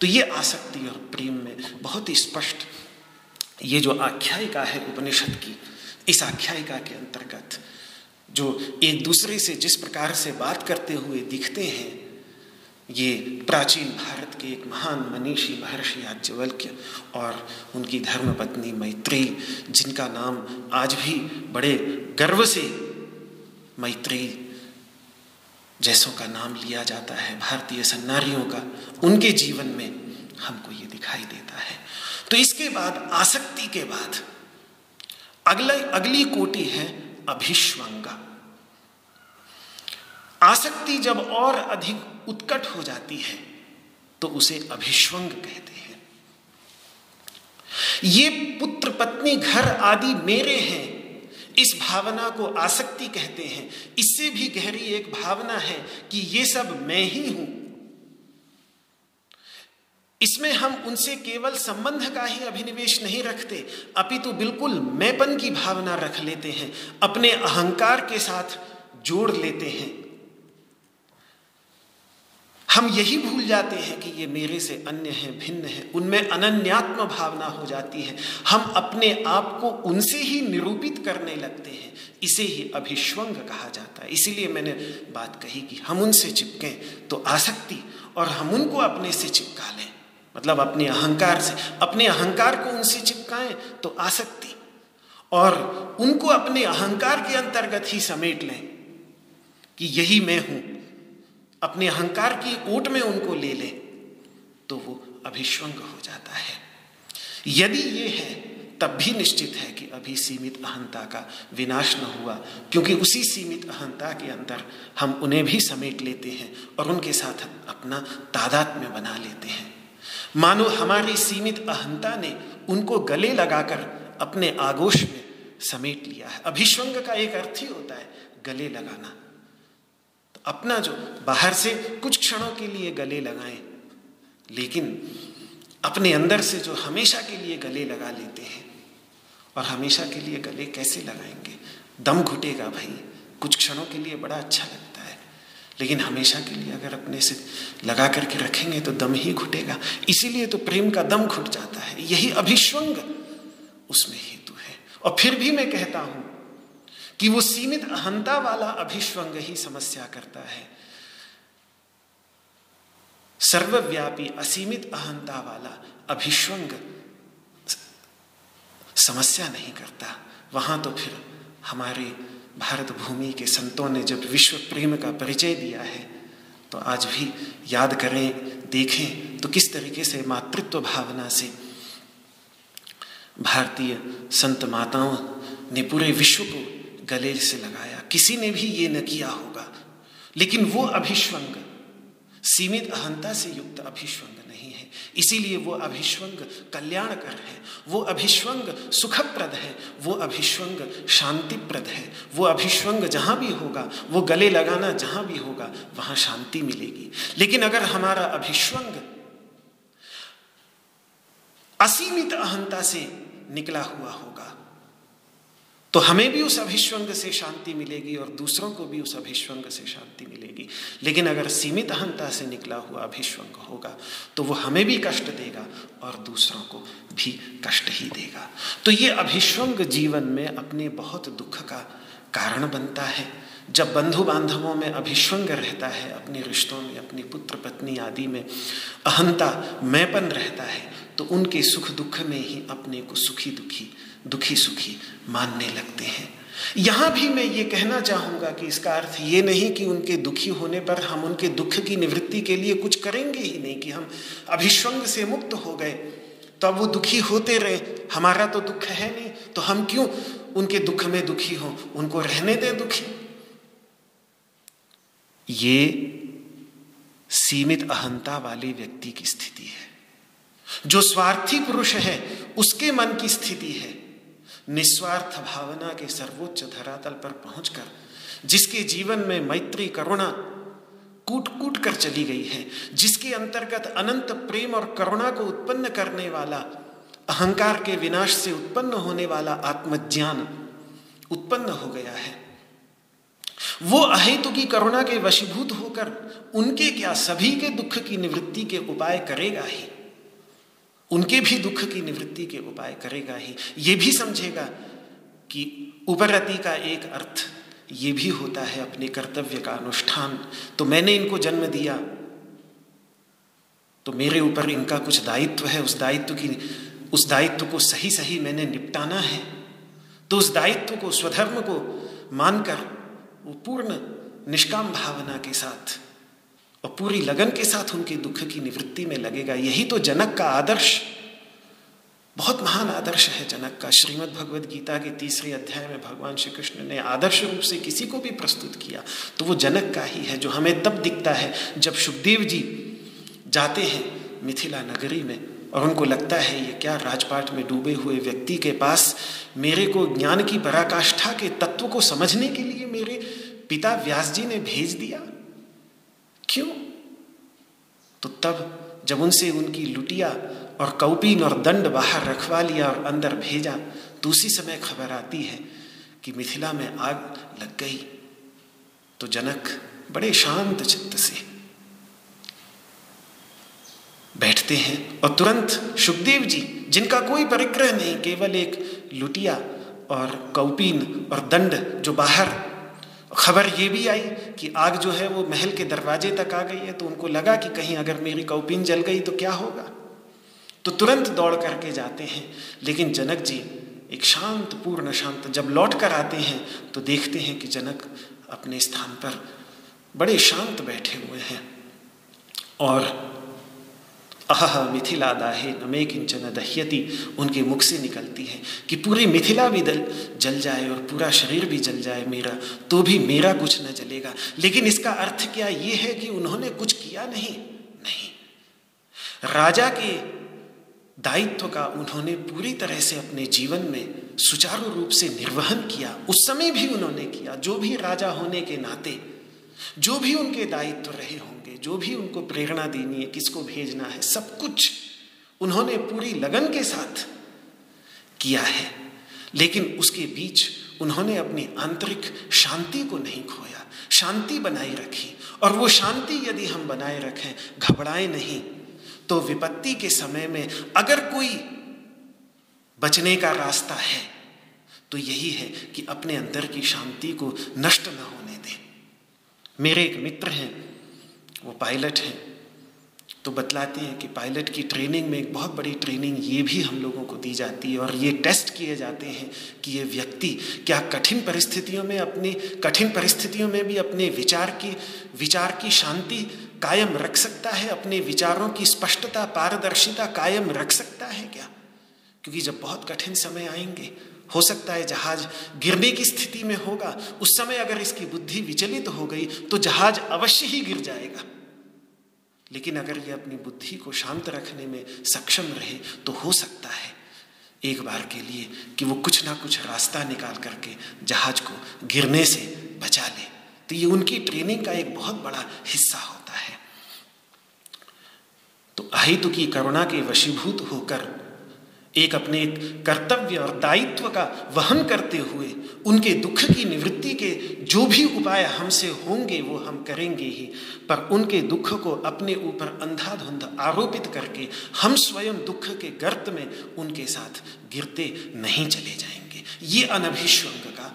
तो ये आसक्ति और प्रेम में बहुत ही स्पष्ट ये जो आख्यायिका है उपनिषद की, इस आख्यायिका के अंतर्गत जो एक दूसरे से जिस प्रकार से बात करते हुए दिखते हैं ये प्राचीन भारत के एक महान मनीषी महर्षि याज्ञवल्क्य और उनकी धर्मपत्नी मैत्री जिनका नाम आज भी बड़े गर्व से मैत्री जैसों का नाम लिया जाता है, भारतीय सन्नारियों का, उनके जीवन में हमको ये दिखाई देता है। तो इसके बाद, आसक्ति के बाद, अगला, अगली कोटि है अभिष्वंगा। आसक्ति जब और अधिक उत्कट हो जाती है तो उसे अभिष्वंग कहते हैं। ये पुत्र पत्नी घर आदि मेरे हैं, इस भावना को आसक्ति कहते हैं। इससे भी गहरी एक भावना है कि ये सब मैं ही हूँ। इसमें हम उनसे केवल संबंध का ही अभिनिवेश नहीं रखते, अपितु बिल्कुल मैपन की भावना रख लेते हैं, अपने अहंकार के साथ जोड़ लेते हैं। हम यही भूल जाते हैं कि ये मेरे से अन्य है, भिन्न है। उनमें अनन्यात्म भावना हो जाती है। हम अपने आप को उनसे ही निरूपित करने लगते हैं। इसे ही अभिष्वंग कहा जाता है। इसीलिए मैंने बात कही कि हम उनसे चिपकें तो आसक्ति और हम उनको अपने से चिपका लें मतलब अपने अहंकार से। अपने अहंकार को उनसे चिपकाएँ तो आसक्ति। और उनको अपने अहंकार के अंतर्गत ही समेट लें कि यही मैं हूँ। अपने अहंकार की ओट में उनको ले ले तो वो अभिष्वंग हो जाता है। यदि ये है, तब भी निश्चित है कि अभी सीमित अहंता का विनाश न हुआ, क्योंकि उसी सीमित अहंता के अंदर हम उन्हें भी समेट लेते हैं और उनके साथ अपना तादाद में बना लेते हैं। मानो हमारी सीमित अहंता ने उनको गले लगाकर अपने आगोश में समेट लिया है। अभिष्वंग का एक अर्थ ही होता है, गले लगाना। अपना जो बाहर से कुछ क्षणों के लिए गले लगाएँ, लेकिन अपने अंदर से जो हमेशा के लिए गले लगा लेते हैं, और हमेशा के लिए गले कैसे लगाएँगे? दम घुटेगा भाई। कुछ क्षणों के लिए बड़ा अच्छा लगता है, लेकिन हमेशा के लिए अगर अपने से लगा करके रखेंगे तो दम ही घुटेगा। इसीलिए तो प्रेम का दम घुट जाता है। यही अभिष्वंग उसमें हेतु है। और फिर भी मैं कहता हूँ कि वो सीमित अहंता वाला अभिष्वंग ही समस्या करता है। सर्वव्यापी असीमित अहंता वाला अभिष्वंग समस्या नहीं करता। वहाँ तो फिर हमारे भारत भूमि के संतों ने जब विश्व प्रेम का परिचय दिया है तो आज भी याद करें, देखें तो किस तरीके से मातृत्व भावना से भारतीय संत माताओं ने पूरे विश्व को गले से लगाया। किसी ने भी ये न किया होगा। लेकिन वो अभिष्वंग, सीमित अहंता से युक्त अभिष्वंग नहीं है। इसीलिए वो अभिष्वंग कल्याणकर है। वो अभिष्वंग सुखप्रद है। वो अभिष्वंग शांतिप्रद है। वो अभिष्वंग जहाँ भी होगा, वो गले लगाना जहाँ भी होगा, वहाँ शांति मिलेगी। लेकिन अगर हमारा अभिष्वंग असीमित अहंता से निकला हुआ होगा तो हमें भी उस अभिष्वंग से शांति मिलेगी और दूसरों को भी उस अभिष्वंग से शांति मिलेगी। लेकिन अगर सीमित अहंता से निकला हुआ अभिष्वंग होगा तो वो हमें भी कष्ट देगा और दूसरों को भी कष्ट ही देगा। तो ये अभिष्वंग जीवन में अपने बहुत दुख का कारण बनता है। जब बंधु बांधवों में अभिश्वंग रहता है, अपने रिश्तों में, अपनी पुत्र पत्नी आदि में अहंता मैपन रहता है तो उनके सुख दुख में ही अपने को सुखी दुखी दुखी सुखी मानने लगते हैं। यहाँ भी मैं ये कहना चाहूँगा कि इसका अर्थ ये नहीं कि उनके दुखी होने पर हम उनके दुख की निवृत्ति के लिए कुछ करेंगे ही नहीं, कि हम अभिश्वंग से मुक्त हो गए। तो अब वो दुखी होते रहे। हमारा तो दुख है नहीं तो हम क्यों उनके दुख में दुखी हो? उनको रहने दें दुखी। ये सीमित अहंता वाले व्यक्ति की स्थिति है। जो स्वार्थी पुरुष है, उसके मन की स्थिति है। निस्वार्थ भावना के सर्वोच्च धरातल पर पहुंचकर, जिसके जीवन में मैत्री करुणा कूट कूट कर चली गई है, जिसके अंतर्गत अनंत प्रेम और करुणा को उत्पन्न करने वाला, अहंकार के विनाश से उत्पन्न होने वाला आत्मज्ञान उत्पन्न हो गया है। वो अहेतु की करुणा के वशीभूत होकर, उनके क्या सभी के दुख की निवृत्ति के उपाय करेगा ही? उनके भी दुख की निवृत्ति के उपाय करेगा ही। ये भी समझेगा कि उपरति का एक अर्थ ये भी होता है अपने कर्तव्य का अनुष्ठान। तो मैंने इनको जन्म दिया। तो मेरे ऊपर इनका कुछ दायित्व है। उस दायित्व की, उस दायित्व को सही सही मैंने निपटाना है। तो उस दायित्व को, स्वधर्म को मानकर वो पूर्ण निष्काम भावना के साथ और पूरी लगन के साथ उनके दुख की निवृत्ति में लगेगा। यही तो जनक का आदर्श, बहुत महान आदर्श है जनक का। श्रीमद् भगवद गीता के तीसरे अध्याय में भगवान श्री कृष्ण ने आदर्श रूप से किसी को भी प्रस्तुत किया तो वो जनक का ही है जो हमें तब दिखता है जब सुखदेव जी जाते हैं मिथिला नगरी में और उनको लगता है, ये क्या राजपाट में डूबे हुए व्यक्ति के पास मेरे को ज्ञान की पराकाष्ठा के तत्व को समझने के लिए मेरे पिता व्यास जी ने भेज दिया? क्यों? तो तब जब उनसे उनकी लुटिया और कौपीन और दंड बाहर रखवा लिया और अंदर भेजा तो उसी समय खबर आती है कि मिथिला में आग लग गई। तो जनक बड़े शांत चित्त से बैठते हैं और तुरंत सुखदेव जी, जिनका कोई परिग्रह नहीं, केवल एक लुटिया और कौपीन और दंड जो बाहर खबर ये भी आई कि आग जो है वो महल के दरवाजे तक आ गई है तो उनको लगा कि कहीं अगर मेरी कौपिन जल गई तो क्या होगा? तो तुरंत दौड़ करके जाते हैं, लेकिन जनक जी एक शांत, पूर्ण शांत, जब लौट कर आते हैं तो देखते हैं कि जनक अपने स्थान पर बड़े शांत बैठे हुए हैं। और अह मिथिला दाहे नमे किंचन दह्यति, उनके मुख से निकलती है कि पूरी मिथिला भी दल जल जाए और पूरा शरीर भी जल जाए मेरा तो भी मेरा कुछ न जलेगा। लेकिन इसका अर्थ क्या ये है कि उन्होंने कुछ किया नहीं? नहीं। राजा के दायित्व का उन्होंने पूरी तरह से अपने जीवन में सुचारू रूप से निर्वहन किया। उस समय भी उन्होंने किया, जो भी राजा होने के नाते जो भी उनके दायित्व रहे होंगे, जो भी उनको प्रेरणा देनी है, किसको भेजना है, सब कुछ उन्होंने पूरी लगन के साथ किया है। लेकिन उसके बीच उन्होंने अपनी आंतरिक शांति को नहीं खोया, शांति बनाई रखी। और वो शांति यदि हम बनाए रखें, घबराए नहीं तो विपत्ति के समय में अगर कोई बचने का रास्ता है तो यही है कि अपने अंदर की शांति को नष्ट न होने मेरे एक मित्र हैं, वो पायलट हैं। तो बतलाते हैं कि पायलट की ट्रेनिंग में एक बहुत बड़ी ट्रेनिंग ये भी हम लोगों को दी जाती है और ये टेस्ट किए जाते हैं कि ये व्यक्ति क्या कठिन परिस्थितियों में अपनी, कठिन परिस्थितियों में भी अपने विचार की विचार की शांति कायम रख सकता है, अपने विचारों की स्पष्टता, पारदर्शिता कायम रख सकता है क्या? क्योंकि जब बहुत कठिन समय आएँगे हो सकता है जहाज़ गिरने की स्थिति में होगा। उस समय अगर इसकी बुद्धि विचलित तो हो गई तो जहाज़ अवश्य ही गिर जाएगा। लेकिन अगर ये अपनी बुद्धि को शांत रखने में सक्षम रहे तो हो सकता है एक बार के लिए कि वो कुछ ना कुछ रास्ता निकाल करके जहाज़ को गिरने से बचा ले। तो ये उनकी ट्रेनिंग का एक बहुत बड़ा हिस्सा होता है। तो अहितु की करुणा के वशीभूत होकर एक अपने कर्तव्य और दायित्व का वहन करते हुए, उनके दुख की निवृत्ति के जो भी उपाय हमसे होंगे, वो हम करेंगे ही। पर उनके दुख को अपने ऊपर अंधाधुंध आरोपित करके, हम स्वयं दुख के गर्त में उनके साथ गिरते नहीं चले जाएँगे। ये अनभिश्वंग का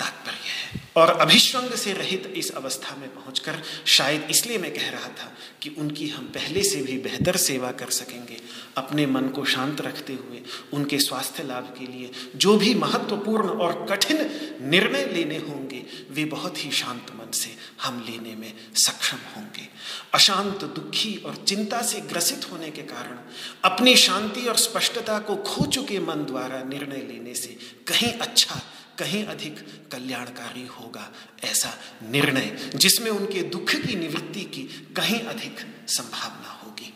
तात्पर्य है। और अभिश्वंग से रहित इस अवस्था में पहुंचकर शायद इसलिए मैं कह रहा था कि उनकी हम पहले से भी बेहतर सेवा कर सकेंगे। अपने मन को शांत रखते हुए, उनके स्वास्थ्य लाभ के लिए जो भी महत्वपूर्ण और कठिन निर्णय लेने होंगे, वे बहुत ही शांत मन से हम लेने में सक्षम होंगे। अशांत दुखी और चिंता से ग्रसित होने के कारण, अपनी शांति और स्पष्टता को खो चुके मन द्वारा निर्णय लेने से कहीं अच्छा कहीं अधिक कल्याणकारी होगा ऐसा निर्णय जिसमें उनके दुख की निवृत्ति की कहीं अधिक संभावना होगी।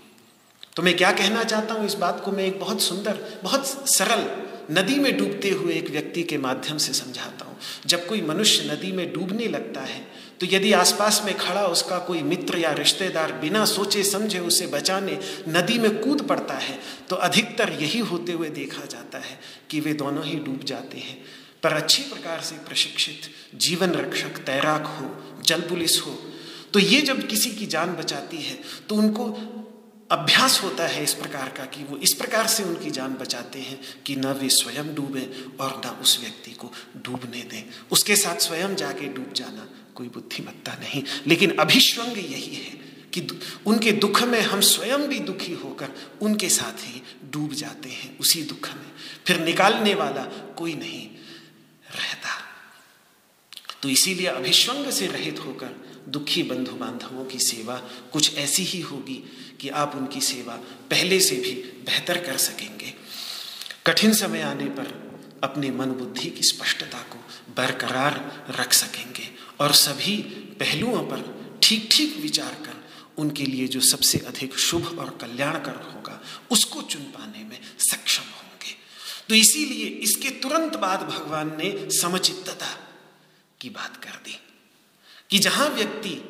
तो मैं क्या कहना चाहता हूँ इस बात को मैं एक बहुत सुंदर, बहुत सरल नदी में डूबते हुए एक व्यक्ति के माध्यम से समझाता हूँ। जब कोई मनुष्य नदी में डूबने लगता है तो यदि आसपास में खड़ा उसका कोई मित्र या रिश्तेदार बिना सोचे, समझे उसे बचाने नदी में कूद पड़ता है तो अधिकतर यही होते हुए देखा जाता है कि वे दोनों ही डूब जाते हैं। पर अच्छी प्रकार से प्रशिक्षित, जीवन रक्षक, तैराक हो, जल पुलिस हो तो ये जब किसी की जान बचाती है तो उनको अभ्यास होता है इस प्रकार का कि वो इस प्रकार से उनकी जान बचाते हैं कि न वे स्वयं डूबे और न उस व्यक्ति को डूबने दें। उसके साथ स्वयं जाके डूब जाना कोई बुद्धिमत्ता नहीं। लेकिन अभिश्वंग यही है कि उनके दुख में हम स्वयं भी दुखी होकर उनके साथ ही डूब जाते हैं, उसी दुख में। फिर निकालने वाला कोई नहीं। रहता। तो इसीलिए अभिश्वंग से रहित होकर दुखी बंधु बांधवों की सेवा कुछ ऐसी ही होगी कि आप उनकी सेवा पहले से भी बेहतर कर सकेंगे। कठिन समय आने पर अपने मन बुद्धि की स्पष्टता को बरकरार रख सकेंगे और सभी पहलुओं पर ठीक ठीक विचार कर उनके लिए जो सबसे अधिक शुभ और कल्याणकर होगा, उसको चुन पाने में सक्षम तो इसीलिए इसके तुरंत बाद भगवान ने समचित्तता की बात कर दी कि जहाँ व्यक्ति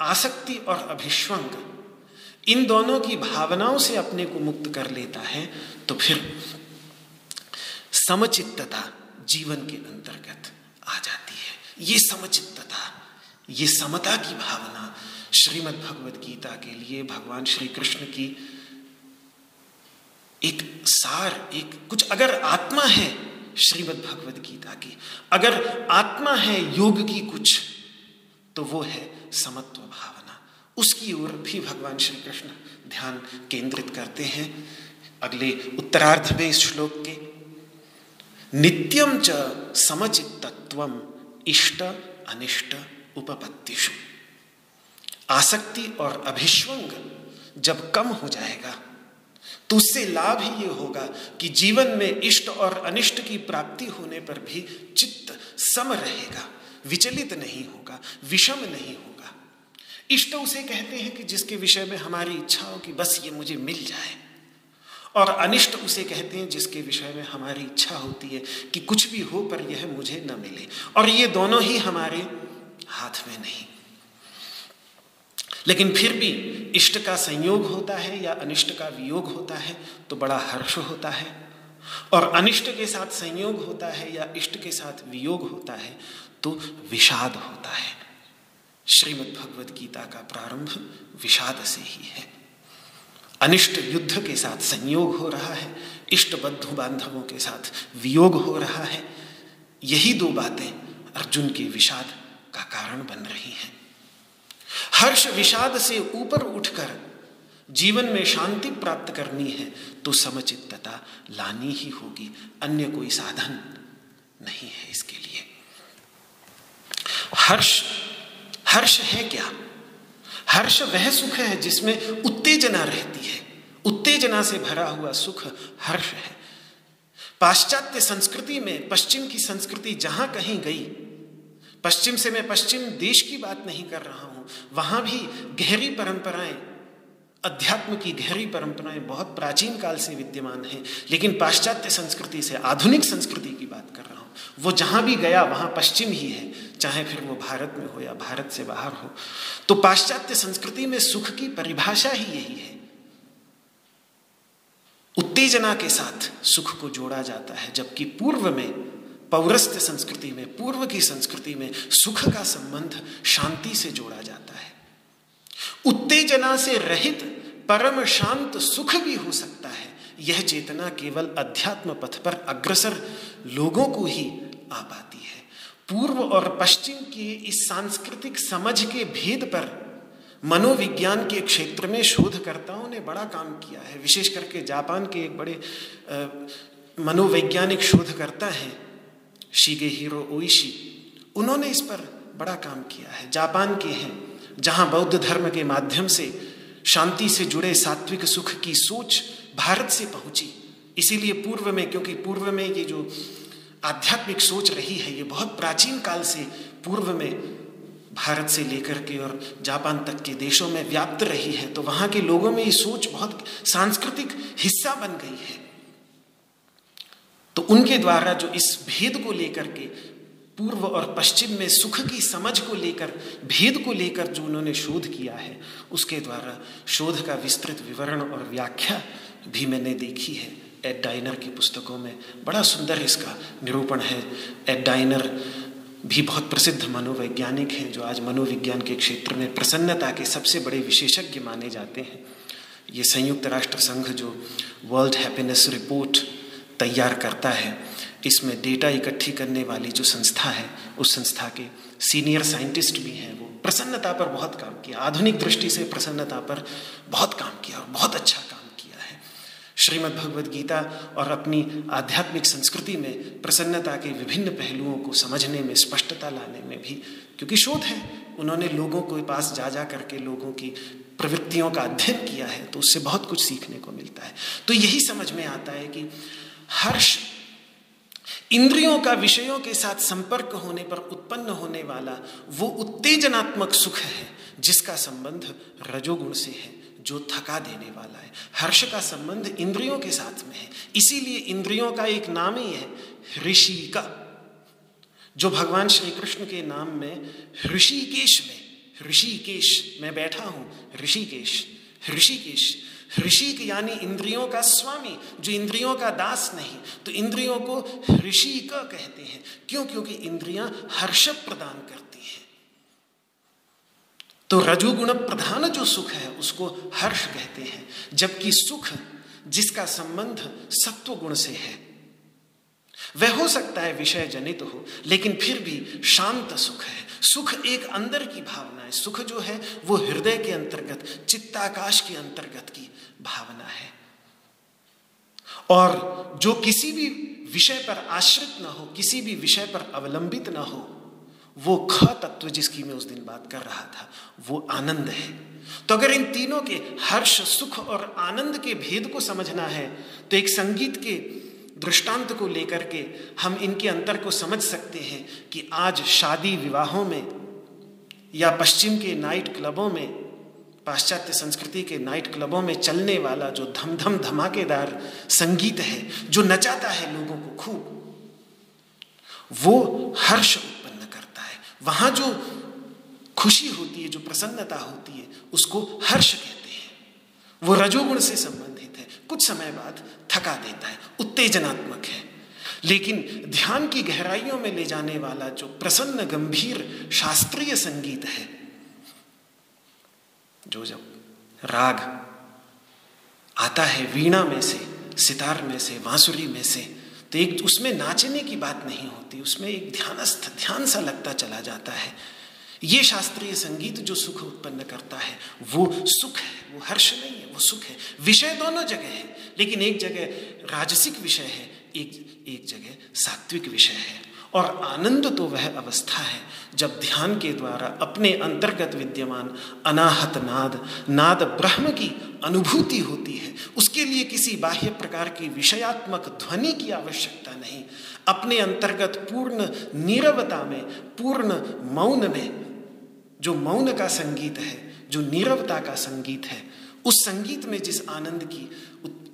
आसक्ति और अभिश्वंग इन दोनों की भावनाओं से अपने को मुक्त कर लेता है तो फिर समचित्तता जीवन के अंतर्गत आ जाती है। ये समचित्तता ये समता की भावना श्रीमद् भगवद गीता के लिए भगवान श्री कृष्ण की एक सार, एक कुछ अगर आत्मा है श्रीमद् भगवद गीता की, अगर आत्मा है योग की कुछ तो वो है समत्व भावना। उसकी ओर भी भगवान श्री कृष्ण ध्यान केंद्रित करते हैं। अगले उत्तरार्ध में इस श्लोक के नित्यम च समचित्तत्व इष्ट अनिष्ट उपपत्तिषु। आसक्ति और अभिश्वंग जब कम हो जाएगा तो उससे लाभ ही ये होगा कि जीवन में इष्ट और अनिष्ट की प्राप्ति होने पर भी चित्त सम रहेगा, विचलित नहीं होगा, विषम नहीं होगा। इष्ट उसे कहते हैं कि जिसके विषय में हमारी इच्छा हो कि बस ये मुझे मिल जाए। और अनिष्ट उसे कहते हैं जिसके विषय में हमारी इच्छा होती है कि कुछ भी हो पर यह मुझे न मिले। और ये दोनों ही हमारे हाथ में नहीं। लेकिन फिर भी इष्ट का संयोग होता है या अनिष्ट का वियोग होता है तो बड़ा हर्ष होता है। और अनिष्ट के साथ संयोग होता है या इष्ट के साथ वियोग होता है तो विषाद होता है। श्रीमद् भगवद गीता का प्रारंभ विषाद से ही है। अनिष्ट युद्ध के साथ संयोग हो रहा है, इष्ट बंधु बांधवों के साथ वियोग हो रहा है। यही दो बातें अर्जुन के विषाद का कारण बन रही हैं। हर्ष विषाद से ऊपर उठकर जीवन में शांति प्राप्त करनी है तो समचित्तता लानी ही होगी। अन्य कोई साधन नहीं है इसके लिए। हर्ष हर्ष है क्या? हर्ष वह सुख है जिसमें उत्तेजना रहती है। उत्तेजना से भरा हुआ सुख हर्ष है। पाश्चात्य संस्कृति में पश्चिम की संस्कृति जहाँ कहीं गई पश्चिम से मैं पश्चिम देश की बात नहीं कर रहा हूँ। वहाँ भी गहरी परंपराएँ, अध्यात्म की गहरी परंपराएँ बहुत प्राचीन काल से विद्यमान हैं, लेकिन पाश्चात्य संस्कृति से आधुनिक संस्कृति की बात कर रहा हूँ। वो जहाँ भी गया, वहाँ पश्चिम ही है, चाहे फिर वो भारत में हो या भारत से बाहर हो। तो पाश्चात्य संस्कृति में सुख की परिभाषा ही यही है। उत्तेजना के साथ सुख को जोड़ा जाता है, जबकि पूर्व में पौरस्त्य संस्कृति में, पूर्व की संस्कृति में सुख का संबंध शांति से जोड़ा जाता है। उत्तेजना से रहित परम शांत सुख भी हो सकता है। यह चेतना केवल अध्यात्म पथ पर अग्रसर लोगों को ही आ पाती है। पूर्व और पश्चिम की इस सांस्कृतिक समझ के भेद पर मनोविज्ञान के क्षेत्र में शोधकर्ताओं ने बड़ा काम किया है। विशेष करके जापान के एक बड़े मनोवैज्ञानिक शोधकर्ता हैं शीगे हीरो ओइशी। उन्होंने इस पर बड़ा काम किया है। जापान के हैं, जहाँ बौद्ध धर्म के माध्यम से शांति से जुड़े सात्विक सुख की सोच भारत से पहुँची। इसीलिए पूर्व में, क्योंकि पूर्व में ये जो आध्यात्मिक सोच रही है, ये बहुत प्राचीन काल से पूर्व में भारत से लेकर के और जापान तक के देशों में व्याप्त रही है तो वहाँ के लोगों में ये सोच बहुत सांस्कृतिक हिस्सा बन गई है। तो उनके द्वारा जो इस भेद को लेकर के, पूर्व और पश्चिम में सुख की समझ को लेकर, भेद को लेकर जो उन्होंने शोध किया है, उसके द्वारा शोध का विस्तृत विवरण और व्याख्या भी मैंने देखी है। एड डाइनर की पुस्तकों में बड़ा सुंदर इसका निरूपण है। एड डाइनर भी बहुत प्रसिद्ध मनोवैज्ञानिक हैं, जो आज मनोविज्ञान के क्षेत्र में प्रसन्नता के सबसे बड़े विशेषज्ञ माने जाते हैं। ये संयुक्त राष्ट्र संघ जो वर्ल्ड हैप्पीनेस रिपोर्ट तैयार करता है। इसमें डेटा इकट्ठी करने वाली जो संस्था है, उस संस्था के सीनियर साइंटिस्ट भी हैं वो। प्रसन्नता पर बहुत काम किया। आधुनिक दृष्टि से प्रसन्नता पर बहुत काम किया और बहुत अच्छा काम किया है। श्रीमद् भगवद गीता और अपनी आध्यात्मिक संस्कृति में प्रसन्नता के विभिन्न पहलुओं को समझने में, स्पष्टता लाने में भी क्योंकि शोध है। उन्होंने लोगों के पास जा जा करके लोगों की प्रवृत्तियों का अध्ययन किया है तो उससे बहुत कुछ सीखने को मिलता है। तो यही समझ में आता है कि हर्ष। इंद्रियों का विषयों के साथ संपर्क होने पर उत्पन्न होने वाला वो उत्तेजनात्मक सुख है, जिसका संबंध रजोगुण से है, जो थका देने वाला है। हर्ष का संबंध इंद्रियों के साथ में है। इसीलिए इंद्रियों का एक नाम ही है, ऋषि का, जो भगवान श्री कृष्ण के नाम में ऋषिकेश में, ऋषिकेश, मैं बैठा हूँ, ऋषिकेश ऋषिकेश ऋषिक यानी इंद्रियों का स्वामी, जो इंद्रियों का दास नहीं तो इंद्रियों को ऋषि का कहते हैं। क्यों? क्योंकि इंद्रियाँ हर्ष प्रदान करती हैं। तो रजोगुण प्रधान जो सुख है, उसको हर्ष कहते हैं। जबकि सुख, जिसका संबंध सत्व गुण से है। वह हो सकता है विषय जनित हो, लेकिन फिर भी शांत सुख है। सुख एक अंदर की भावना है। सुख जो है, वो हृदय के अंतर्गत, चित्ताकाश के अंतर्गत की भावना है। और जो किसी भी विषय पर आश्रित ना हो, किसी भी विषय पर अवलंबित ना हो, वो ख तत्व जिसकी मैं उस दिन बात कर रहा था, वो आनंद है। तो अगर इन तीनों के हर्ष, सुख और आनंद के भेद को समझना है तो एक संगीत के दृष्टांत को लेकर के हम इनके अंतर को समझ सकते हैं कि आज शादी विवाहों में या पश्चिम के नाइट क्लबों में पाश्चात्य संस्कृति के नाइट क्लबों में चलने वाला जो धम धम धमाकेदार संगीत है, जो नचाता है लोगों को खूब, वो हर्ष उत्पन्न करता है। वहाँ जो खुशी होती है, जो प्रसन्नता होती है, उसको हर्ष कहते हैं। वो रजोगुण से संबंधित है। कुछ समय बाद थका देता है, उत्तेजनात्मक है। लेकिन ध्यान की गहराइयों में ले जाने वाला जो प्रसन्न गंभीर शास्त्रीय संगीत है जो जब राग आता है वीणा में से, सितार में से, बांसुरी में से। तो एक उसमें नाचने की बात नहीं होती, उसमें एक ध्यानस्थ ध्यान सा लगता चला जाता है। ये शास्त्रीय संगीत जो सुख उत्पन्न करता है, वो सुख है, वो हर्ष नहीं है, वो सुख है। विषय दोनों जगह है, लेकिन एक जगह राजसिक विषय है, एक एक जगह सात्विक विषय है। और आनंद तो वह अवस्था है जब ध्यान के द्वारा अपने अंतर्गत विद्यमान अनाहत नाद नाद ब्रह्म की अनुभूति होती है। उसके लिए किसी बाह्य प्रकार की विषयात्मक ध्वनि की आवश्यकता नहीं। अपने अंतर्गत पूर्ण नीरवता में, पूर्ण मौन में, जो मौन का संगीत है, जो नीरवता का संगीत है, उस संगीत में जिस आनंद की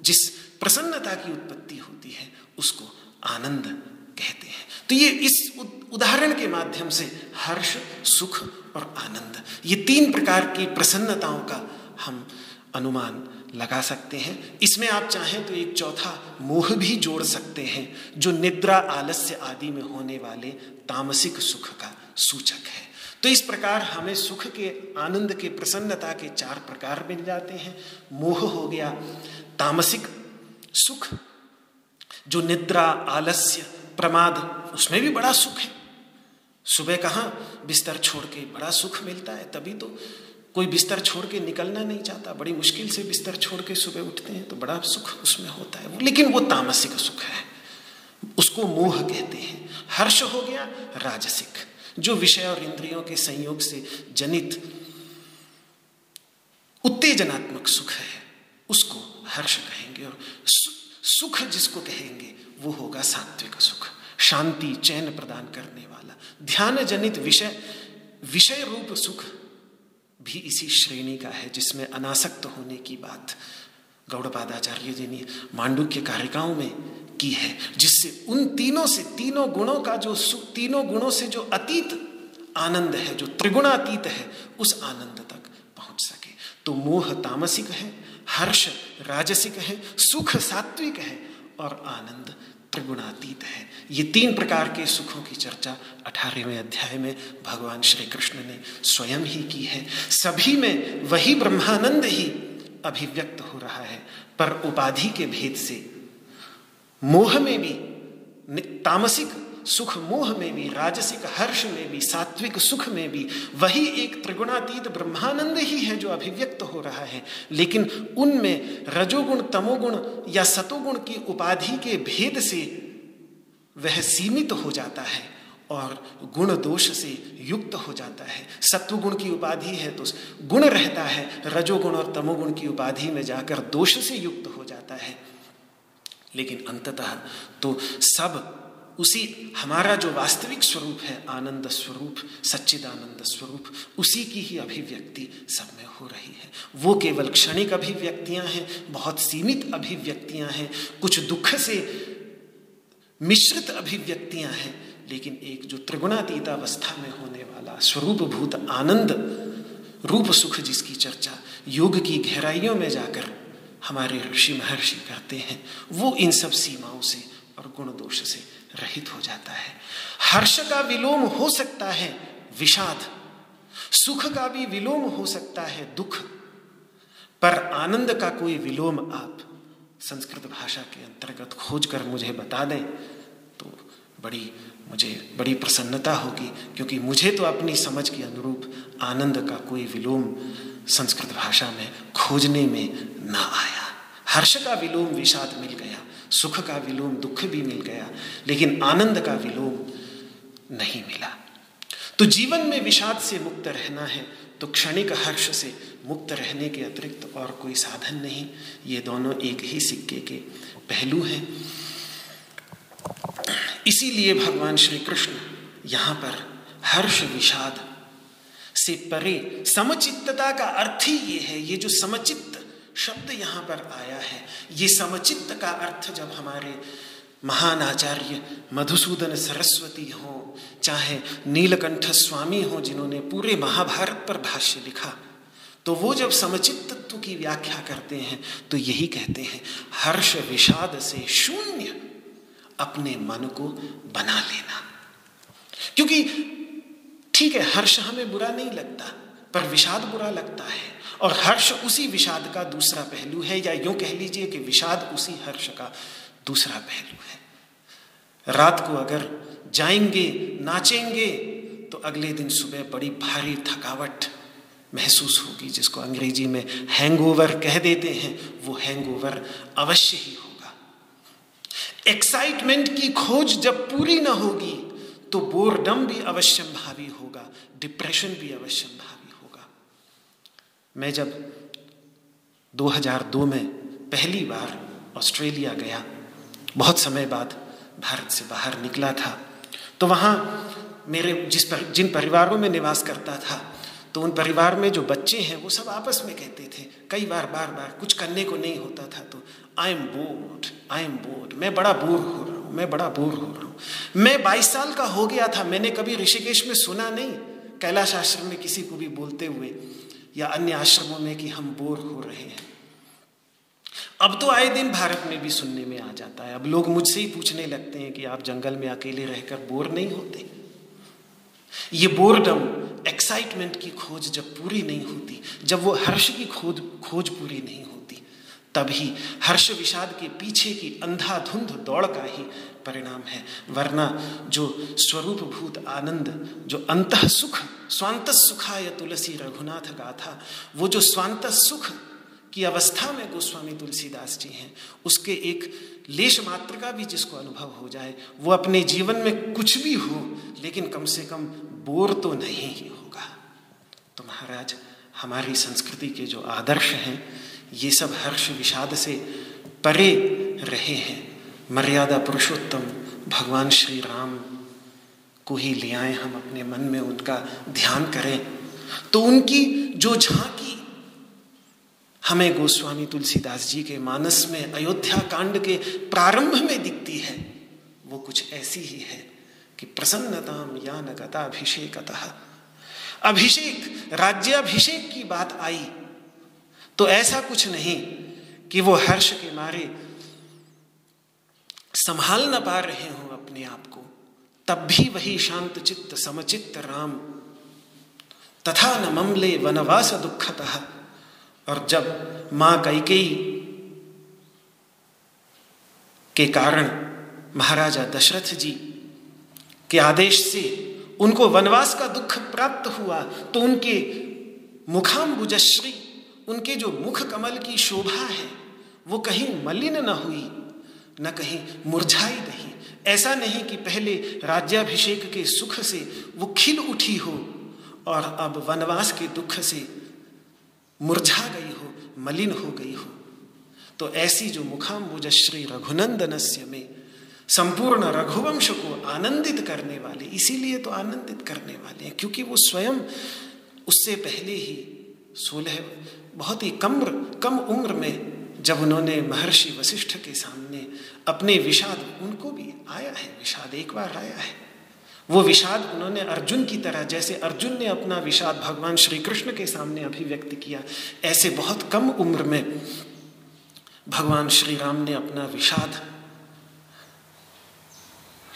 जिस प्रसन्नता की उत्पत्ति होती है, उसको आनंद कहते हैं। तो ये इस उदाहरण के माध्यम से हर्ष, सुख और आनंद, ये तीन प्रकार की प्रसन्नताओं का हम अनुमान लगा सकते हैं। इसमें आप चाहें तो एक चौथा मोह भी जोड़ सकते हैं, जो निद्रा, आलस्य आदि में होने वाले तामसिक सुख का सूचक है। तो इस प्रकार हमें सुख के, आनंद के, प्रसन्नता के चार प्रकार मिल जाते हैं। मोह हो गया तामसिक सुख, जो निद्रा, आलस्य प्रमाद, उसमें भी बड़ा सुख है। सुबह कहाँ बिस्तर छोड़ के बड़ा सुख मिलता है, तभी तो कोई बिस्तर छोड़ के निकलना नहीं चाहता। बड़ी मुश्किल से बिस्तर छोड़ के सुबह उठते हैं तो बड़ा सुख उसमें होता है लेकिन वो तामसिक सुख है। उसको मोह कहते हैं। हर्ष हो गया, राजसिक। जो विषय और इंद्रियों के संयोग से जनित, उत्तेजनात्मक सुख है, उसको हर्ष कहेंगे और सुख जिसको कहेंगे वो होगा सात्विक सुख, शांति, चैन प्रदान करने वाला। ध्यान जनित विषय विषय रूप सुख भी इसी श्रेणी का है, जिसमें अनासक्त होने की बात गौड़पादाचार्य जी ने मांडू के कारिकाओं में की है, जिससे उन तीनों से, तीनों गुणों का जो तीनों गुणों से जो अतीत आनंद है, जो त्रिगुणातीत है, उस आनंद तक पहुँच सके। तो मोह तामसिक है, हर्ष राजसिक है, सुख सात्विक है और आनंद त्रिगुणातीत है। ये तीन प्रकार के सुखों की चर्चा अठारहवें अध्याय में भगवान श्री कृष्ण ने स्वयं ही की है। सभी में वही ब्रह्मानंद ही अभिव्यक्त हो रहा है। पर उपाधि के भेद से, मोह में भी तामसिक सुख मोह में भी, राजसिक हर्ष में भी, सात्विक सुख में भी, वही एक त्रिगुणातीत ब्रह्मानंद ही है जो अभिव्यक्त हो रहा है। लेकिन उनमें रजोगुण, तमोगुण या सतोगुण की उपाधि के भेद से वह सीमित हो जाता है और गुण दोष से युक्त हो जाता है। सत्वगुण की उपाधि है तो गुण रहता है, रजोगुण और तमोगुण की उपाधि में जाकर दोष से युक्त हो जाता है। लेकिन अंततः तो सब उसी हमारा जो वास्तविक स्वरूप है, आनंद स्वरूप, सच्चिदानंद स्वरूप, उसी की ही अभिव्यक्ति सब में हो रही है। वो केवल क्षणिक अभिव्यक्तियाँ हैं, बहुत सीमित अभिव्यक्तियाँ हैं, कुछ दुख से मिश्रित अभिव्यक्तियाँ हैं, लेकिन एक जो त्रिगुणातीत अवस्था में होने वाला स्वरूप भूत आनंद, रूप सुख जिसकी चर्चा योग की गहराइयों में जाकर हमारे ऋषि महर्षि करते हैं, वो इन सब सीमाओं से और गुण दोष से रहित हो जाता है। हर्ष का विलोम हो सकता है विषाद, सुख का भी विलोम हो सकता है दुख, पर आनंद का कोई विलोम आप संस्कृत भाषा के अंतर्गत खोज कर मुझे बता दें तो बड़ी, मुझे बड़ी प्रसन्नता होगी, क्योंकि मुझे तो अपनी समझ के अनुरूप आनंद का कोई विलोम संस्कृत भाषा में खोजने में ना आया। हर्ष का विलोम विषाद मिल गया। सुख का विलोम, दुख भी मिल गया, लेकिन आनंद का विलोम नहीं मिला। तो जीवन में विषाद से मुक्त रहना है तो क्षणिक हर्ष से मुक्त रहने के अतिरिक्त और कोई साधन नहीं। ये दोनों एक ही सिक्के के पहलू हैं। इसीलिए भगवान श्री कृष्ण यहाँ पर हर्ष विषाद से परे, समचित्तता का अर्थ ही ये है, ये जो समचित्त शब्द यहाँ पर आया है। ये समचित्त का अर्थ जब हमारे महान आचार्य मधुसूदन सरस्वती हो, चाहे नीलकंठ स्वामी हो जिन्होंने पूरे महाभारत पर भाष्य लिखा तो वो जब समचित तत्व की व्याख्या करते हैं तो यही कहते हैं, हर्ष विषाद से शून्य अपने मन को बना लेना। क्योंकि ठीक है, हर्ष हमें बुरा नहीं लगता, पर विषाद बुरा लगता है। और हर्ष उसी विषाद का दूसरा पहलू है, या यूँ कह लीजिए कि विषाद उसी हर्ष का दूसरा पहलू है। रात को अगर जाएँगे, नाचेंगे तो अगले दिन सुबह बड़ी भारी थकावट महसूस होगी, जिसको अंग्रेज़ी में हैंगओवर कह देते हैं। वो हैंगओवर अवश्य ही होगा। एक्साइटमेंट की खोज जब पूरी ना होगी तो बोरडम भी अवश्यम भावी होगा डिप्रेशन भी अवश्यम मैं जब 2002 में पहली बार ऑस्ट्रेलिया गया, बहुत समय बाद भारत से बाहर निकला था तो वहाँ मेरे जिस पर, जिन परिवारों में निवास करता था तो उन परिवार में जो बच्चे हैं, वो सब आपस में कहते थे। कई बार बार बार, कुछ करने को नहीं होता था तो I am bored I am bored मैं बड़ा बोर हो रहा हूँ, मैं बड़ा बोर हो रहा हूँ। मैं 22 साल का हो गया था, मैंने कभी ऋषिकेश में सुना नहीं। कैलाश आश्रम में किसी को भी बोलते हुए या अन्य आश्रमों में कि हम बोर हो रहे हैं। अब तो आए दिन भारत में भी सुनने में आ जाता है। अब लोग मुझसे ही पूछने लगते हैं कि आप जंगल में अकेले रहकर बोर नहीं होते। ये बोरडम एक्साइटमेंट की खोज जब पूरी नहीं होती, जब वो हर्ष की खोज खोज पूरी नहीं होती। तभी हर्ष विषाद के पीछे की अंधाधुंध दौड़ का ही परिणाम है। वरना जो स्वरूप भूत आनंद, जो अंत सुख स्वांत सुखाय तुलसी रघुनाथ गाथा, वो जो स्वांत सुख की अवस्था में गोस्वामी तुलसीदास जी हैं, उसके एक लेश मात्र का भी जिसको अनुभव हो जाए, वो अपने जीवन में कुछ भी हो, लेकिन कम से कम बोर तो नहीं ही होगा। तो महाराज, हमारी संस्कृति के जो आदर्श हैं ये सब हर्ष विषाद से परे रहे हैं। मर्यादा पुरुषोत्तम, भगवान श्री राम को ही ले आए हम अपने मन में उनका ध्यान करें। तो उनकी जो झांकी, हमें गोस्वामी तुलसीदास जी के मानस में, अयोध्या कांड के प्रारंभ में दिखती है, वो कुछ ऐसी ही है कि प्रसन्नताम या नगता अभिषेकतः अभिषेक, राज्याभिषेक की बात आई तो ऐसा कुछ नहीं कि वो हर्ष के मारे संभाल ना पा रहे हो अपने आप को। तब भी वही शांत चित्त, समचित्त राम। तथा न ममले वनवास दुखतः। और जब माँ कैकेयी के कारण महाराजा दशरथ जी के आदेश से उनको वनवास का दुख प्राप्त हुआ तो उनके मुखाम्बुजश्री उनके जो मुख कमल की शोभा है, वो कहीं मलिन न हुई, न कहीं मुरझाई नहीं ऐसा नहीं कि पहले राज्याभिषेक के सुख से वो खिल उठी हो और अब वनवास के दुख से मुरझा गई हो, मलिन हो गई हो। तो ऐसी जो मुखाम्बुज श्री रघुनंदनस्य में संपूर्ण रघुवंश को आनंदित करने वाले, इसीलिए तो आनंदित करने वाले हैं, क्योंकि वो स्वयं उससे पहले ही सोलह बहुत ही कम कम उम्र में जब उन्होंने महर्षि वशिष्ठ के सामने अपने विषाद, उनको भी आया है, विषाद एक बार आया है। वो विषाद उन्होंने अर्जुन की तरह, जैसे अर्जुन ने अपना विषाद भगवान श्री कृष्ण के सामने अभिव्यक्त किया, ऐसे बहुत कम उम्र में भगवान श्री राम ने अपना विषाद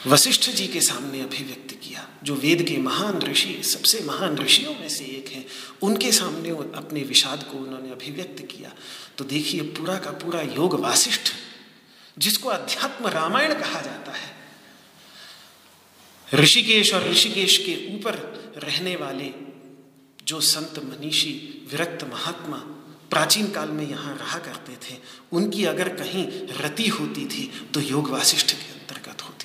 वशिष्ठ जी के सामने अभिव्यक्त किया, जो वेद के महान ऋषि, सबसे महान ऋषियों में से एक हैं, उनके सामने अपने विषाद को उन्होंने अभिव्यक्त किया। तो देखिए, पूरा का पूरा योग वासिष्ठ, जिसको अध्यात्म रामायण कहा जाता है। ऋषिकेश और ऋषिकेश के ऊपर रहने वाले जो संत मनीषी, विरक्त महात्मा, प्राचीन काल में यहाँ रहा करते थे, उनकी अगर कहीं रति होती थी तो योग वासिष्ठ के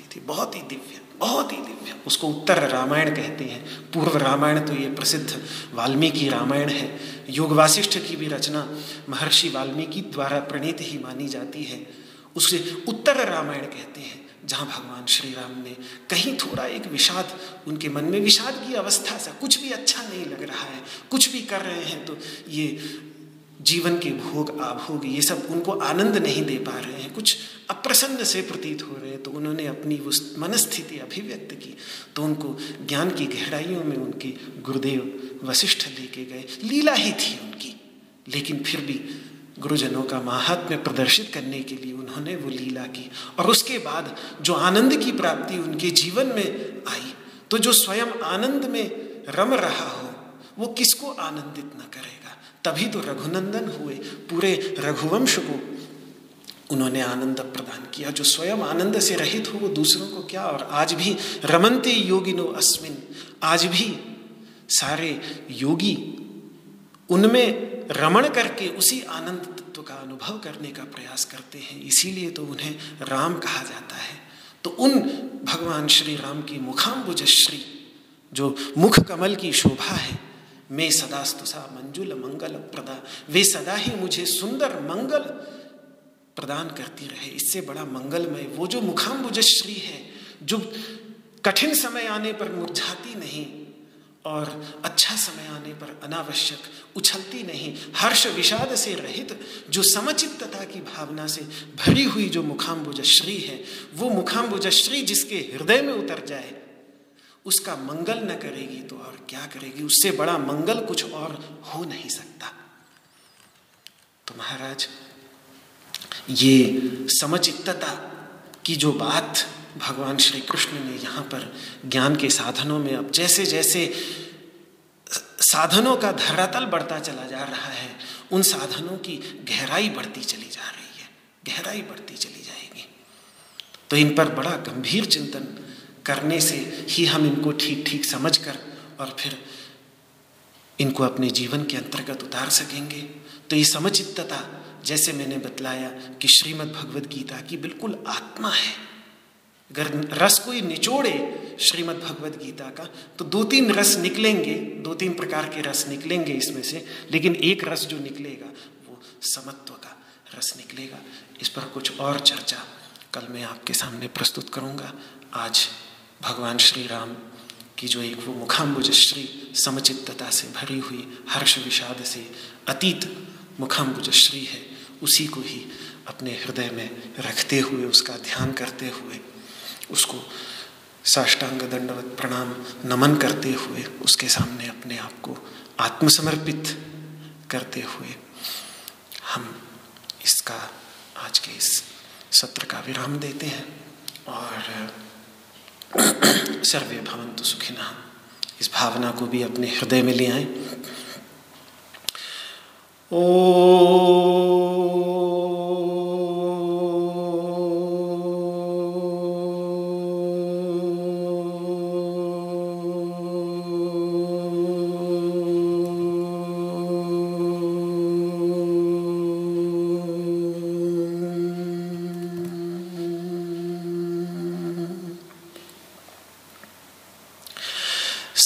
थी, बहुत ही दिव्य, बहुत ही दिव्य। उसको उत्तर रामायण कहते हैं। पूर्व रामायण तो ये प्रसिद्ध वाल्मीकि रामायण है। योग वासिष्ठ की भी रचना महर्षि वाल्मीकि द्वारा प्रणीत ही मानी जाती है। उसे उत्तर रामायण कहते हैं, जहाँ भगवान श्री राम ने कहीं थोड़ा एक विषाद, उनके मन में विषाद की अवस्था सा कुछ भी अच्छा नहीं लग रहा है, कुछ भी कर रहे हैं तो ये जीवन के भोग, आभोग, ये सब उनको आनंद नहीं दे पा रहे हैं। कुछ अप्रसन्न से प्रतीत हो रहे हैं तो उन्होंने अपनी उस मनस्थिति अभिव्यक्त की तो उनको ज्ञान की गहराइयों में उनके गुरुदेव वशिष्ठ लेके गए। लीला ही थी उनकी, लेकिन फिर भी गुरुजनों का महात्म्य प्रदर्शित करने के लिए उन्होंने वो लीला की। और उसके बाद जो आनंद की प्राप्ति उनके जीवन में आई तो जो स्वयं आनंद में रम रहा हो, वो किसको आनंदित न करेगा तभी तो रघुनंदन हुए। पूरे रघुवंश को उन्होंने आनंद प्रदान किया। जो स्वयं आनंद से रहित हो, वो दूसरों को क्या? और आज भी रमनते योगिनो अस्मिन। आज भी सारे योगी उनमें रमण करके उसी आनंद तत्व का अनुभव करने का प्रयास करते हैं। इसीलिए तो उन्हें राम कहा जाता है। तो उन भगवान श्री राम की मुखाम्बुज श्री, जो मुख कमल की शोभा है मैं सदा स्तुषा मंजुल मंगल प्रदा। वे सदा ही मुझे सुंदर मंगल प्रदान करती रहे। इससे बड़ा मंगलमय, वो जो मुखाम्बुज श्री है, जो कठिन समय आने पर मुरझाती नहीं और अच्छा समय आने पर अनावश्यक उछलती नहीं, हर्ष विषाद से रहित, जो समचित्तता की भावना से भरी हुई जो मुखाम्बुजश्री है, वो मुखाम्बुजश्री जिसके हृदय में उतर जाए उसका मंगल न करेगी तो और क्या करेगी? उससे बड़ा मंगल कुछ और हो नहीं सकता। तो महाराज, ये समचित्तता की जो बात भगवान श्री कृष्ण ने यहाँ पर ज्ञान के साधनों में अब जैसे जैसे साधनों का धरातल बढ़ता चला जा रहा है, उन साधनों की गहराई बढ़ती चली जा रही है, गहराई बढ़ती चली जाएगी। तो इन पर बड़ा गंभीर चिंतन करने से ही हम इनको ठीक ठीक समझ कर और फिर इनको अपने जीवन के अंतर्गत उतार सकेंगे। तो ये समचित्तता जैसे मैंने बतलाया कि श्रीमद् भगवद गीता की बिल्कुल आत्मा है। अगर रस कोई निचोड़े श्रीमद् भगवद गीता का तो दो तीन रस निकलेंगे, दो तीन प्रकार के रस निकलेंगे इसमें से, लेकिन एक रस जो निकलेगा, वो समत्व का रस निकलेगा। इस पर कुछ और चर्चा कल मैं आपके सामने प्रस्तुत करूँगा। आज भगवान श्री राम की जो एक वो मुखाम्बुज श्री समचित्तता से भरी हुई हर्ष विषाद से अतीत मुखाम्बुज श्री है, उसी को ही अपने हृदय में रखते हुए, उसका ध्यान करते हुए, उसको साष्टांग दंडवत प्रणाम, नमन करते हुए, उसके सामने अपने आप को आत्मसमर्पित करते हुए हम इसका आज के इस सत्र का विराम देते हैं और सर्वे भवंतु सुखिना। इस भावना को भी अपने हृदय में ले आए। ओ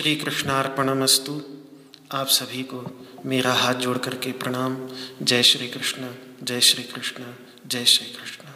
श्री कृष्णार्पणमस्तु आप सभी को मेरा हाथ जोड़ करके प्रणाम। जय श्री कृष्ण जय श्री कृष्ण जय श्री कृष्ण